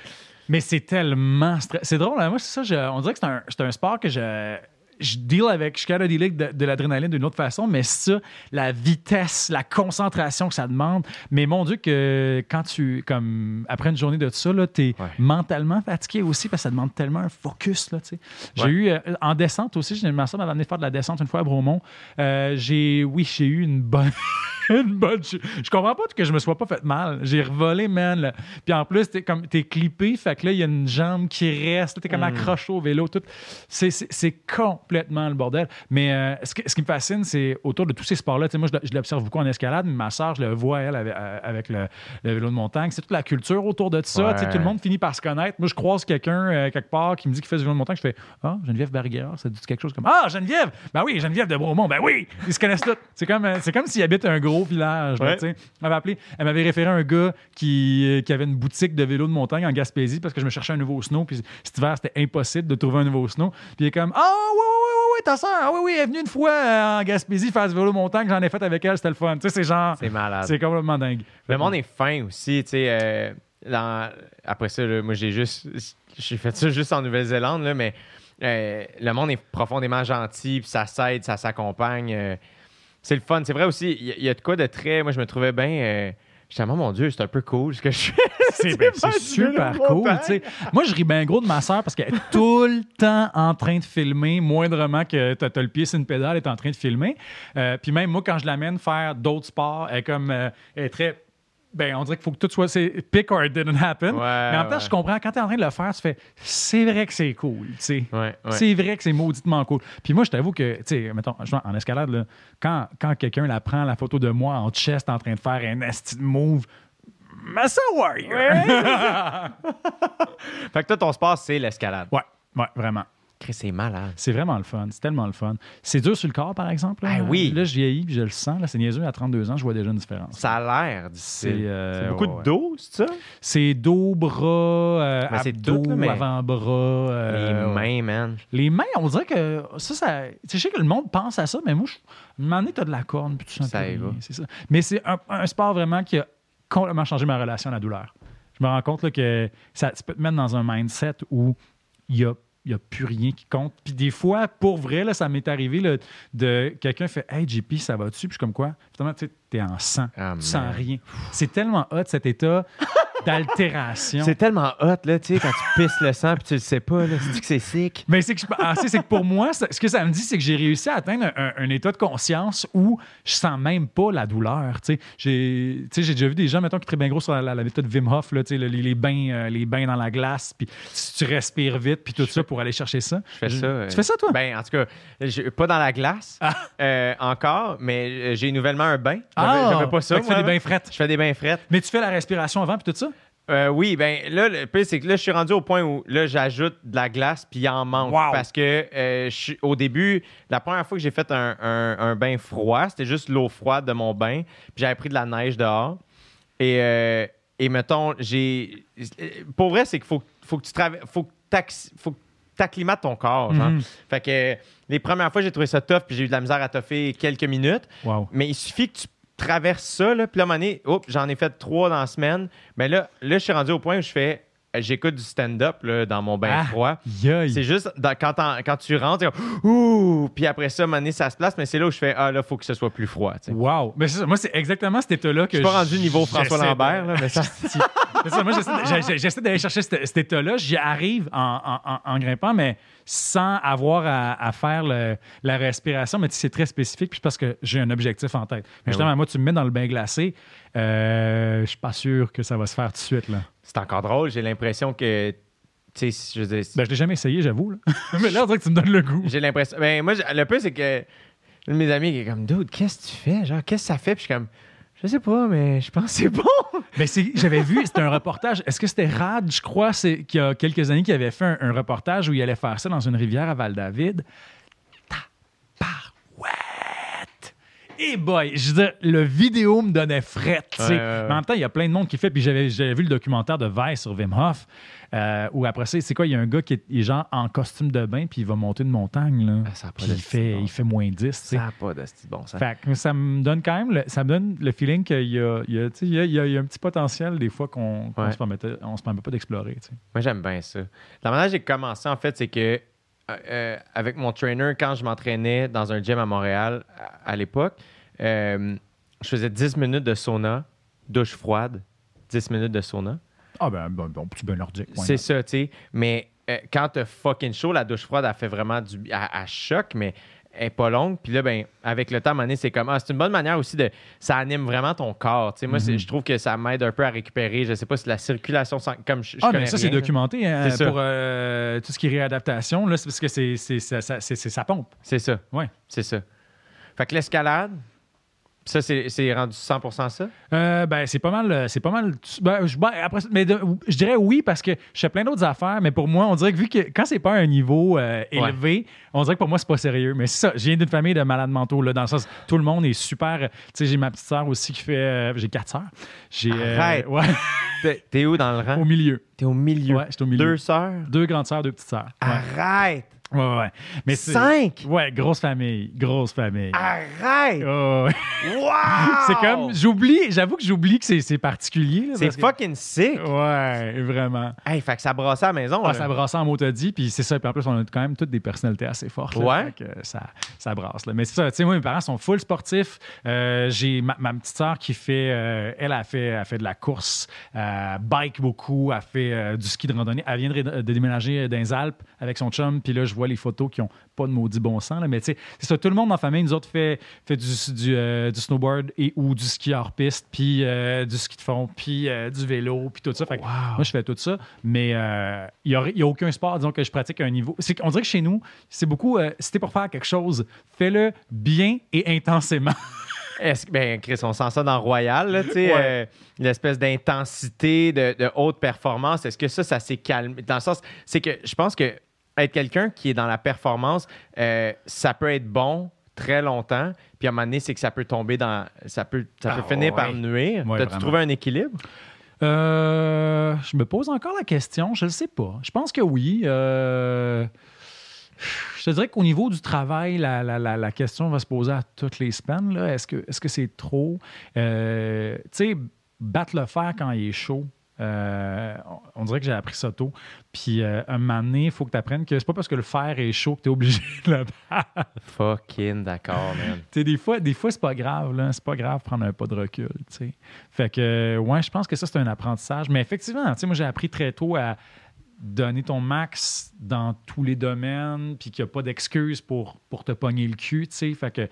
Mais c'est tellement stre- C'est drôle, hein? moi, c'est ça. je- on dirait que c'est un, c'est un sport que je. Je deal avec, je suis capable de dealer de, de l'adrénaline d'une autre façon, mais ça, la vitesse, la concentration que ça demande. Mais mon Dieu, que quand tu, comme, après une journée de ça, là, t'es Ouais. mentalement fatigué aussi parce que ça demande tellement un focus, là, tu sais. J'ai Ouais. eu, euh, en descente aussi, j'ai ma soeur m'a amené faire de la descente une fois à Bromont. Euh, j'ai, oui, j'ai eu une bonne, une bonne chute. Je comprends pas que je me sois pas fait mal. J'ai revolé, man. là. Puis en plus, t'es comme t'es clippé, fait que là, il y a une jambe qui reste. T'es comme accroché au vélo. Tout. C'est, complètement le bordel. Mais euh, ce, qui, ce qui me fascine, c'est autour de tous ces sports-là. Moi, je, je l'observe beaucoup en escalade, mais ma soeur, je le vois, elle, avec, euh, avec le, le vélo de montagne. C'est toute la culture autour de ça. Ouais. Tout le monde finit par se connaître. Moi, je croise quelqu'un euh, quelque part qui me dit qu'il fait du vélo de montagne. Je fais Ah, Geneviève Barguerre, ça dit quelque chose comme Ah, Geneviève Ben oui, Geneviève de Bromont. Ben oui, ils se connaissent tous. C'est comme, euh, c'est comme s'ils habitent un gros village. là, Ouais. Elle m'avait appelé, elle m'avait référé à un gars qui, euh, qui avait une boutique de vélo de montagne en Gaspésie parce que je me cherchais un nouveau snow. Puis cet hiver, c'était impossible de trouver un nouveau snow. Puis il est comme Ah, oui, oui, oui, oui, oui, ta soeur, ah, oui, oui, elle est venue une fois euh, en Gaspésie faire du vélo de montagne. J'en ai fait avec elle, c'était le fun. Tu sais, c'est genre. C'est malade. C'est complètement dingue. Le monde est fin aussi, tu sais. euh, dans- Après ça, là, moi, j'ai juste. J'ai fait ça juste en Nouvelle-Zélande, mais euh, le monde est profondément gentil, puis ça s'aide, ça s'accompagne. C'est le fun. C'est vrai aussi, il y, a- il y a de quoi de très. Moi, je me trouvais bien. euh, J'étais, ah, mon Dieu, c'est un peu cool ce que je fais. C'est ben, c'est super cool. Moi, je ris bien gros de ma soeur parce qu'elle est tout le temps en train de filmer, moindrement que tu as, le pied sur une pédale, elle est en train de filmer. Euh, puis même moi, quand je l'amène faire d'autres sports, elle est comme euh, elle est très. Ben, on dirait qu'il faut que tout soit c'est pick or it didn't happen. Ouais, Mais en même temps, ouais. je comprends, quand tu es en train de le faire, tu fais c'est vrai que c'est cool. tu sais. Ouais, ouais. C'est vrai que c'est mauditement cool. Puis moi, je t'avoue que, tu sais, mettons, en escalade, là, quand, quand quelqu'un la prend la photo de moi en chest en train de faire un de move, Massa Warrior! Fait que toi, ton sport, c'est l'escalade. Ouais, ouais, vraiment. Chris, c'est malade. C'est vraiment le fun. C'est tellement le fun. C'est dur sur le corps, par exemple. Là, Ah oui. Là, je vieillis, puis je le sens. Là, c'est niaiseux. À 32 ans, je vois déjà une différence. Ça a l'air C'est difficile. euh, C'est beaucoup ouais, ouais. de dos, c'est ça? C'est dos, bras, euh, Ben, c'est abdos, tout, là, mais- avant-bras. euh, Les mains, man. Les mains, on dirait que ça, ça. Tu sais, je sais que le monde pense à ça, mais moi, je, à un moment donné, t'as de la corne, puis tu sens Ça C'est ça. Mais c'est un, un sport vraiment qui a complètement changé ma relation à la douleur. Je me rends compte là, que ça tu peux te mettre dans un mindset où il y a n'y a plus rien qui compte. Puis des fois, pour vrai, là, ça m'est arrivé là, de quelqu'un fait Hey JP, ça va-tu? Puis je suis comme quoi? Finalement, tu sais, t'es en sang. Ah, tu sens rien. C'est tellement hot cet état d'altération. C'est tellement hot, là, tu sais, quand tu pisses le sang puis tu le sais pas, là. C'est que c'est sick? Mais c'est que, je- ah, c'est- c'est que pour moi, ça- ce que ça me dit, c'est que j'ai réussi à atteindre un, un état de conscience où je sens même pas la douleur. tu sais. J'ai tu sais, j'ai déjà vu des gens, mettons, qui très bien gros sur la, la- la méthode Wim Hof, là, tu sais, le- les, les bains, euh, les bains dans la glace, puis tu, tu respires vite, puis tout ça pour aller chercher ça. Je fais ça. euh, Tu fais ça, toi? Ben, en tout cas, je- pas dans la glace euh, encore, mais euh, j'ai nouvellement un bain. J'avais j'avais pas ça. Ah! fait que tu fais des bains frettes. Je fais des bains frettes. Mais tu fais la respiration avant, puis tout ça? Euh, oui, ben là, le pire, c'est que là, je suis rendu au point où là, j'ajoute de la glace, puis il en manque. Wow. Parce que euh, je au début, la première fois que j'ai fait un, un- un bain froid, c'était juste l'eau froide de mon bain, puis j'avais pris de la neige dehors. Et, euh, et mettons, j'ai. Pour vrai, c'est qu'il faut, faut que tu travailles. Faut que faut que t'acclimates ton corps. genre. Mhm. Fait que les premières fois, j'ai trouvé ça tough, puis j'ai eu de la misère à toffer quelques minutes. Wow. Mais il suffit que tu traverses ça, là, puis là, j'en ai fait trois dans la semaine. Mais là, là, je suis rendu au point où je fais, j'écoute du stand-up là, dans mon bain Ah, froid. C'est juste dans- quand, quand tu rentres, ouh, puis après ça, donné, ça se place, mais c'est là où je fais ah là, faut que ce soit plus froid. tu sais. Wow. Mais c'est ça, moi, c'est exactement cet état-là que Je suis pas rendu niveau François de- Lambert, là, mais ça. C'est ça, moi, j'essaie- d'aller chercher cet, cet état-là. J'y arrive en, en- en- en grimpant, mais sans avoir à, à faire le- la respiration. Mais tu sais, c'est très spécifique, puis parce que j'ai un objectif en tête. Mais justement, oui. moi, tu me mets dans le bain glacé, euh, je suis pas sûr que ça va se faire tout de suite. Là. C'est encore drôle. J'ai l'impression que je veux dire, Ben, je l'ai jamais essayé, j'avoue. là. mais là, on dirait que tu me donnes le goût. J'ai l'impression. Ben, moi, le peu, c'est que un de mes amis qui est comme, dude, qu'est-ce que tu fais? Genre, qu'est-ce que ça fait? Puis je suis comme, je sais pas, mais je pense que c'est bon. Ben, c'est- j'avais vu, c'était un reportage. Est-ce que c'était Rad, je crois, c'est qu'il y a quelques années, qui avait fait un, un reportage où il allait faire ça dans une rivière à Val-David. Et boy, je veux dire, le vidéo me donnait. Ouais, ouais, ouais. Mais en même temps, il y a plein de monde qui fait. Puis j'avais, vu le documentaire de Vice sur Wim Hof, euh, où après ça, c'est quoi? Il y a un gars qui est, genre en costume de bain, puis il va monter une montagne, là. Ah, ça a pas puis de il fait, bon. il fait moins 10, tu sais. Ça n'a pas de bon ça. Fait que ça me donne quand même le, ça me donne le feeling qu'il y y, a, y y un petit potentiel des fois qu'on Ouais. se permet pas d'explorer. Moi, j'aime bien ça. La manière dont j'ai commencé, en fait, c'est que euh, euh, avec mon trainer, quand je m'entraînais dans un gym à Montréal à, à l'époque, euh, je faisais 10 minutes de sauna, douche froide, 10 minutes de sauna. Ah ben, bon, bon why C'est ça, tu sais. Mais euh, quand t'as fucking chaud, la douche froide, elle fait vraiment du. Elle, elle choque, mais est pas longue. Puis là, ben, avec le temps, à un moment donné, c'est comme. Ah, c'est une bonne manière aussi de. Ça anime vraiment ton corps. Tu sais, moi, Mhm. je trouve que ça m'aide un peu à récupérer. Je sais pas si la circulation. Comme je, je Ah, mais ça, c'est rien, documenté hein, C'est pour euh, tout ce qui est réadaptation. Là, c'est parce que c'est, c'est, ça, c'est- c'est sa pompe. C'est ça. Ouais. C'est ça. Fait que l'escalade, ça, c'est rendu 100% ça? Euh, ben, c'est pas mal. euh, C'est pas mal. ben, je, ben, après, mais de- je dirais oui parce que je fais plein d'autres affaires, mais pour moi, on dirait que vu que quand c'est pas un niveau euh, élevé, on dirait que pour moi, c'est pas sérieux. Mais c'est ça, je viens d'une famille de malades mentaux, là, dans le sens, tout le monde est super. Tu sais, j'ai ma petite sœur aussi qui fait. euh, j'ai quatre sœurs. J'ai. Arrête. ouais, T'es t'es où dans le rang? au milieu. T'es au milieu. Ouais, j'étais au milieu. Deux sœurs? Deux grandes sœurs, deux petites sœurs. Ouais, Arrête! Ouais, ouais. ouais. Mais c'est- Cinq? Ouais, grosse famille. Grosse famille. Arrête! Oh, ouais. Wow! C'est comme, j'oublie, j'avoue que j'oublie que c'est c'est particulier. là, C'est parce que- fucking sick! Ouais, vraiment. Hey, fait que ça brassait à la maison. Ah, là. ça brasse en dit, puis c'est ça. Puis en plus, on a quand même toutes des personnalités assez fortes. là. Ouais. Fait que ça, ça brasse. là. Mais c'est ça, tu sais, moi, mes parents sont full sportifs. Euh, j'ai ma, ma petite sœur qui fait, euh, elle a fait, elle fait de la course, euh, bike beaucoup, elle fait euh, du ski de randonnée. Elle vient de, de déménager dans les Alpes avec son chum, puis là, je vois les photos qui ont pas de maudit bon sens, là, mais tu sais, c'est ça, tout le monde la famille, nous autres, fait, fait du, du, euh, du snowboard et ou du ski hors piste, puis euh, du ski de fond, puis euh, du vélo, puis tout ça. Fait que moi, je fais tout ça, mais il n'y a, a aucun sport, disons, que je pratique à un niveau. Qu'on dirait que chez nous, c'est beaucoup, si t'es pour faire quelque chose, fais-le bien et intensément. Est-ce ben, Chris, on sent ça dans Royal, tu sais, Ouais. euh, l'espèce d'intensité, de, de haute performance. Est-ce que ça, ça s'est calmé? Dans le sens, c'est que je pense que être quelqu'un qui est dans la performance, euh, ça peut être bon très longtemps, puis à un moment donné, c'est que ça peut tomber dans. Ça peut, ça peut Ah, finir ouais. par nuire. Ouais, T'as-tu trouvé un équilibre? Euh, je me pose encore la question, je ne sais pas. Je pense que oui. Euh, je te dirais qu'au niveau du travail, la, la- la- la question va se poser à toutes les semaines. Est-ce que que c'est trop? Euh, tu sais, battre le fer quand il est chaud. Euh, on dirait que j'ai appris ça tôt. Puis, euh, un moment donné, il faut que tu apprennes que c'est pas parce que le fer est chaud que tu es obligé de le battre. Fucking d'accord, man. Tu sais, des fois, des fois c'est pas grave, là. C'est pas grave de prendre un pas de recul, tu sais. Fait que, ouais, je pense que ça, c'est un apprentissage. Mais effectivement, tu sais, moi, j'ai appris très tôt à donner ton max dans tous les domaines, puis qu'il n'y a pas d'excuse pour, pour te pogner le cul, tu sais. Fait que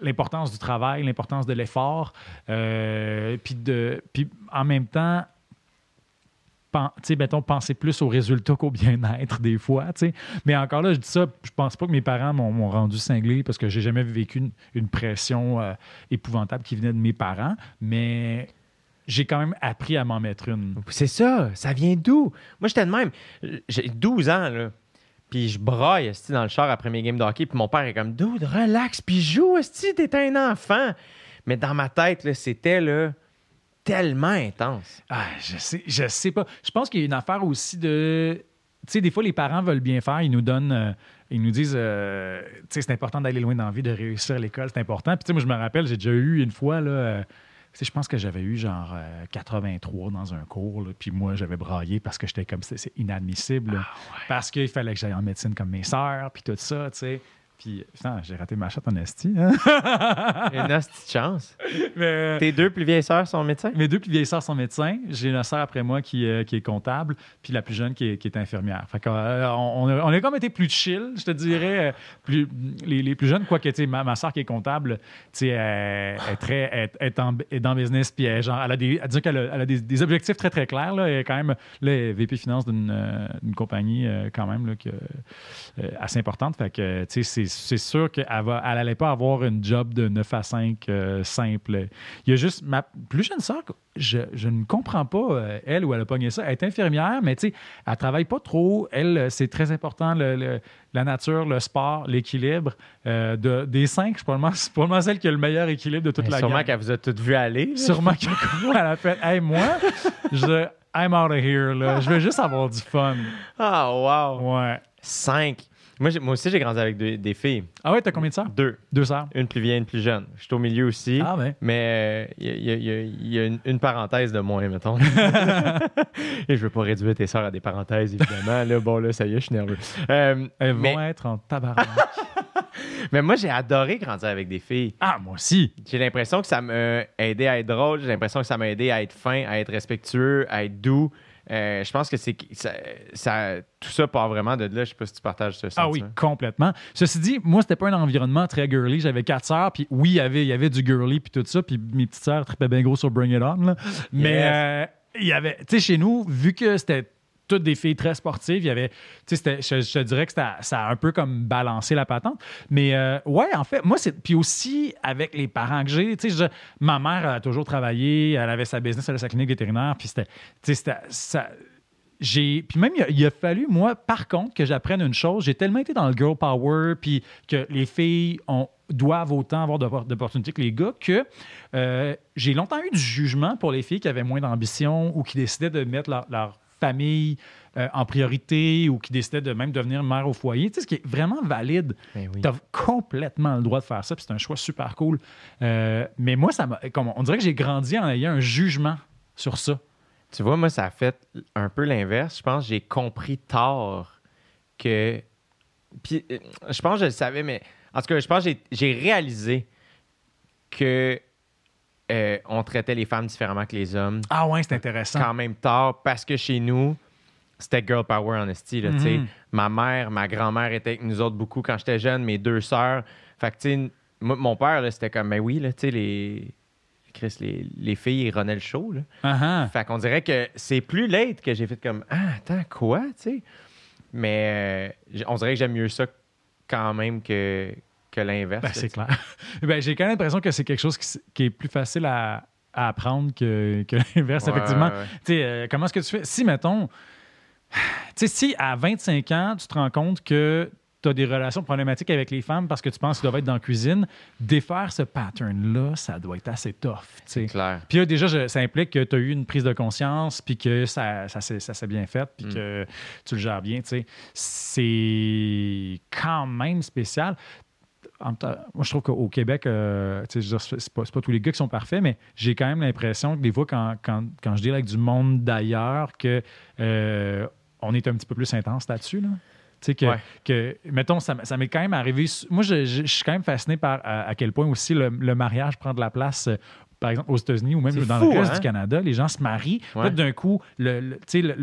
l'importance du travail, l'importance de l'effort, euh, puis de, puis en même temps, penser plus au résultat qu'au bien-être des fois. Mais encore là, je dis ça, je pense pas que mes parents m'ont rendu cinglé parce que j'ai jamais vécu une, pression euh, épouvantable qui venait de mes parents, mais j'ai quand même appris à m'en mettre une. C'est ça, ça vient d'où? Moi, j'étais de même. J'ai 12 ans, là. Puis je braille, esti, dans le char après mes games de hockey. Puis mon père est comme, dude, relax, puis joue, esti, t'es un enfant. Mais dans ma tête, c'était, là, tellement intense. Ah, je sais, je sais pas. Je pense qu'il y a une affaire aussi de. Tu sais, des fois, les parents veulent bien faire. Ils nous donnent. euh, ils nous disent, euh, tu sais, c'est important d'aller loin dans la vie, de réussir à l'école, c'est important. Puis, tu sais, moi, je me rappelle, j'ai déjà eu une fois, là. euh, sais, je pense que j'avais eu genre euh, 83 dans un cours, là, puis moi, j'avais braillé parce que j'étais comme, c'est inadmissible, là, parce qu'il fallait que j'aille en médecine comme mes sœurs, puis tout ça, tu sais. Puis, putain, j'ai raté ma chatte en esti. Hein? Une de chance. Mais, Tes deux plus vieilles sœurs sont médecins? mes deux plus vieilles sœurs sont médecins. J'ai une sœur après moi qui, euh, qui est comptable, puis la plus jeune qui est, qui est infirmière. Fait qu'on on, a, on a comme été plus chill, je te dirais. euh, Plus, les, les plus jeunes, quoique, tu sais, ma, ma sœur qui est comptable, tu sais, elle, elle est très, elle, elle est en- elle est dans le business, puis elle, genre, elle a, des, elle dit qu'elle a, des, des objectifs très, très clairs. Là. Elle est quand même, là, VP Finance d'une euh, compagnie euh, quand même là, que, euh, assez importante. Fait que, tu sais, c'est- c'est sûr qu'elle va, elle allait pas avoir une job de 9 à 5 euh, simple. Il y a juste ma plus jeune sœur, je, je ne comprends pas, euh, elle, où elle a pogné ça. Elle est infirmière, mais tu sais, elle travaille pas trop. Elle, euh, c'est très important, le- le- la nature, le sport, l'équilibre. Euh, de, des cinq, c'est probablement, probablement celle qui a le meilleur équilibre de toute la Sûrement gamme. qu'elle vous a toutes vu aller. Sûrement qu'elle a fait Hey, moi, je, I'm out of here. Là. Je veux juste avoir du fun. Ah, wow! Ouais. Cinq. Moi, moi aussi, j'ai grandi avec des filles. Ah ouais, t'as combien de sœurs? Deux. Deux sœurs. Une plus vieille, une plus jeune. Je suis au milieu aussi. Ah ben. Mais il y, a- y a- y a une, une parenthèse de moins, mettons. Et je veux pas réduire tes sœurs à des parenthèses, évidemment. Là, bon, là, ça y est, je suis nerveux. Euh, Elles mais, vont être en tabarnak. mais moi, j'ai adoré grandir avec des filles. ah, moi aussi. J'ai l'impression que ça m'a aidé à être drôle. J'ai l'impression que ça m'a aidé à être fin, à être respectueux, à être doux. Euh, je pense que c'est ça, ça- tout ça part vraiment de là. Je sais pas si tu partages ce Ah oui, complètement. Ceci dit, moi, c'était pas un environnement très girly. J'avais quatre sœurs, puis oui, il y avait, il y avait du girly, puis tout ça, puis mes petites sœurs tripaient bien gros sur Bring It On. là. Mais Yes. euh, il y avait, tu sais, chez nous, vu que c'était toutes des filles très sportives, y avait, tu sais, je, je dirais que ça a un peu comme balancé la patente. Mais euh, ouais, en fait, moi, c'est. Puis aussi, avec les parents que j'ai, tu sais, ma mère a toujours travaillé, elle avait sa business, elle avait sa clinique vétérinaire, puis c'était. Tu sais, ça- j'ai puis même il a, fallu moi par contre que j'apprenne une chose j'ai tellement été dans le girl power puis que les filles ont doivent autant avoir d'oppor- d'opportunités que les gars que euh, j'ai longtemps eu du jugement pour les filles qui avaient moins d'ambition ou qui décidaient de mettre leur famille euh, en priorité ou qui décidaient de même devenir mère au foyer tu sais ce qui est vraiment valide Ben oui. tu as complètement le droit de faire ça puis c'est un choix super cool Euh, mais moi ça m'a comme on dirait que j'ai grandi en ayant un jugement sur ça Tu vois, moi, ça a fait un peu l'inverse. Je pense que j'ai compris tard que. Puis, euh, je pense que je le savais, mais en tout cas, je pense que j'ai réalisé que euh, on traitait les femmes différemment que les hommes ah ouais c'est intéressant quand même tard parce que chez nous, c'était girl power en esti. là, tu sais. Mhm. Ma mère, ma grand-mère étaient avec nous autres beaucoup quand j'étais jeune, mes deux sœurs. Fait que, tu mon père, c'était comme, mais oui, là, tu sais, les. Chris, les, les filles, ils le show, là. Ah. Fait qu'on dirait que c'est plus late que j'ai fait comme Ah, attends, quoi, tu sais? Mais euh, on dirait que j'aime mieux ça quand même que, que l'inverse. Ben, c'est clair. Ben, j'ai quand même l'impression que c'est quelque chose qui, est plus facile à, à apprendre que, que l'inverse, Ouais, effectivement. ouais, ouais. Tu sais, euh, comment est-ce que tu fais? Si, mettons, tu sais, si à 25 ans, tu te rends compte que tu as des relations problématiques avec les femmes parce que tu penses qu'ils doivent être dans la cuisine, défaire ce pattern-là, ça doit être assez tough. C'est clair. Puis là, déjà, je- ça implique que tu as eu une prise de conscience, puis que ça, ça, s'est- ça s'est bien fait, puis Mm. que tu le gères bien. C'est quand même spécial. Moi, je trouve qu'au Québec, euh, c'est pas, tous les gars qui sont parfaits, mais j'ai quand même l'impression que des fois, quand, quand, quand je deal avec du monde d'ailleurs, que euh, on est un petit peu plus intense là-dessus. Là. Tu sais, que, Ouais. que, mettons, ça, ça m'est quand même arrivé. Moi, je, je- je suis quand même fasciné par à, à quel point aussi le, le mariage prend de la place. Par exemple, aux États-Unis ou même dans fou, le reste hein? du Canada, les gens se marient. Ouais. Là, d'un coup, le,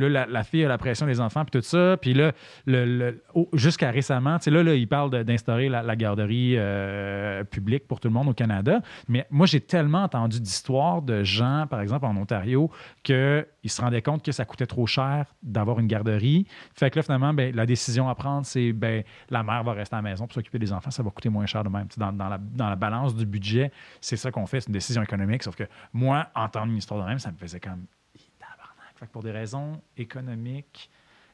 la, la fille a la pression des enfants, puis tout ça. Puis là, le- jusqu'à récemment, là, là, ils parlent d'instaurer la, la garderie euh, publique pour tout le monde au Canada. Mais moi, j'ai tellement entendu d'histoires de gens, par exemple, en Ontario, qu'ils se rendaient compte que ça coûtait trop cher d'avoir une garderie. Fait que là, finalement, ben, la décision à prendre, c'est ben, la mère va rester à la maison pour s'occuper des enfants, ça va coûter moins cher de même. Dans, dans la, dans la balance du budget, c'est ça qu'on fait, c'est une décision économique. Sauf que moi, entendre une histoire de même, ça me faisait comme. Fait que pour des raisons économiques,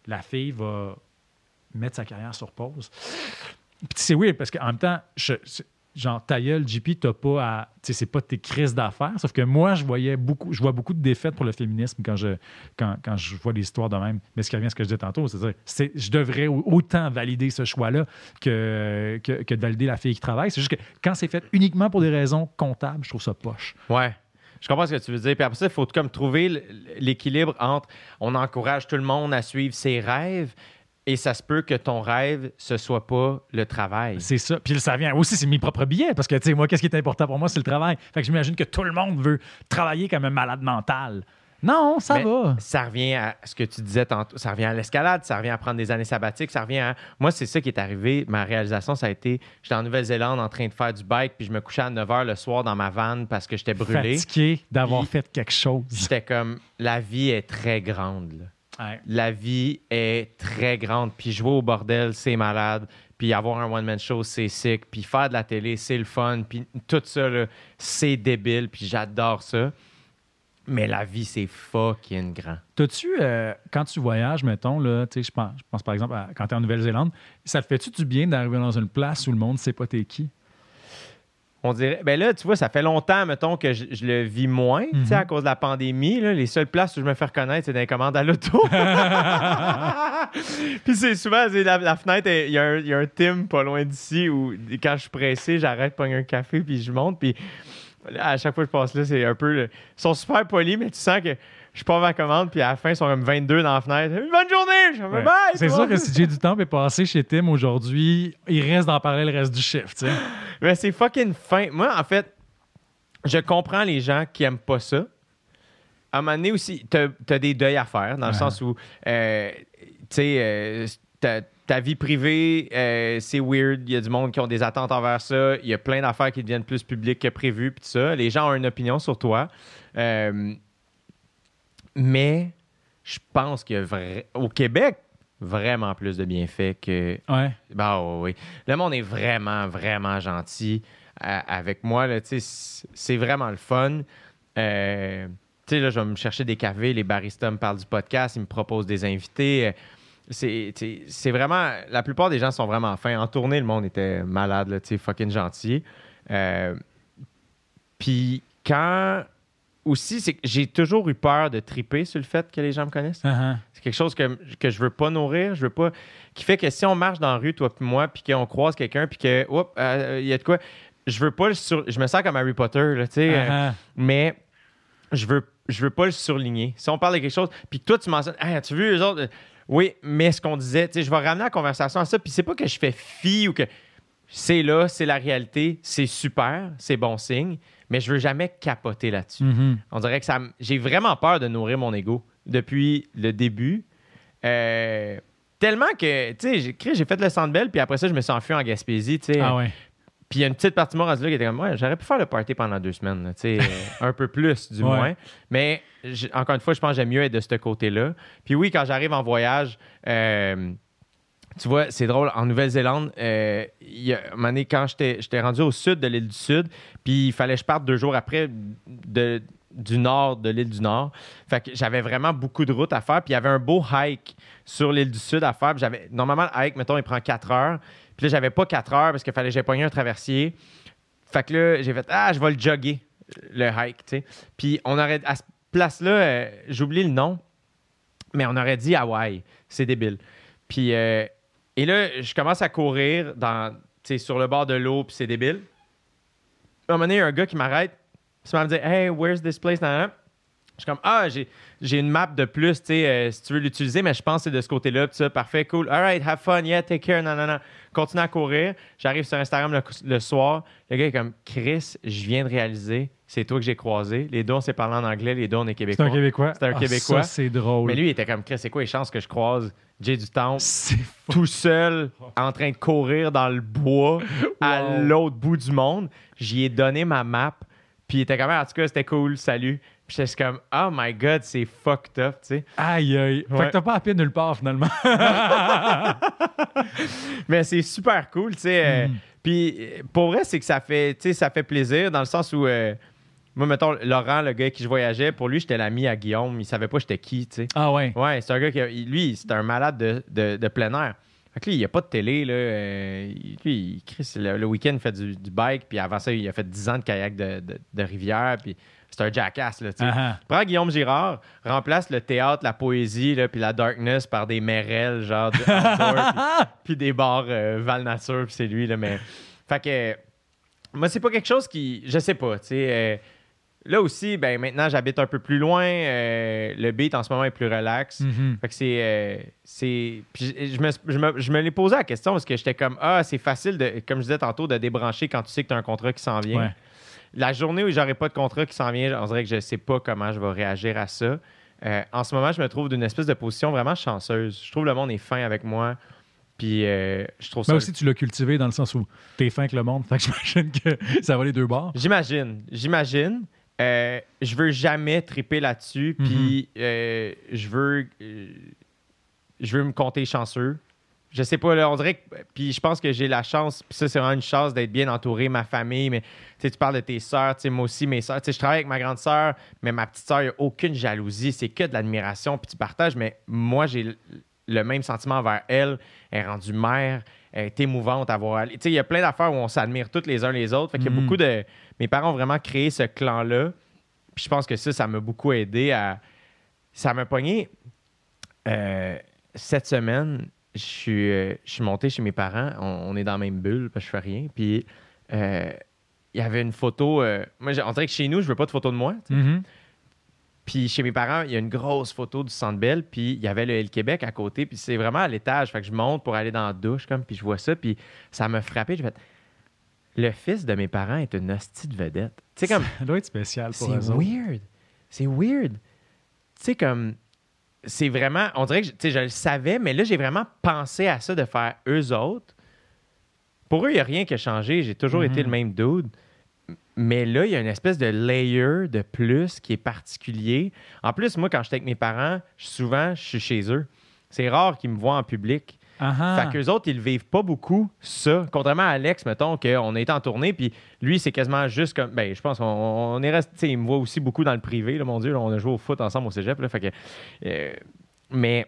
la fille va mettre sa carrière sur pause. Puis c'est weird parce qu'en même temps, je- genre, ta gueule, JP, t'as pas à. Tu sais, c'est pas tes crises d'affaires. Sauf que moi, je voyais beaucoup, je vois beaucoup de défaites pour le féminisme quand je, quand, quand je vois des histoires de même. Mais ce qui revient à ce que je disais tantôt, c'est-à-dire, c'est, je devrais au- autant valider ce choix-là que, que, de valider la fille qui travaille. C'est juste que quand c'est fait uniquement pour des raisons comptables, je trouve ça poche. Ouais. Je comprends ce que tu veux dire. Puis après ça, il faut comme trouver l'équilibre entre on encourage tout le monde à suivre ses rêves et ça se peut que ton rêve, ce soit pas le travail. C'est ça. Puis ça vient aussi, c'est mes propres billets. Parce que, tu sais, moi, qu'est-ce qui est important pour moi, c'est le travail. Fait que j'imagine que tout le monde veut travailler comme un malade mental. Non, ça Mais va. Ça revient à ce que tu disais tantôt. Ça revient à l'escalade, ça revient à prendre des années sabbatiques, ça revient à. Moi, c'est ça qui est arrivé. Ma réalisation, ça a été j'étais en Nouvelle-Zélande en train de faire du bike, puis je me couchais à 9 h le soir dans ma vanne parce que j'étais brûlé. Fatigué d'avoir fait quelque chose. J'étais comme la vie est très grande. là. Ouais. La vie est très grande. Puis jouer au bordel, c'est malade. Puis avoir un one-man show, c'est sick. Puis faire de la télé, c'est le fun. Puis tout ça, c'est débile. Puis j'adore ça. Mais la vie, c'est fucking grand. T'as-tu, euh, quand tu voyages, mettons, je pense, je pense par exemple à- quand tu es en Nouvelle-Zélande, ça te fait-tu du bien d'arriver dans une place où le monde sait pas t'es qui? On dirait. Ben là, tu vois, ça fait longtemps, mettons, que je, je le vis moins, tu sais, à cause de la pandémie. là. les seules places où je me fais reconnaître, c'est dans les commandes à l'auto. Puis c'est souvent, la, la fenêtre, il y, a un- il y a un Tim pas loin d'ici où, quand je suis pressé, j'arrête prendre un café, puis je monte, puis à chaque fois que je passe là, c'est un peu. Ils sont super polis, mais tu sens que je pars ma commande, puis à la fin, ils sont comme 22 dans la fenêtre. Bonne journée! Ouais. bye! C'est sûr que si Jay du Temple est passé chez Tim aujourd'hui, il reste d'en parler le reste du chiffre, tu sais. Mais c'est fucking fin. Moi, en fait, je comprends les gens qui aiment pas ça. À un moment donné aussi, t'as as des deuils à faire, dans le sens où, euh, tu sais, euh, ta, ta vie privée, euh, c'est weird. Il y a du monde qui ont des attentes envers ça. Il y a plein d'affaires qui deviennent plus publiques que prévu, puis ça. Les gens ont une opinion sur toi. Euh, mais je pense a vra- au Québec vraiment plus de bienfaits que Ouais. bah oui, oui. Le monde est vraiment, vraiment gentil euh, avec moi. C'est vraiment le fun. Euh, tu sais, là, je vais me chercher des cafés, les baristas me parlent du podcast, ils me proposent des invités. Euh, C'est vraiment... La plupart des gens sont vraiment fins. En tournée, le monde était malade, là, tu sais, fucking gentil. Euh, Puis quand... Aussi, c'est que j'ai toujours eu peur de triper sur le fait que les gens me connaissent. Uh-huh. C'est quelque chose que, que je veux pas nourrir, je veux pas. Qui fait que si on marche dans la rue, toi puis moi, puis qu'on croise quelqu'un, puis que, oups, euh, il y a de quoi. Je veux pas le sur. Je me sens comme Harry Potter, là, tu sais. euh, Uh-huh. mais je veux, je veux pas le surligner. Si on parle de quelque chose, puis que toi, tu mentionnes, hey, as-tu vu les autres? Euh, Oui, mais ce qu'on disait, tu sais, je vais ramener la conversation à ça, puis c'est pas que je fais fi ou que c'est là, c'est la réalité, c'est super, c'est bon signe, mais je veux jamais capoter là-dessus. Mhm. On dirait que ça. J'ai vraiment peur de nourrir mon ego depuis le début. Euh, tellement que, tu sais, j'ai fait le Sandbell, puis après ça, je me suis enfui en Gaspésie, tu sais. Ah ouais. Puis il y a une petite partie de moi là qui était comme, ouais, j'aurais pu faire le party pendant deux semaines, tu sais, un peu plus, du Ouais. moins. Mais encore une fois, je pense que j'aime mieux être de ce côté-là. Puis oui, quand j'arrive en voyage, euh, tu vois, c'est drôle, en Nouvelle-Zélande, euh, il y a donné, quand j'étais rendu au sud de l'île du Sud, puis il fallait que je parte deux jours après de, du nord de l'île du Nord. Fait que j'avais vraiment beaucoup de routes à faire, puis il y avait un beau hike sur l'île du Sud à faire. j'avais Normalement, le hike, mettons, il prend quatre heures. Puis là, j'avais pas quatre heures parce qu'il fallait que j'ai pogné un traversier. Fait que là, j'ai fait Ah, je vais le jogger, le hike, tu sais. Puis on aurait, à cette place-là, euh, j'oublie le nom, mais on aurait dit Hawaï. C'est débile. Puis, euh, et là, je commence à courir dans, sur le bord de l'eau, puis c'est débile. À un moment donné, il y a un gars qui m'arrête, il me dit Hey, where's this place? Je suis comme Ah, j'ai, une map de plus, tu sais, euh, si tu veux l'utiliser, mais je pense que c'est de ce côté-là, parfait, cool. All right, have fun, yeah, take care, non, non, non. Continue à courir. J'arrive sur Instagram le soir. Le gars est comme Chris, je viens de réaliser, c'est toi que j'ai croisé. Les deux, on s'est parlé en anglais, les deux, on est C'est québécois. un Québécois. C'est un Ah, Québécois. Ça, c'est drôle. Mais lui, il était comme c'est quoi les chances que je croise Jay du Temple c'est tout seul en train de courir dans le bois à l'autre bout du monde. J'y ai donné ma map. Puis il était comme, en tout cas, c'était cool, salut. Puis j'étais comme, oh my god, c'est fucked up, tu sais. Aïe, aïe. Fait Ouais. que t'as pas à pied nulle part, finalement. Mais c'est super cool, tu sais. euh, Mm. Puis euh, pour vrai, c'est que ça fait, ça fait plaisir dans le sens où, euh, moi, mettons, Laurent, le gars qui je voyageais, pour lui, j'étais l'ami à Guillaume. Il savait pas j'étais qui, tu sais. ah ouais. Ouais, c'est un gars qui, lui, c'est un malade de, de, de plein air. Fait que lui, il n'y a pas de télé, là. euh, lui, il, Chris, le, le week-end, il fait du, du bike, puis avant ça, il a fait 10 ans de kayak de, de- rivière, puis c'est un jackass, là, tu sais. Ah, ah. Prends Guillaume Girard, remplace le théâtre, la poésie, là, puis la darkness par des merelles, genre, outdoor, puis, puis des bars euh, Val Nature, puis c'est lui, là, mais... Fait que... Moi, c'est pas quelque chose qui... Je sais pas, tu sais... euh, là aussi, ben maintenant, j'habite un peu plus loin. euh, le beat en ce moment est plus relax. Mhm. Fait que c'est. euh, c'est- je je me, je me, je me l'ai posé la question parce que j'étais comme Ah, c'est facile, de, comme je disais tantôt, de débrancher quand tu sais que tu as un contrat qui s'en vient. Ouais. La journée où j'aurai pas de contrat qui s'en vient, on dirait que je sais pas comment je vais réagir à ça. Euh, en ce moment, je me trouve d'une espèce de position vraiment chanceuse. Je trouve le monde est fin avec moi. Puis euh, je trouve ça. Mais aussi, tu l'as cultivé dans le sens où t'es fin avec le monde. Fait que j'imagine que ça va les deux bords. J'imagine, j'imagine. Euh, je veux jamais triper là-dessus, puis Mhm. euh, je veux, euh, je veux me compter chanceux. Je sais pas, là, on dirait que, puis je pense que j'ai la chance, puis ça, c'est vraiment une chance d'être bien entouré, ma famille, mais tu parles de tes sœurs, moi aussi, mes sœurs, je travaille avec ma grande sœur, mais ma petite sœur, il n'y a aucune jalousie, c'est que de l'admiration, puis tu partages, mais moi, j'ai le- le même sentiment envers elle, elle est rendue mère, elle est émouvante à voir. Tu sais, il y a plein d'affaires où on s'admire toutes les uns les autres, fait qu'il y a Mhm. beaucoup de... Mes parents ont vraiment créé ce clan-là, puis je pense que ça, ça m'a beaucoup aidé à... Ça m'a pogné... euh, cette semaine, je suis, euh, je suis monté chez mes parents. On, on est dans la même bulle parce que je fais rien. Puis euh, il y avait une photo. moi, j'ai- on dirait que chez nous, je veux pas de photo de moi. Mhm. Puis chez mes parents, il y a une grosse photo du Centre Bell. Puis il y avait le L Québec à côté. Puis c'est vraiment à l'étage. Fait que je monte pour aller dans la douche. Comme, puis je vois ça. Puis ça m'a frappé. J'ai fait. Le fils de mes parents est une hostie de vedette. Sais, comme. Ça doit être spécial pour C'est eux autres. weird. C'est weird. Tu sais, comme. C'est vraiment. On dirait que je- tu sais, je le savais, mais là, j'ai vraiment pensé à ça de faire eux autres. Pour eux, il n'y a rien qui a changé. J'ai toujours Mhm. été le même dude. Mais là, il y a une espèce de layer de plus qui est particulier. En plus, moi, quand j'étais avec mes parents, souvent, je suis chez eux. C'est rare qu'ils me voient en public. Ah ah. Fait qu'eux autres, ils vivent pas beaucoup, ça. Contrairement à Alex, mettons, qu'on été en tournée, puis lui, c'est quasiment juste comme. Ben, je pense qu'on on est resté. tu sais, Il me voit aussi beaucoup dans le privé, là, mon Dieu. là, on a joué au foot ensemble au cégep, là, fait que. euh, mais.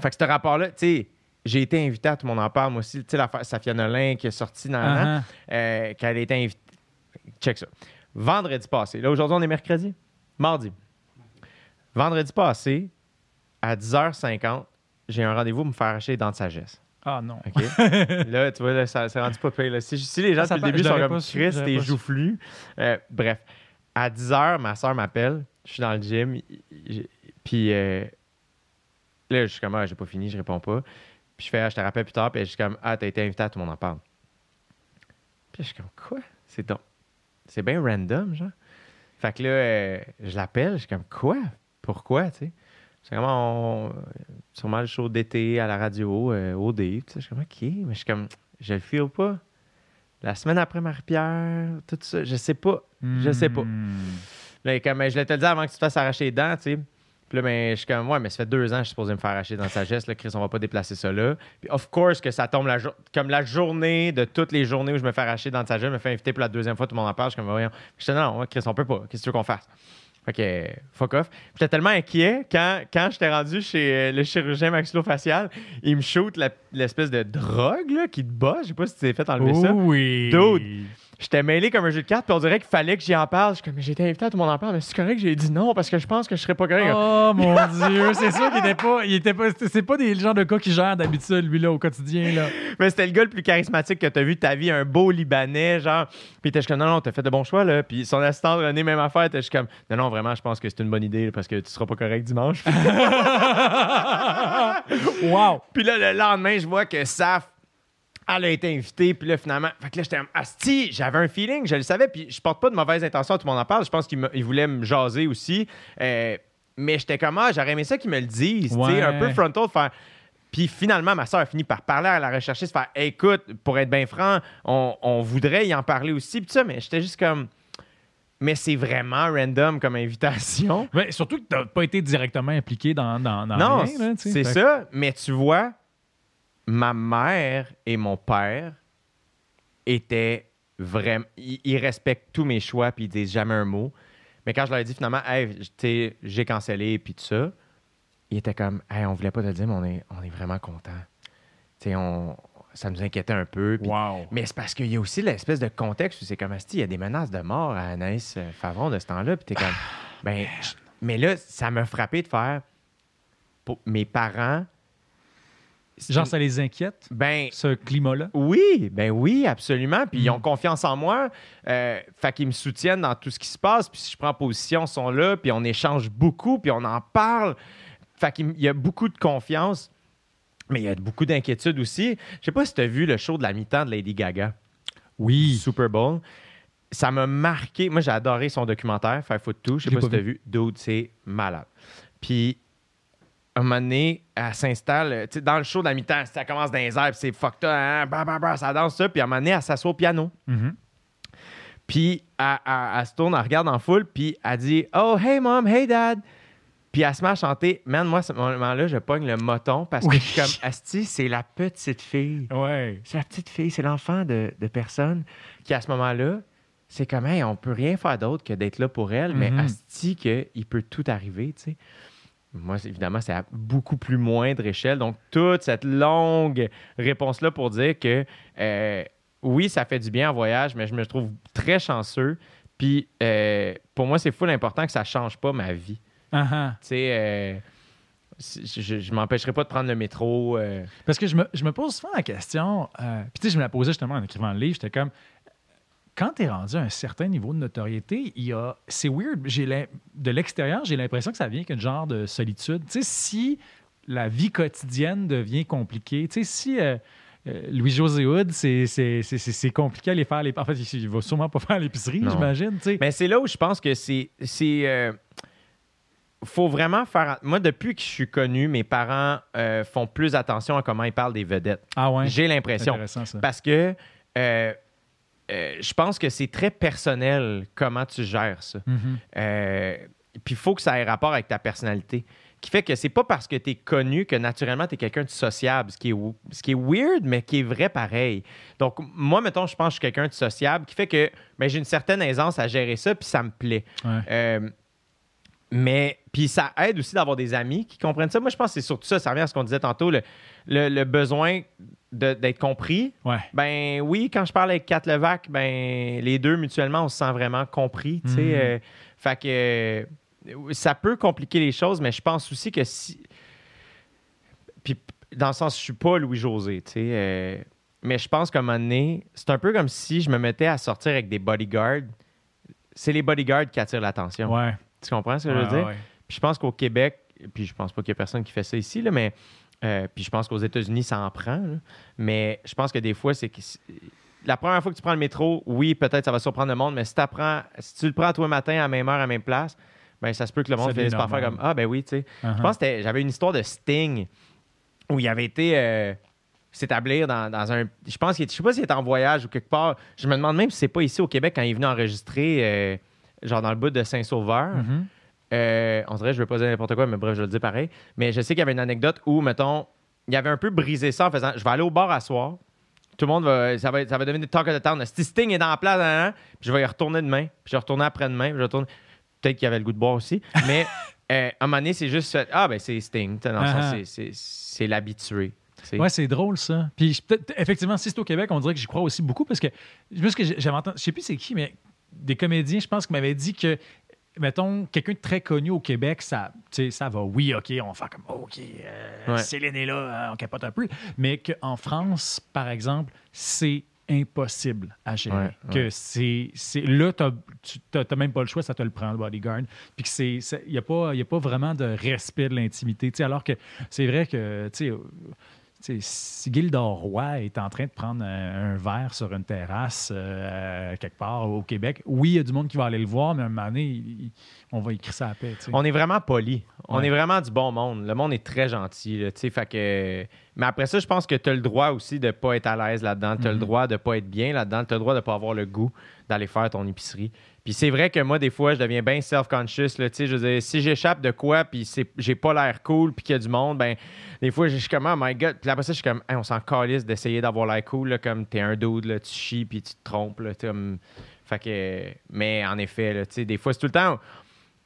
Fait que ce rapport-là, tu sais, j'ai été invité à tout le monde en parle, moi aussi. Tu sais, l'affaire Safia Nolin qui est sortie dans ah. euh, qu'elle a été invitée. Check ça. Vendredi passé. Là, aujourd'hui, on est mercredi. Mardi. Vendredi passé, à 10h50, j'ai un rendez-vous pour me faire arracher les dents de sagesse. Ah non. OK? là, tu vois, là, ça s'est rendu pas pire. là. Si, si les gens, Ah, ça depuis le début, sont comme Chris, t'es joufflu. Euh, bref, à 10h, ma soeur m'appelle. Je suis dans le gym. Puis euh, là, je suis comme, ah, j'ai pas fini, je réponds pas. Puis je fais, ah, je te rappelle plus tard. Puis je suis comme, ah, t'as été invité à tout le monde en parle. Puis je suis comme, quoi? C'est donc. C'est bien random, genre. Fait que là, euh, je l'appelle, je suis comme, quoi? Pourquoi, tu sais? C'est comme, on... sûrement le show d'été à la radio, euh, sais, je suis comme, OK, mais je suis comme, je le feel pas. La semaine après Marie-Pierre, tout ça, je sais pas. Je sais pas. Hmm. Là, comme, je l'ai te dit avant que tu te fasses arracher les dents, tu sais. Puis là, ben, je suis comme, ouais, mais ça fait deux ans que je suis supposé me faire arracher dans sa geste. Là, Chris, on va pas déplacer ça là. Puis, of course, que ça tombe la jour- comme la journée de toutes les journées où je me fais arracher dans sa geste, je me fais inviter pour la deuxième fois, tout le monde en parle. Je suis comme, voyons. Je dis, non, non, Chris, on peut pas. Qu'est-ce que tu veux qu'on fasse? Fait que, fuck off. J'étais tellement inquiet quand, quand j'étais rendu chez euh, le chirurgien maxillofacial, il me shoot l'espèce de drogue là, qui te bat. Je sais pas si tu t'es fait enlever ça. Oui. Dude. J'étais mêlé comme un jeu de cartes, puis on dirait qu'il fallait que j'y en parle. Je suis comme, été invité à tout le monde en parle, mais c'est correct, j'ai dit non parce que je pense que je serais pas correct. Oh mon Dieu, c'est sûr qu'il était pas. Il était pas. C'est pas des genres de gars qui gèrent d'habitude, lui, là, au quotidien, là. Mais c'était le gars le plus charismatique que t'as vu de ta vie, un beau Libanais, genre. Puis t'es comme, non, non, t'as fait de bons choix, là. Puis son assistant René, même affaire, t'es juste comme, non, non, vraiment, je pense que c'est une bonne idée, là, parce que tu seras pas correct dimanche. wow. Puis là, le lendemain, je vois que Saf, elle a été invitée. Puis là, finalement, fait que là, j'étais Asti, j'avais un feeling, je le savais. Puis je porte pas de mauvaise intention, tout le monde en parle. Je pense qu'il voulait me jaser aussi. Euh, mais j'étais comme, ah, j'aurais aimé ça qu'ils me le disent. tu sais. Un peu frontal, faire. Puis finalement, ma soeur a fini par parler à la recherchiste, faire écoute, pour être bien franc, on, on voudrait y en parler aussi. Puis ça, mais j'étais juste comme. Mais c'est vraiment random comme invitation. Ouais, surtout que t'as pas été directement impliqué dans, dans, dans Non, tu c'est ça. Mais tu vois, ma mère et mon père étaient vraiment. Ils, ils respectent tous mes choix puis ils disent jamais un mot. Mais quand je leur ai dit finalement, hey, tu sais, j'ai cancellé puis tout ça, ils étaient comme, hey, on voulait pas te le dire, mais on est, on est vraiment contents. Tu sais, on, ça nous inquiétait un peu. Wow. mais c'est parce qu'il y a aussi l'espèce de contexte où c'est comme, il y a des menaces de mort à Anaïs euh, Favron de ce temps-là. Puis t'es comme, ben, mais là, ça m'a frappé de faire. pour- mes parents, Genre, ça les inquiète, ben, ce climat-là? Oui, ben oui, absolument. Puis ils ont Mm. confiance en moi. Euh, fait qu'ils me soutiennent dans tout ce qui se passe. Puis si je prends position, ils sont là. Puis on échange beaucoup. Puis on en parle. Fait qu'il y a beaucoup de confiance. Mais il y a beaucoup d'inquiétude aussi. Je sais pas si tu as vu le show de la mi-temps de Lady Gaga, Oui. Super Bowl. Ça m'a marqué. Moi, j'ai adoré son documentaire, Faire Foot Tout. Je sais pas l'ai si pas tu as vu. Dude, c'est malade. Puis, un moment donné, elle s'installe. euh, tu sais, Dans le show de la mi-temps, ça commence dans les airs, puis c'est fucked up, hein, bah, bah, bah, ça danse ça. Puis, à un moment donné, elle s'assoit au piano. Mhm. Puis, elle, elle- elle se tourne, elle regarde en foule, puis elle dit Oh, hey mom, hey dad. Puis, elle se met à chanter. Man, moi, à ce moment-là, je pogne le moton parce Oui. que je suis comme Asti, c'est la petite fille. Ouais. C'est la petite fille, c'est l'enfant de, de personne qui, à ce moment-là, c'est comme, hey, on peut rien faire d'autre que d'être là pour elle, mais Mhm. Asti, qu'il peut tout arriver, tu sais. Moi, évidemment, c'est à beaucoup plus moindre échelle. Donc, toute cette longue réponse-là pour dire que euh, oui, ça fait du bien en voyage, mais je me trouve très chanceux. Puis, euh, pour moi, c'est fou l'important que ça change pas ma vie. Ah, ah. Tu sais, euh, je, je m'empêcherai pas de prendre le métro. Parce que je me, je me pose souvent la question, puis tu sais, je me la posais justement en écrivant le livre, j'étais comme, quand tu es rendu à un certain niveau de notoriété, il y a, c'est weird, j'ai de l'extérieur, j'ai l'impression que ça vient qu'un genre de solitude. Tu sais, si la vie quotidienne devient compliquée, tu sais, si... euh, euh, Louis-José Hood, c'est compliqué à aller faire les... En fait, il va sûrement pas faire l'épicerie, j'imagine. Mais c'est là où je pense que c'est. c'est euh, faut vraiment faire. Moi, depuis que je suis connu, mes parents euh, font plus attention à comment ils parlent des vedettes. Ah ouais, J'ai l'impression. Parce que euh, euh, je pense que c'est très personnel comment tu gères ça. Mhm. Euh, Puis il faut que ça ait rapport avec ta personnalité. Qui fait que c'est pas parce que tu es connu que naturellement tu es quelqu'un de sociable, ce qui, est, w- ce qui est weird, mais qui est vrai pareil. Donc, moi, mettons, je pense que je suis quelqu'un de sociable, qui fait que ben, j'ai une certaine aisance à gérer ça, puis ça me plaît. Ouais. Euh, mais, puis ça aide aussi d'avoir des amis qui comprennent ça. Moi, je pense que c'est surtout ça. Ça revient à ce qu'on disait tantôt, le, le- le besoin d'être compris. Ouais. Ben oui, quand je parle avec Kat Levac, ben les deux mutuellement, on se sent vraiment compris. Mhm. Euh, fait que euh, ça peut compliquer les choses, mais je pense aussi que si. Puis dans le sens, je suis pas Louis-José, tu sais. euh, mais je pense qu'à un moment donné, c'est un peu comme si je me mettais à sortir avec des bodyguards. C'est les bodyguards qui attirent l'attention. Ouais. Tu comprends ce que je veux dire? Puis je pense qu'au Québec, puis je pense pas qu'il y a personne qui fait ça ici, là, mais euh, puis je pense qu'aux États-Unis, ça en prend. là. Mais je pense que des fois, c'est que la première fois que tu prends le métro, oui, peut-être ça va surprendre le monde, mais si, t'apprends- si tu le prends toi matin à la même heure, à la même place, ben ça se peut que le monde Ça finisse devient par faire normal. comme Ah, ben oui, tu sais. Uh-huh. Je pense que c'était- j'avais une histoire de Sting où il avait été euh, s'établir dans, dans un. Je pense qu'il je sais pas s'il était en voyage ou quelque part. Je me demande même si c'est pas ici au Québec quand il est venu enregistrer, euh, genre dans le bout de Saint-Sauveur. Mhm. Euh, on dirait, je vais pas dire n'importe quoi, mais bref, je le dis pareil. Mais je sais qu'il y avait une anecdote où, mettons, il avait un peu brisé ça en faisant Je vais aller au bar à soir. Tout le monde va. Ça va, ça va devenir talk of the town. Si Sting est dans la place, nan, puis je vais y retourner demain. Puis je vais retourner après-demain. puis je retourne. Peut-être qu'il y avait le goût de boire aussi. Mais euh, à un moment donné, c'est juste. Ah, ben c'est Sting. Dans le sens, c'est- c'est- c'est l'habitué. tu sais. Ouais, c'est drôle ça. Puis peut-être- effectivement, si c'est au Québec, on dirait que j'y crois aussi beaucoup parce que que j'avais entendu, je sais plus c'est qui, mais des comédiens, je pense, qui m'avaient dit que, mettons, quelqu'un de très connu au Québec, ça, ça va. Oui, ok, on va faire comme, OK, euh, Ouais. Céline est là, hein, on capote un peu. Mais qu'en France, par exemple, c'est impossible à gérer. Ouais, que ouais. c'est, c'est là, t'as, tu t'as même pas le choix, ça te le prend, le bodyguard. Puis que c'est, il n'y a, pas- y a pas vraiment de respect de l'intimité. Alors que c'est vrai que, si Gildor Roy est en train de prendre un, un verre sur une terrasse euh, quelque part au Québec, oui, il y a du monde qui va aller le voir, mais à un moment donné, il- il- on va écrire ça à paix. On est vraiment poli. On Ouais. est vraiment du bon monde. Le monde est très gentil. là, fait que... Mais après ça, je pense que tu as le droit aussi de pas être à l'aise là-dedans. Tu as le Mhm. droit de pas être bien là-dedans. Tu as le droit de pas avoir le goût d'aller faire ton épicerie. Puis c'est vrai que moi, des fois, je deviens bien self-conscious. là, Je veux si j'échappe de quoi, puis j'ai pas l'air cool, puis qu'il y a du monde, ben des fois, je suis comme, oh my god. Puis après ça, je suis comme, on s'en calisse d'essayer d'avoir l'air cool, là, comme t'es un dude, tu chies, puis tu te trompes. Là. Fait que... Mais en effet, là, des fois, c'est tout le temps...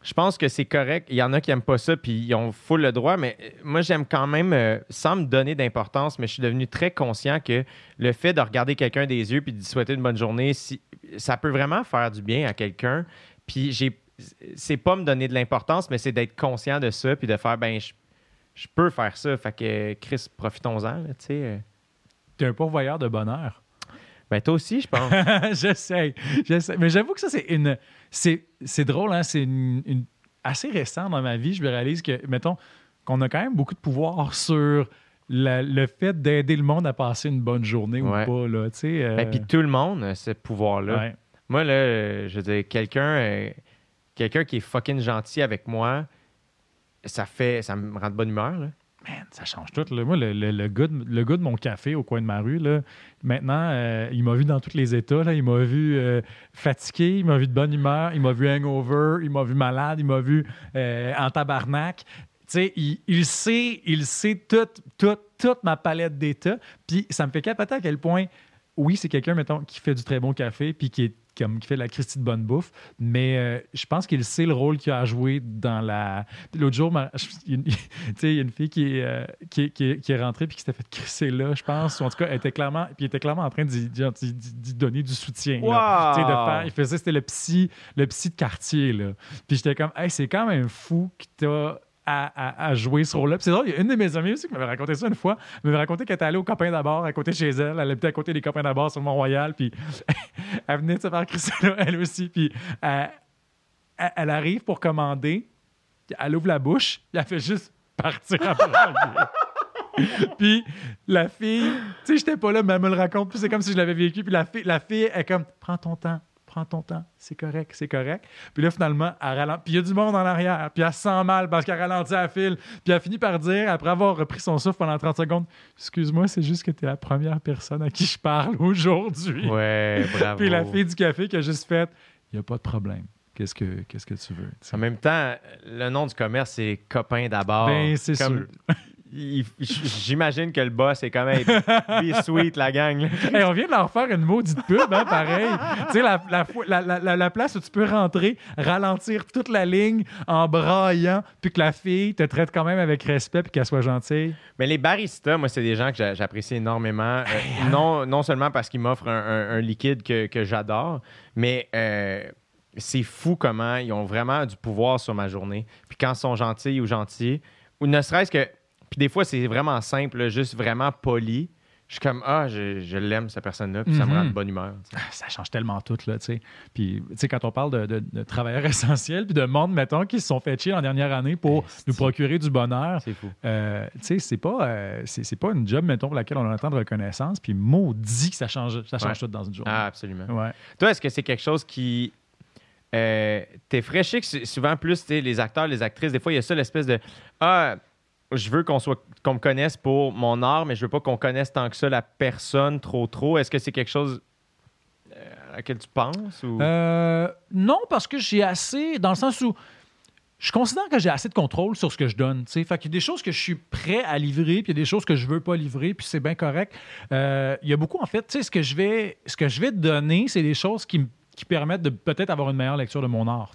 Je pense que c'est correct. Il y en a qui n'aiment pas ça, puis ils ont full le droit, mais euh, moi, j'aime quand même, euh, sans me donner d'importance, mais je suis devenu très conscient que le fait de regarder quelqu'un des yeux puis de lui souhaiter une bonne journée, ça peut vraiment faire du bien à quelqu'un. Puis j'ai, c'est pas me donner de l'importance, mais c'est d'être conscient de ça, puis de faire, ben, je, je peux faire ça. Fait que, Chris, profitons-en, tu sais. euh. T'es un pourvoyeur de bonheur. Ben, toi aussi, je pense. j'essaie, j'essaie. Mais j'avoue que ça, c'est une. C'est, c'est drôle, hein? C'est une, une- assez récent dans ma vie. Je me réalise que, mettons, qu'on a quand même beaucoup de pouvoir sur la- le fait d'aider le monde à passer une bonne journée Ouais. ou pas, là. Tu sais. euh, Ben, puis tout le monde a ce pouvoir-là. ouais. Moi, là, je veux dire, quelqu'un euh, quelqu'un qui est fucking gentil avec moi, ça fait ça me rend de bonne humeur. Là. Man, ça change tout. Là. Moi, le, le, le gars de, le de mon café au coin de ma rue, là, maintenant, euh, il m'a vu dans tous les états. Là. Il m'a vu euh, fatigué, il m'a vu de bonne humeur, il m'a vu hangover, il m'a vu malade, il m'a vu euh, en tabarnak. Il, il sait, il sait toute, toute, toute ma palette d'états. Puis ça me fait capoter à quel point, oui, c'est quelqu'un, mettons, qui fait du très bon café, puis qui est comme qui fait la Christie de bonne bouffe, mais euh, je pense qu'il sait le rôle qu'il a à jouer dans la. L'autre jour, ma- il y a une- tu fille qui est, euh, qui qui qui est rentrée puis qui s'était fait crisser là, je pense. Ou en tout cas, elle était clairement, puis il était clairement en train d'y donner du soutien. là. Tu sais, de faire, il faisait, c'était le psy, le psy de quartier. Là. Puis j'étais comme, hey, c'est quand même fou que t'as à, à, à jouer ce rôle-là. Puis c'est drôle, il y a une de mes amies aussi qui m'avait raconté ça une fois. Elle m'avait raconté qu'elle était allée au copain d'abord à côté chez elle. Elle habitait à côté des copains d'abord sur le Mont-Royal. Puis elle venait de se faire crisser là, elle aussi. Puis elle, elle- arrive pour commander. Elle ouvre la bouche. Elle fait juste partir à puis la fille, tu sais, j'étais pas là, mais elle me le raconte. Puis c'est comme si je l'avais vécu. Puis la fille, la fille est comme, prends ton temps, prends ton temps, c'est correct, c'est correct. Puis là, finalement, elle ralentit. Puis il y a du monde en arrière. Puis elle se sent mal parce qu'elle ralentit à fil. Puis elle finit par dire, après avoir repris son souffle pendant 30 secondes, excuse-moi, c'est juste que tu es la première personne à qui je parle aujourd'hui. Ouais, bravo. Puis la fille du café qui a juste fait, il n'y a pas de problème. Qu'est-ce que, qu'est-ce que tu veux? En même temps, le nom du commerce, c'est Copain d'abord. Ben, c'est Comme- il- J'imagine que le boss est comme, hey, be sweet, la gang. Hey, on vient de leur faire une maudite pub, hein, pareil. tu sais, la, la, place où tu peux rentrer, ralentir toute la ligne en braillant, puis que la fille te traite quand même avec respect puis qu'elle soit gentille. Mais les baristas, moi, c'est des gens que j'a- j'apprécie énormément. Euh, non, non seulement parce qu'ils m'offrent un, un- un liquide que, que j'adore, mais euh, c'est fou comment ils ont vraiment du pouvoir sur ma journée. Puis quand ils sont gentils ou gentils, ou ne serait-ce que. Puis des fois, c'est vraiment simple, juste vraiment poli. Je suis comme, ah, je, je l'aime, cette personne-là, puis ça me Mhm. rend de bonne humeur. Ah, Ça change tellement tout, là, tu sais. Puis, tu sais, quand on parle de, de- de travailleurs essentiels, puis de monde, mettons, qui se sont fait chier en dernière année pour Esti. nous procurer du bonheur, C'est fou. euh, tu sais, c'est pas, euh, c'est, pas une job, mettons, pour laquelle on a tant de reconnaissance, puis maudit que ça change, ça change Ouais. tout dans une journée. Ah, absolument. Ouais. Toi, est-ce que c'est quelque chose qui euh, sais que c'est souvent plus, tu sais, les acteurs, les actrices, des fois, il y a ça, l'espèce de Ah, je veux qu'on soit qu'on me connaisse pour mon art, mais je veux pas qu'on connaisse tant que ça la personne trop trop. Est-ce que c'est quelque chose euh, à laquelle tu penses? Ou... Euh, non, parce que j'ai assez, dans le sens où je considère que j'ai assez de contrôle sur ce que je donne. tu sais. Fait qu'il y a des choses que je suis prêt à livrer, puis il y a des choses que je veux pas livrer, puis c'est bien correct. Euh, il y a beaucoup, en fait, ce que je vais, ce que je vais te donner, c'est des choses qui me qui permettent de peut-être avoir une meilleure lecture de mon art.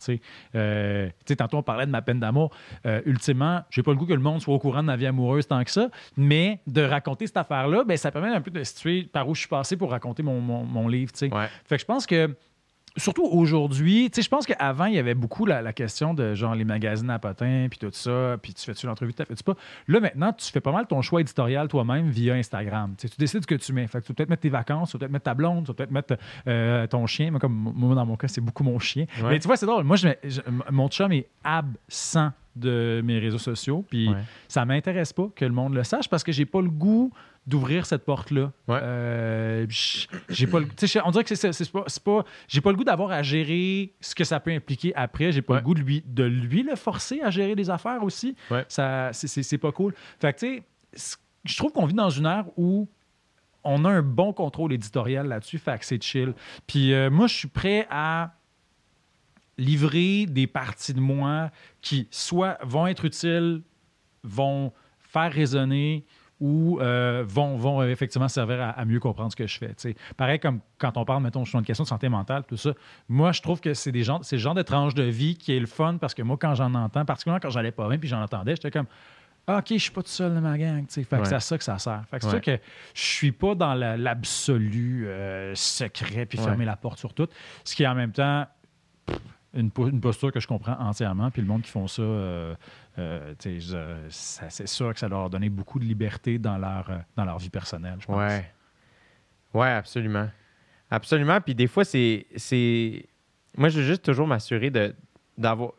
Euh, tantôt, on parlait de ma peine d'amour. Euh, ultimement, j'ai pas le goût que le monde soit au courant de ma vie amoureuse tant que ça, mais de raconter cette affaire-là, ben, ça permet un peu de situer par où je suis passé pour raconter mon, mon- mon livre. Ouais. Fait que je pense que surtout aujourd'hui, tu sais, je pense qu'avant, il y avait beaucoup la, la question de genre les magazines à potins, puis tout ça, puis tu fais-tu l'entrevue, tu fais-tu pas? Là, maintenant, tu fais pas mal ton choix éditorial toi-même via Instagram. Tu décides ce que tu mets. Fait que tu vas peut-être mettre tes vacances, tu vas peut-être mettre ta blonde, tu vas peut-être mettre euh, ton chien. Moi, comme moi, dans mon cas, c'est beaucoup mon chien. Ouais. Mais tu vois, c'est drôle. Moi, je, mets- je- mon chum est absent de mes réseaux sociaux, puis Ouais. ça m'intéresse pas que le monde le sache parce que j'ai pas le goût d'ouvrir cette porte-là. Ouais. Euh, j'ai pas le- on dirait que c'est- c'est pas, pas j'ai pas le goût d'avoir à gérer ce que ça peut impliquer après. J'ai pas Ouais. le goût de lui, de lui le forcer à gérer des affaires aussi. Ça, c'est- pas cool. Fait que, tu sais, je trouve qu'on vit dans une ère où on a un bon contrôle éditorial là-dessus, fait que c'est chill. Puis euh, moi, je suis prêt à livrer des parties de moi qui soit vont être utiles, vont faire résonner ou euh, vont, vont euh, effectivement servir à, à mieux comprendre ce que je fais. Pareil comme quand on parle, mettons, sur une question de santé mentale, tout ça. Moi, je trouve que c'est des gens, c'est le genre de tranche de vie qui est le fun parce que moi, quand j'en entends, particulièrement quand j'allais pas bien puis j'en entendais, j'étais comme Ah, OK, je suis pas tout seul dans ma gang. Fait que Ouais. c'est à ça que ça sert. Fait que c'est Ouais. sûr que je suis pas dans la- l'absolu euh, secret puis Ouais. fermer la porte sur tout. Ce qui, en même temps, une, po- une posture que je comprends entièrement. Puis le monde qui font ça, euh, euh, ça- c'est sûr que ça leur a donné beaucoup de liberté dans leur, euh, dans leur vie personnelle, je pense. Ouais. Ouais, absolument. Absolument. Puis des fois, c'est. c'est... Moi, je veux juste toujours m'assurer de, d'avoir,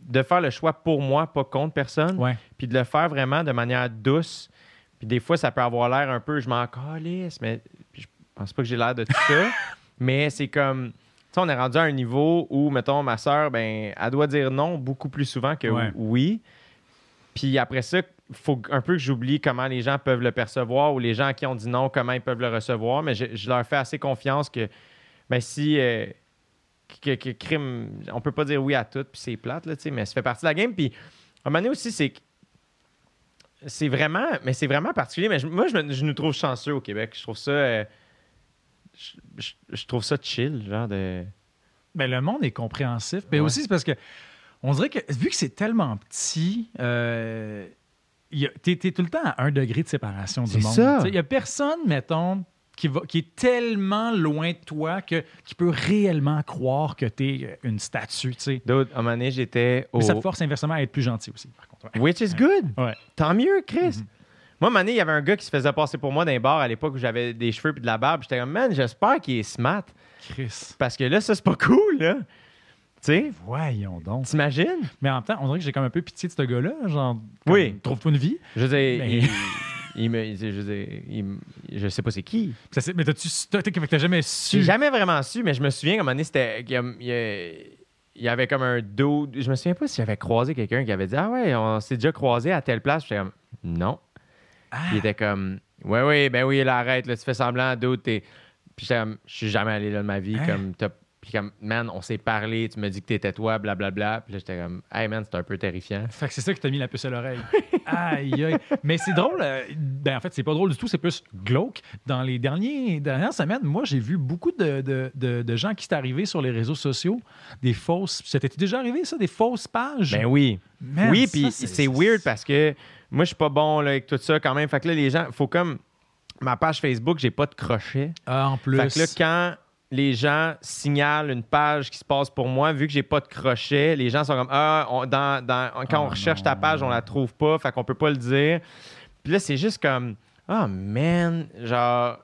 de faire le choix pour moi, pas contre personne. Ouais. Puis de le faire vraiment de manière douce. Puis des fois, ça peut avoir l'air un peu, je m'en calisse, mais puis je pense pas que j'ai l'air de tout ça. mais c'est comme. Tu sais, on est rendu à un niveau où, mettons, ma soeur, ben, elle doit dire non beaucoup plus souvent que Ouais. oui. Puis après ça, il faut un peu que j'oublie comment les gens peuvent le percevoir ou les gens à qui on dit non, comment ils peuvent le recevoir. Mais je, je leur fais assez confiance que ben, si euh, que, que crime, on peut pas dire oui à tout, puis c'est plate, là, tu sais, mais ça fait partie de la game. Puis à un moment donné aussi, c'est c'est vraiment, mais c'est vraiment particulier. Mais je- moi, je, me- je nous trouve chanceux au Québec. Je trouve ça, euh, je, je- je trouve ça chill, genre de. Ben, le monde est compréhensif. Mais Ouais. aussi, c'est parce que on dirait que vu que c'est tellement petit, euh, t'es, tout le temps à un degré de séparation du C'est monde. Il n'y a personne, mettons, qui, va, qui est tellement loin de toi que, qui peut réellement croire que tu es une statue. D'autres, à un moment donné, j'étais au. Mais ça te force inversement à être plus gentil aussi, par contre. Ouais. Which is good. Ouais. Tant mieux, Chris. Mhm. Moi, donné, il y avait un gars qui se faisait passer pour moi dans les bars à l'époque où j'avais des cheveux et de la barbe. J'étais comme, man, j'espère qu'il est smart. Chris. Parce que là, ça, c'est pas cool, là. Tu sais, Voyons donc. t'imagines? Mais en même temps, on dirait que j'ai comme un peu pitié de ce gars-là. Genre, Oui. Trouve-toi une vie. Je veux dire, il, il me. Je dire, il me- je sais pas c'est qui. Ça, mais t'as-tu, t'as, jamais su? J'ai jamais vraiment su, mais je me souviens qu'à un moment donné, c'était. Il il y avait comme un dos. Je me souviens pas si j'avais croisé quelqu'un qui avait dit Ah ouais, on s'est déjà croisé à telle place. J'étais comme Non. Ah. Il était comme Ouais, oui, ben oui, là, arrête, là, tu fais semblant, d'autres, t'es. Puis j'étais comme Je suis jamais allé là de ma vie. Hein? Comme, t'as- Puis comme, man, on s'est parlé, tu me dis que t'étais toi, blablabla. Puis là, j'étais comme Hey, man, c'est un peu terrifiant. Fait que c'est ça qui t'a mis la puce à l'oreille. aïe, aïe. Mais c'est drôle. euh, ben, en fait, c'est pas drôle du tout. C'est plus glauque. Dans les derniers, dernières semaines, moi, j'ai vu beaucoup de, de- de- de gens qui sont arrivés sur les réseaux sociaux. Des fausses. C'était déjà arrivé, ça? Des fausses pages? Ben oui. Man, oui, puis c'est- c'est weird parce que moi, je suis pas bon là, avec tout ça quand même. Fait que là, les gens, faut comme. Ma page Facebook, j'ai pas de crochet. Ah, en plus. Fait que là, quand les gens signalent une page qui se passe pour moi, vu que j'ai pas de crochet, les gens sont comme Ah, on- dans, dans- quand Oh on recherche ta page, on la trouve pas, fait qu'on peut pas le dire. Puis là, c'est juste comme Ah, man, genre,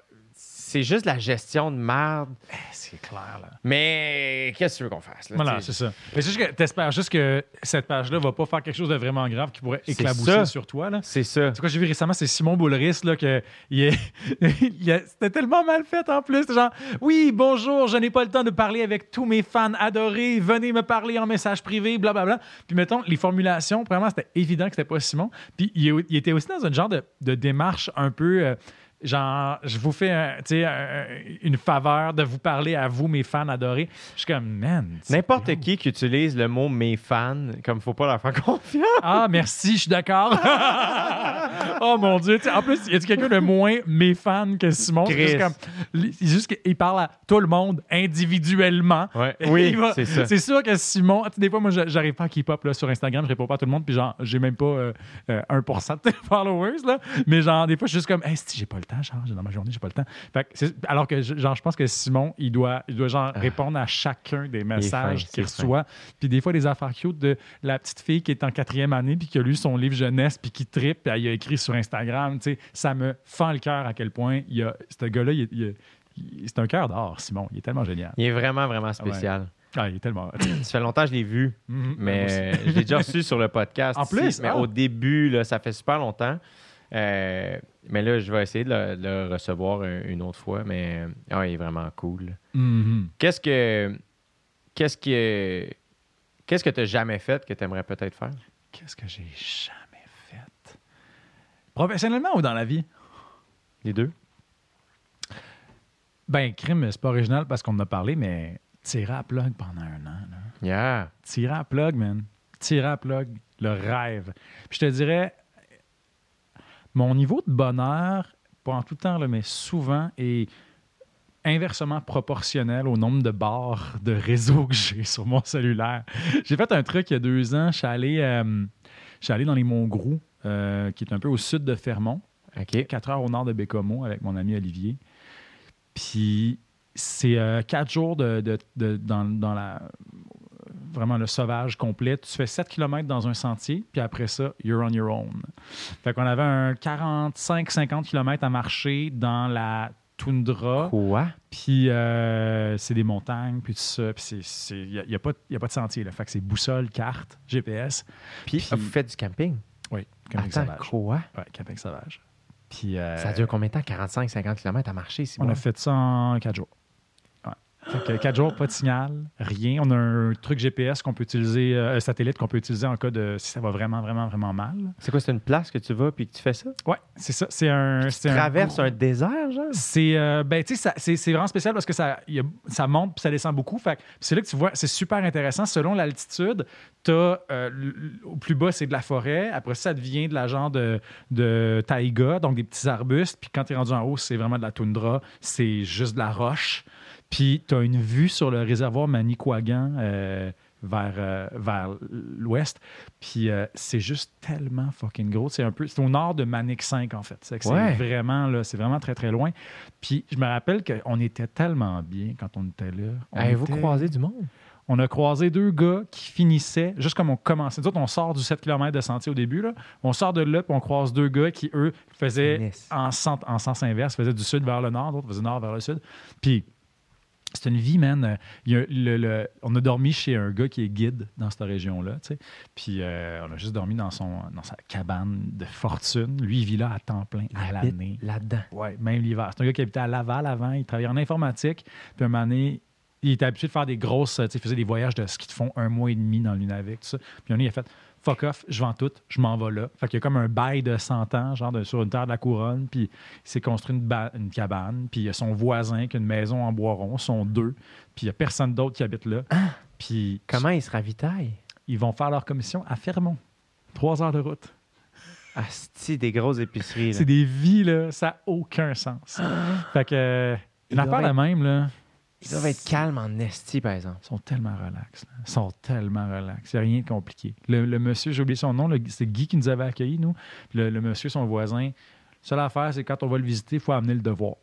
c'est juste la gestion de merde. Eh, c'est clair, là. Mais qu'est-ce que tu veux qu'on fasse? Là, Voilà, c'est ça. Mais c'est juste que t'espères juste que cette page-là va pas faire quelque chose de vraiment grave qui pourrait éclabousser sur toi, là. C'est ça. C'est quoi j'ai vu récemment, c'est Simon Boulris, là, que il est- c'était tellement mal fait en plus. Genre, oui, bonjour, je n'ai pas le temps de parler avec tous mes fans adorés, venez me parler en message privé, blablabla. Puis mettons, les formulations, premièrement, c'était évident que c'était pas Simon. Puis il, il était aussi dans un genre de, de démarche un peu. euh, Genre, je vous fais un- un- une faveur de vous parler à vous, mes fans adorés. Je suis comme, man. N'importe qui qui utilise le mot mes fans, comme faut pas leur faire confiance. Ah, merci, je suis d'accord. oh mon Dieu. Tu sais, en plus, y a quelqu'un de moins mes fans que Simon? Juste comme- juste qu'il parle à tout le monde individuellement. Ouais. Oui, il c'est ça. C'est sûr que Simon, des fois, moi, j'a- j'arrive pas à là, sur Instagram, je réponds pas à tout le monde, puis genre, j'ai même pas euh, euh, 1% de followers, là. Mais genre, des fois, je suis juste comme, hey, si j'ai pas le temps, genre, dans ma journée, j'ai pas le temps. Fait que c'est- alors que, je- genre, je pense que Simon, il doit, il doit genre, répondre à chacun des messages qu'il reçoit. Puis des fois, des affaires cute de la petite fille qui est en quatrième année, puis qui a lu son livre jeunesse, puis qui tripe, puis elle a écrit sur Instagram, tu sais, ça me fend le cœur à quel point il y a, ce gars-là, il, est- il est- il- c'est un cœur d'or, Simon. Il est tellement génial. Il est vraiment, vraiment spécial. Ah, il est tellement. Ça fait longtemps que je l'ai vu, Mhm. mais je l'ai déjà reçu sur le podcast. En ici, plus, mais ah. au début, là, ça fait super longtemps. Euh, mais là, je vais essayer de le, de le recevoir un- une autre fois. Mais ah, il est vraiment cool. Mhm. Qu'est-ce que. Qu'est-ce que. Qu'est-ce que tu n'as jamais fait que tu aimerais peut-être faire? Qu'est-ce que j'ai jamais fait? Professionnellement ou dans la vie? Les deux? Ben, crime, c'est pas original parce qu'on en a parlé, mais tirer à plug pendant un an. Là. Yeah. Tirer à plug, man. Tirer à plug, le rêve. Puis je te dirais, mon niveau de bonheur, pas en tout temps, là, mais souvent, est inversement proportionnel au nombre de barres de réseau que j'ai sur mon cellulaire. J'ai fait un truc il y a deux ans. Je suis allé, euh, je suis allé dans les Monts Groux, euh, qui est un peu au sud de Fermont. OK. 4 heures au nord de Bécomo avec mon ami Olivier. Puis c'est euh, quatre jours de, de- de- dans, dans la. Vraiment le sauvage complet. Tu fais 7 km dans un sentier, puis après ça, you're on your own. Fait qu'on avait un 45-50 km à marcher dans la toundra. Quoi? Puis euh, c'est des montagnes, puis tout ça. Puis il n'y a, pas y a pas de sentier. Là. Fait que c'est boussole, carte, GPS. Puis, Puis- vous faites du camping? Oui, camping Attends, sauvage. quoi? Ouais, camping sauvage. Puis euh, Ça dure combien de temps? 45-50 km à marcher, on bon? a fait ça en 4 jours. Fait que 4 jours, pas de signal, rien. On a un truc GPS qu'on peut utiliser, euh, un satellite qu'on peut utiliser en cas de si ça va vraiment, vraiment, vraiment mal. C'est quoi, c'est une place que tu vas puis que tu fais ça? Ouais, c'est ça. C'est un. Tu un traverses un désert, genre? C'est euh, ben tu sais c'est vraiment spécial parce que ça il y a- ça monte puis ça descend beaucoup fait c'est là que tu vois c'est super intéressant selon l'altitude tu as au plus bas c'est de la forêt après ça, ça devient de la genre de, de taïga donc des petits arbustes puis quand tu es rendu en haut c'est vraiment de la toundra c'est juste de la roche puis tu as une vue sur le réservoir Manicouagan euh, vers, euh, vers l'ouest. Puis euh, c'est juste tellement fucking gros. C'est un peu, c'est au nord de Manic 5 en fait. C'est Ouais. vraiment là, c'est vraiment très très loin. Puis je me rappelle qu'on était tellement bien quand on était là. On Avez-vous était- croisé du monde? on a croisé deux gars qui finissaient, juste comme on commençait. Nous autres, on sort du 7 km de sentier au début. Là. On sort de là, puis on croise deux gars qui, eux, faisaient en sens, en sens inverse, faisaient du sud vers le nord, d'autres faisaient du nord vers le sud. Puis, c'est une vie, man. Il y a le- le- on a dormi chez un gars qui est guide dans cette région-là, tu sais. Puis, euh, on a juste dormi dans, son, dans sa cabane de fortune. Lui, il vit là à temps plein, à Il l'année. là-dedans. Ouais, même l'hiver. C'est un gà qui habitait à Laval avant. Il travaillait en informatique. Puis un moment donné, il était habitué de faire des grosses. Tu sais, il faisait des voyages de ski de fond un mois et demi dans le Nunavik, tout ça. Puis donné, il a fait fuck off, je vends tout, je m'en vais là. Fait qu'il y a comme un bail de 100 ans, genre de- sur une terre de la couronne. Puis il s'est construit une, ba- une cabane. Puis il y a son voisin qui a une maison en bois rond, sont deux. Puis il y a personne d'autre qui habite là. Puis Comment ils se ravitaillent? ils vont faire leur commission à Fermont. Trois heures de route. Asti, des grosses épiceries. là. C'est des vies, là, ça n'a aucun sens. fait que, une affaire la même, là. Ils doivent être calmes en esti, par exemple. Ils sont tellement relax. là. Ils sont tellement relax. Il n'y a rien de compliqué. Le, le monsieur, j'ai oublié son nom, c'est Guy qui nous avait accueillis, nous. Le, le monsieur, son voisin, seule affaire, c'est quand on va le visiter, il faut amener le devoir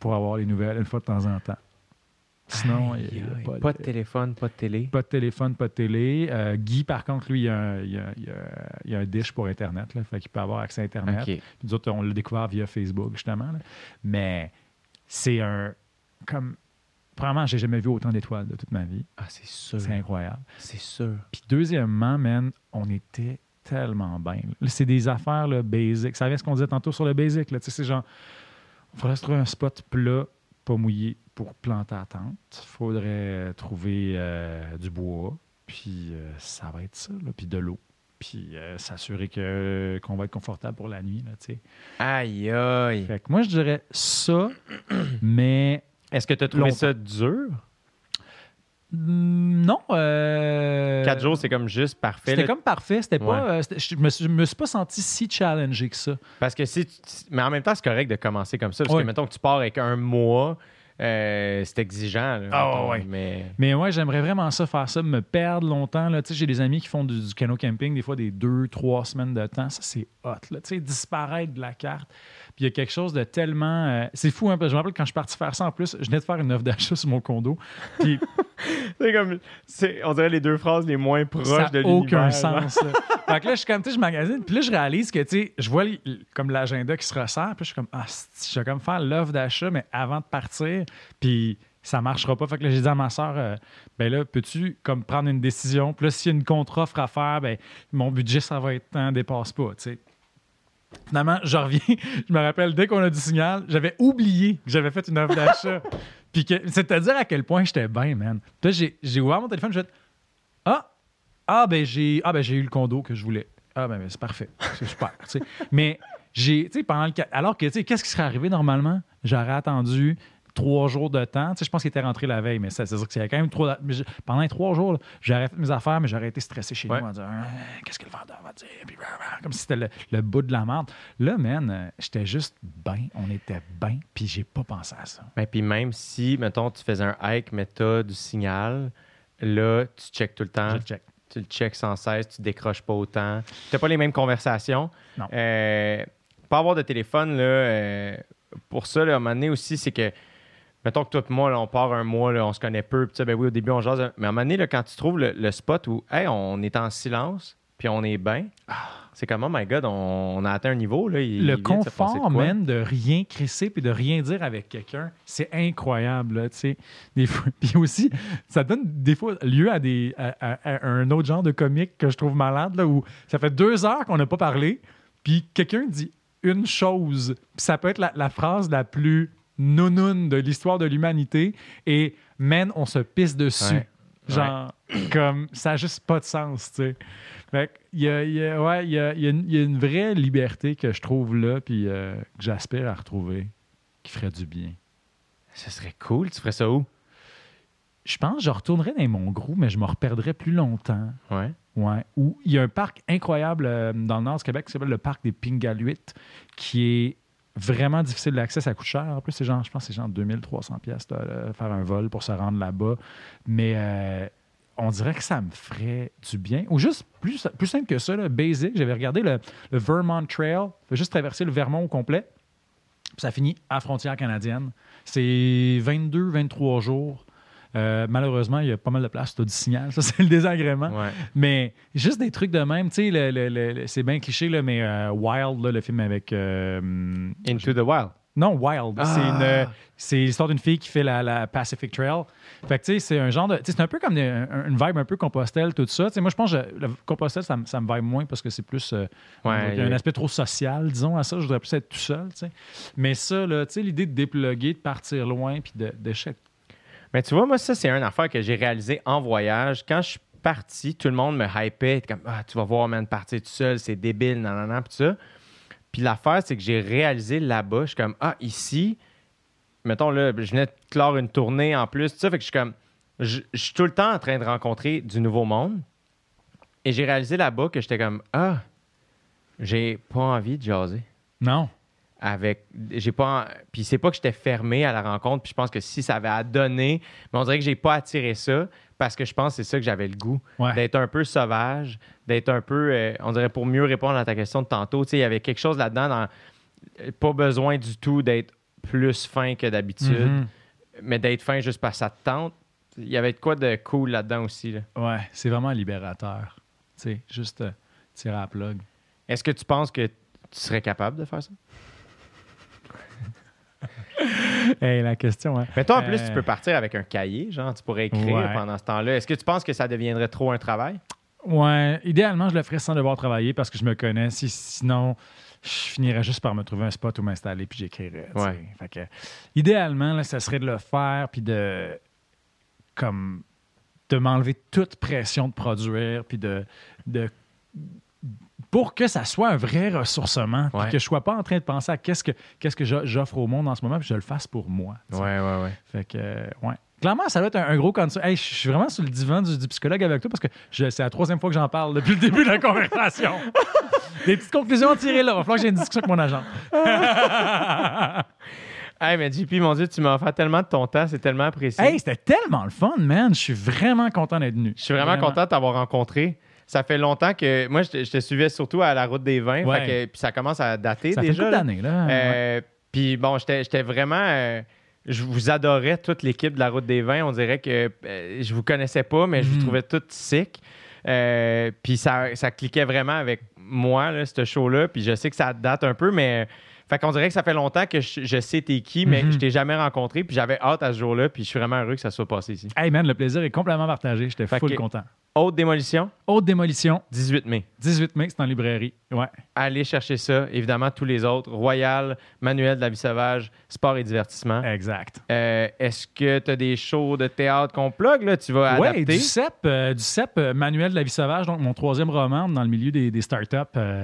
pour avoir les nouvelles une fois de temps en temps. Sinon, Aïe, il n'y a pas, pas de, téléphone, pas de télé. pas de téléphone, pas de télé. Euh, Guy, par contre, lui, il y a un, il a- il a- il y a un dish pour Internet. Là, fait qu'il peut avoir accès à Internet. Puis nous autres, on l'a découvert via Facebook, justement. là. Mais c'est un. Comme. Premièrement, j'ai jamais vu autant d'étoiles de toute ma vie. Ah, c'est sûr. C'est incroyable. C'est sûr. Puis deuxièmement, man, on était tellement bien. C'est des affaires là, basic. Ça vient ce qu'on disait tantôt sur le basic. Là. Tu sais, C'est genre, il faudrait se trouver un spot plat, pas mouillé, pour planter la tente. Il faudrait euh, trouver euh, du bois. Puis euh, ça va être ça. là. Puis de l'eau. Puis euh, s'assurer que, qu'on va être confortable pour la nuit. Là. Aïe, aïe. fait que moi, je dirais ça, mais Est-ce que tu as trouvé Longtemps. ça dur? mm, non. euh, Quatre jours, c'est comme juste parfait. C'était comme parfait. C'était pas, Ouais. euh, c'était- je me, suis- me suis pas senti si challengé que ça. Parce que si tu- Mais en même temps, c'est correct de commencer comme ça. Parce Ouais. que, mettons que tu pars avec un mois, euh, c'est exigeant. là, Ah, mettons, ouais. Mais. Mais ouais, j'aimerais vraiment ça, faire ça, me perdre longtemps. J'ai des amis qui font du, du canot camping, des fois des deux, trois semaines de temps. Ça, c'est hot. Là. Tu sais, disparaître de la carte. Puis il y a quelque chose de tellement. euh, C'est fou, hein, parce que je me rappelle quand je suis parti faire ça en plus, je venais de faire une offre d'achat sur mon condo. Puis C'est comme. On dirait les deux phrases les moins proches ça de n'a l'univers. aucun sens. là. fait que là, je suis comme, tu sais, je magasine, puis là, je réalise que, tu sais, je vois les- comme l'agenda qui se resserre, puis je suis comme, ah, je vais comme faire l'offre d'achat, mais avant de partir, puis ça marchera pas. Fait que là, j'ai dit à ma soeur, ben là, peux-tu comme prendre une décision? Puis là, s'il y a une contre-offre à faire, ben mon budget, ça va être tant, dépasse pas, tu sais. Finalement, je reviens. Je me rappelle, dès qu'on a du signal, j'avais oublié que j'avais fait une offre d'achat. Puis que, c'est-à-dire à quel point j'étais bien, man. Puis j'ai, j'ai ouvert mon téléphone, j'ai fait Ah! Ah, ben j'ai, ah, ben j'ai eu le condo que je voulais. Ah, ben, ben, c'est parfait. C'est super. Mais j'ai, tu sais, pendant le. Alors que, tu sais, qu'est-ce qui serait arrivé normalement? J'aurais attendu trois jours de temps. Tu sais, je pense qu'il était rentré la veille, mais ça, c'est-à-dire que c'est quand même trop. mais je- pendant les trois jours, j'aurais fait mes affaires, mais j'aurais été stressé chez Ouais. nous en disant Ah, qu'est-ce que le vendeur va dire? Puis, rah, rah, comme si c'était le, le bout de la merde. Là, man, euh, j'étais juste bien. On était bien, puis j'ai pas pensé à ça. Ben, puis même si, mettons, tu faisais un hike, mais t'as du signal, là, tu checkes tout le temps. Je le check. Tu le checkes sans cesse, tu décroches pas autant. Tu pas les mêmes conversations. Non. Euh, pas avoir de téléphone, là, euh, pour ça, là, à un moment donné aussi, c'est que mettons que toi et moi, là, on part un mois, là, on se connaît peu, puis tu sais, ben oui, au début, on jase. Mais à un moment donné, là, quand tu trouves le, le spot où, hey, on est en silence, puis on est bien, c'est comme, oh my God, on, on a atteint un niveau, là. il- le il de de confort, man, de rien crisser puis de rien dire avec quelqu'un, c'est incroyable, là, tu sais. Des fois- Puis aussi, ça donne des fois lieu à, des, à, à- à un autre genre de comique que je trouve malade, là, où ça fait deux heures qu'on n'a pas parlé, puis quelqu'un dit une chose, puis ça peut être la, la phrase la plus nounoun de l'histoire de l'humanité, et man, on se pisse dessus. Ouais. Genre, comme, ça n'a juste pas de sens, tu sais. Fait que, il y a, il y a- ouais, il y a, il y a une, il y a une vraie liberté que je trouve là, puis euh, que j'aspire à retrouver, qui ferait du bien. Ce serait cool, tu ferais ça où? Je pense que je retournerais dans mon groupe, mais je me reperdrais plus longtemps. Ouais. Ouais. Où il y a un parc incroyable euh, dans le nord du Québec qui s'appelle le parc des Pingaluites, qui est vraiment difficile d'accès. Ça coûte cher. En plus, c'est genre, je pense que c'est genre 2300 pièces faire un vol pour se rendre là-bas. Mais euh, on dirait que ça me ferait du bien. Ou juste plus, plus simple que ça, là, basic. J'avais regardé le, Vermont Trail. Juste traverser le Vermont au complet. Puis ça finit à frontière canadienne. C'est 22-23 jours. Euh, malheureusement, il y a pas mal de place, tu as du signal, ça c'est le désagrément. Ouais. Mais juste des trucs de même, tu sais, c'est bien cliché, là, mais euh, Wild, là, le film avec. euh, Into the Wild. non, Wild. Ah. C'est l'histoire d'une fille qui fait la, la Pacific Trail. Fait que, tu sais, c'est un genre de. C'est un peu comme une vibe un peu Compostelle, tout ça. Moi, je pense que le Compostelle, ça, me- ça me vibe moins parce que c'est plus. euh, Ouais, y a un aspect trop social, disons, à ça. Je voudrais plus être tout seul, tu sais. Mais ça, tu sais, l'idée de dépluguer, de partir loin, puis chèque- Mais tu vois, moi, ça, c'est une affaire que j'ai réalisé en voyage. Quand je suis parti, tout le monde me hypait, comme, ah, tu vas voir, man, partir tout seul, c'est débile, nan, nan, nan, puis ça. Puis l'affaire, c'est que j'ai réalisé là-bas, je suis comme, ah, ici, mettons, là, je venais de clore une tournée en plus, tout ça, fait que je suis comme, je, je suis tout le temps en train de rencontrer du nouveau monde. Et j'ai réalisé là-bas que j'étais comme, ah, j'ai pas envie de jaser Non. Avec j'ai pas puis c'est pas que j'étais fermé à la rencontre puis je pense que si ça avait à donner mais on dirait que j'ai pas attiré ça parce que je pense que c'est ça que j'avais le goût Ouais. d'être un peu sauvage d'être un peu euh, on dirait pour mieux répondre à ta question de tantôt tu sais il y avait quelque chose là-dedans dans euh, pas besoin du tout d'être plus fin que d'habitude Mhm. mais d'être fin juste parce que ça te tente il y avait de quoi de cool là-dedans aussi là. Ouais, c'est vraiment libérateur. Tu sais, juste euh, tirer à la plug. est-ce que tu penses que tu serais capable de faire ça? Hey, la question, hein. mais toi en Euh, plus tu peux partir avec un cahier genre tu pourrais écrire Ouais. pendant ce temps-là est-ce que tu penses que ça deviendrait trop un travail? Ouais, idéalement, je le ferais sans devoir travailler parce que je me connais. Si- sinon, je finirais juste par me trouver un spot où m'installer puis j'écrirais. Ouais. Fait que, idéalement, là, ça serait de le faire puis de comme de m'enlever toute pression de produire puis de, de pour que ça soit un vrai ressourcement Ouais. que je sois pas en train de penser à qu'est-ce que qu'est-ce que j'o- j'offre au monde en ce moment puis je le fasse pour moi. Ouais, ouais, ouais. Fait que, euh, ouais. Clairement, ça doit être un, un gros concern. Hey, je suis vraiment sur le divan du, du psychologue avec toi parce que c'est la troisième fois que j'en parle depuis le début de la conversation. Des petites conclusions à tirer là. Il va falloir que j'ai une discussion avec mon agent. Hey, mais JP, mon Dieu, tu m'as offert tellement de ton temps, c'est tellement apprécié. Hey, c'était tellement le fun, man. Je suis vraiment content d'être venu. je suis vraiment, content de t'avoir rencontré. Ça fait longtemps que. Moi, je te, je te suivais surtout à la route des vins. Ouais. fait que- puis ça commence à dater Ça fait déjà. couple là. là. Ouais. Euh, Puis bon, j'étais vraiment. euh, je vous adorais, toute l'équipe de la route des vins. On dirait que euh, je vous connaissais pas, mais je vous Mhm. trouvais toutes sick. Euh, puis ça, ça cliquait vraiment avec moi, là, ce show-là. Puis je sais que ça date un peu, mais. Fait qu'on dirait que ça fait longtemps que je, je sais t'es qui, mais Mhm. je t'ai jamais rencontré. Puis j'avais hâte à ce jour-là. Puis je suis vraiment heureux que ça soit passé ici. Hey, man, le plaisir est complètement partagé. J'étais Fait full que- content. Haute démolition, Haute démolition, 18 mai. 18 mai, c'est en librairie. Ouais. Allez chercher ça. Évidemment, tous les autres. Royal, Manuel de la vie sauvage, sport et divertissement. Exact. Euh, Est-ce que tu as des shows de théâtre qu'on plug, là? Tu vas Oui, adapter? du CEP, euh, du CEP euh, Manuel de la vie sauvage, donc mon troisième roman dans le milieu des, des startups.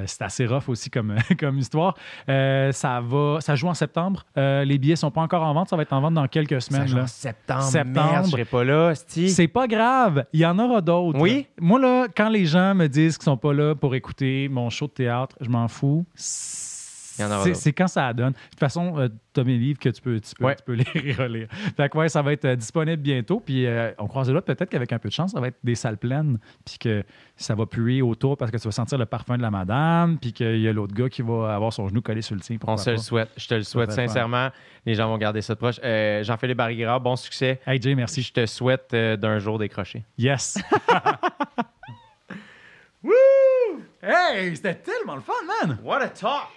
C'est assez rough aussi comme, comme histoire. Ça va, ça joue en septembre. Les billets sont pas encore en vente, ça va être en vente dans quelques Ça semaines. joue là. en septembre. Septembre. Merde, je serai pas là. C'est pas grave, il y en aura d'autres. Oui? Moi, là, quand les gens me disent qu'ils sont pas là pour écouter mon show de théâtre, je m'en fous. C'est-. C'est quand ça donne. De toute façon, tu as mes livres que tu peux, tu peux, Ouais. tu peux les relire. Fait que ouais, ça va être euh, disponible bientôt. Puis euh, on croise les doigts, peut-être qu'avec un peu de chance, ça va être des salles pleines. Puis que ça va puer autour parce que tu vas sentir le parfum de la madame. Puis qu'il y a l'autre gars qui va avoir son genou collé sur le tien. On se le souhaite. Je te le souhaite sincèrement. Les gens vont garder ça de proche. Euh, Jean-Philippe Barrigra, bon succès. Hey Jay, merci. Je te souhaite euh, d'un jour décrocher. Yes. Woo! Hey, c'était tellement le fun, man! What a talk!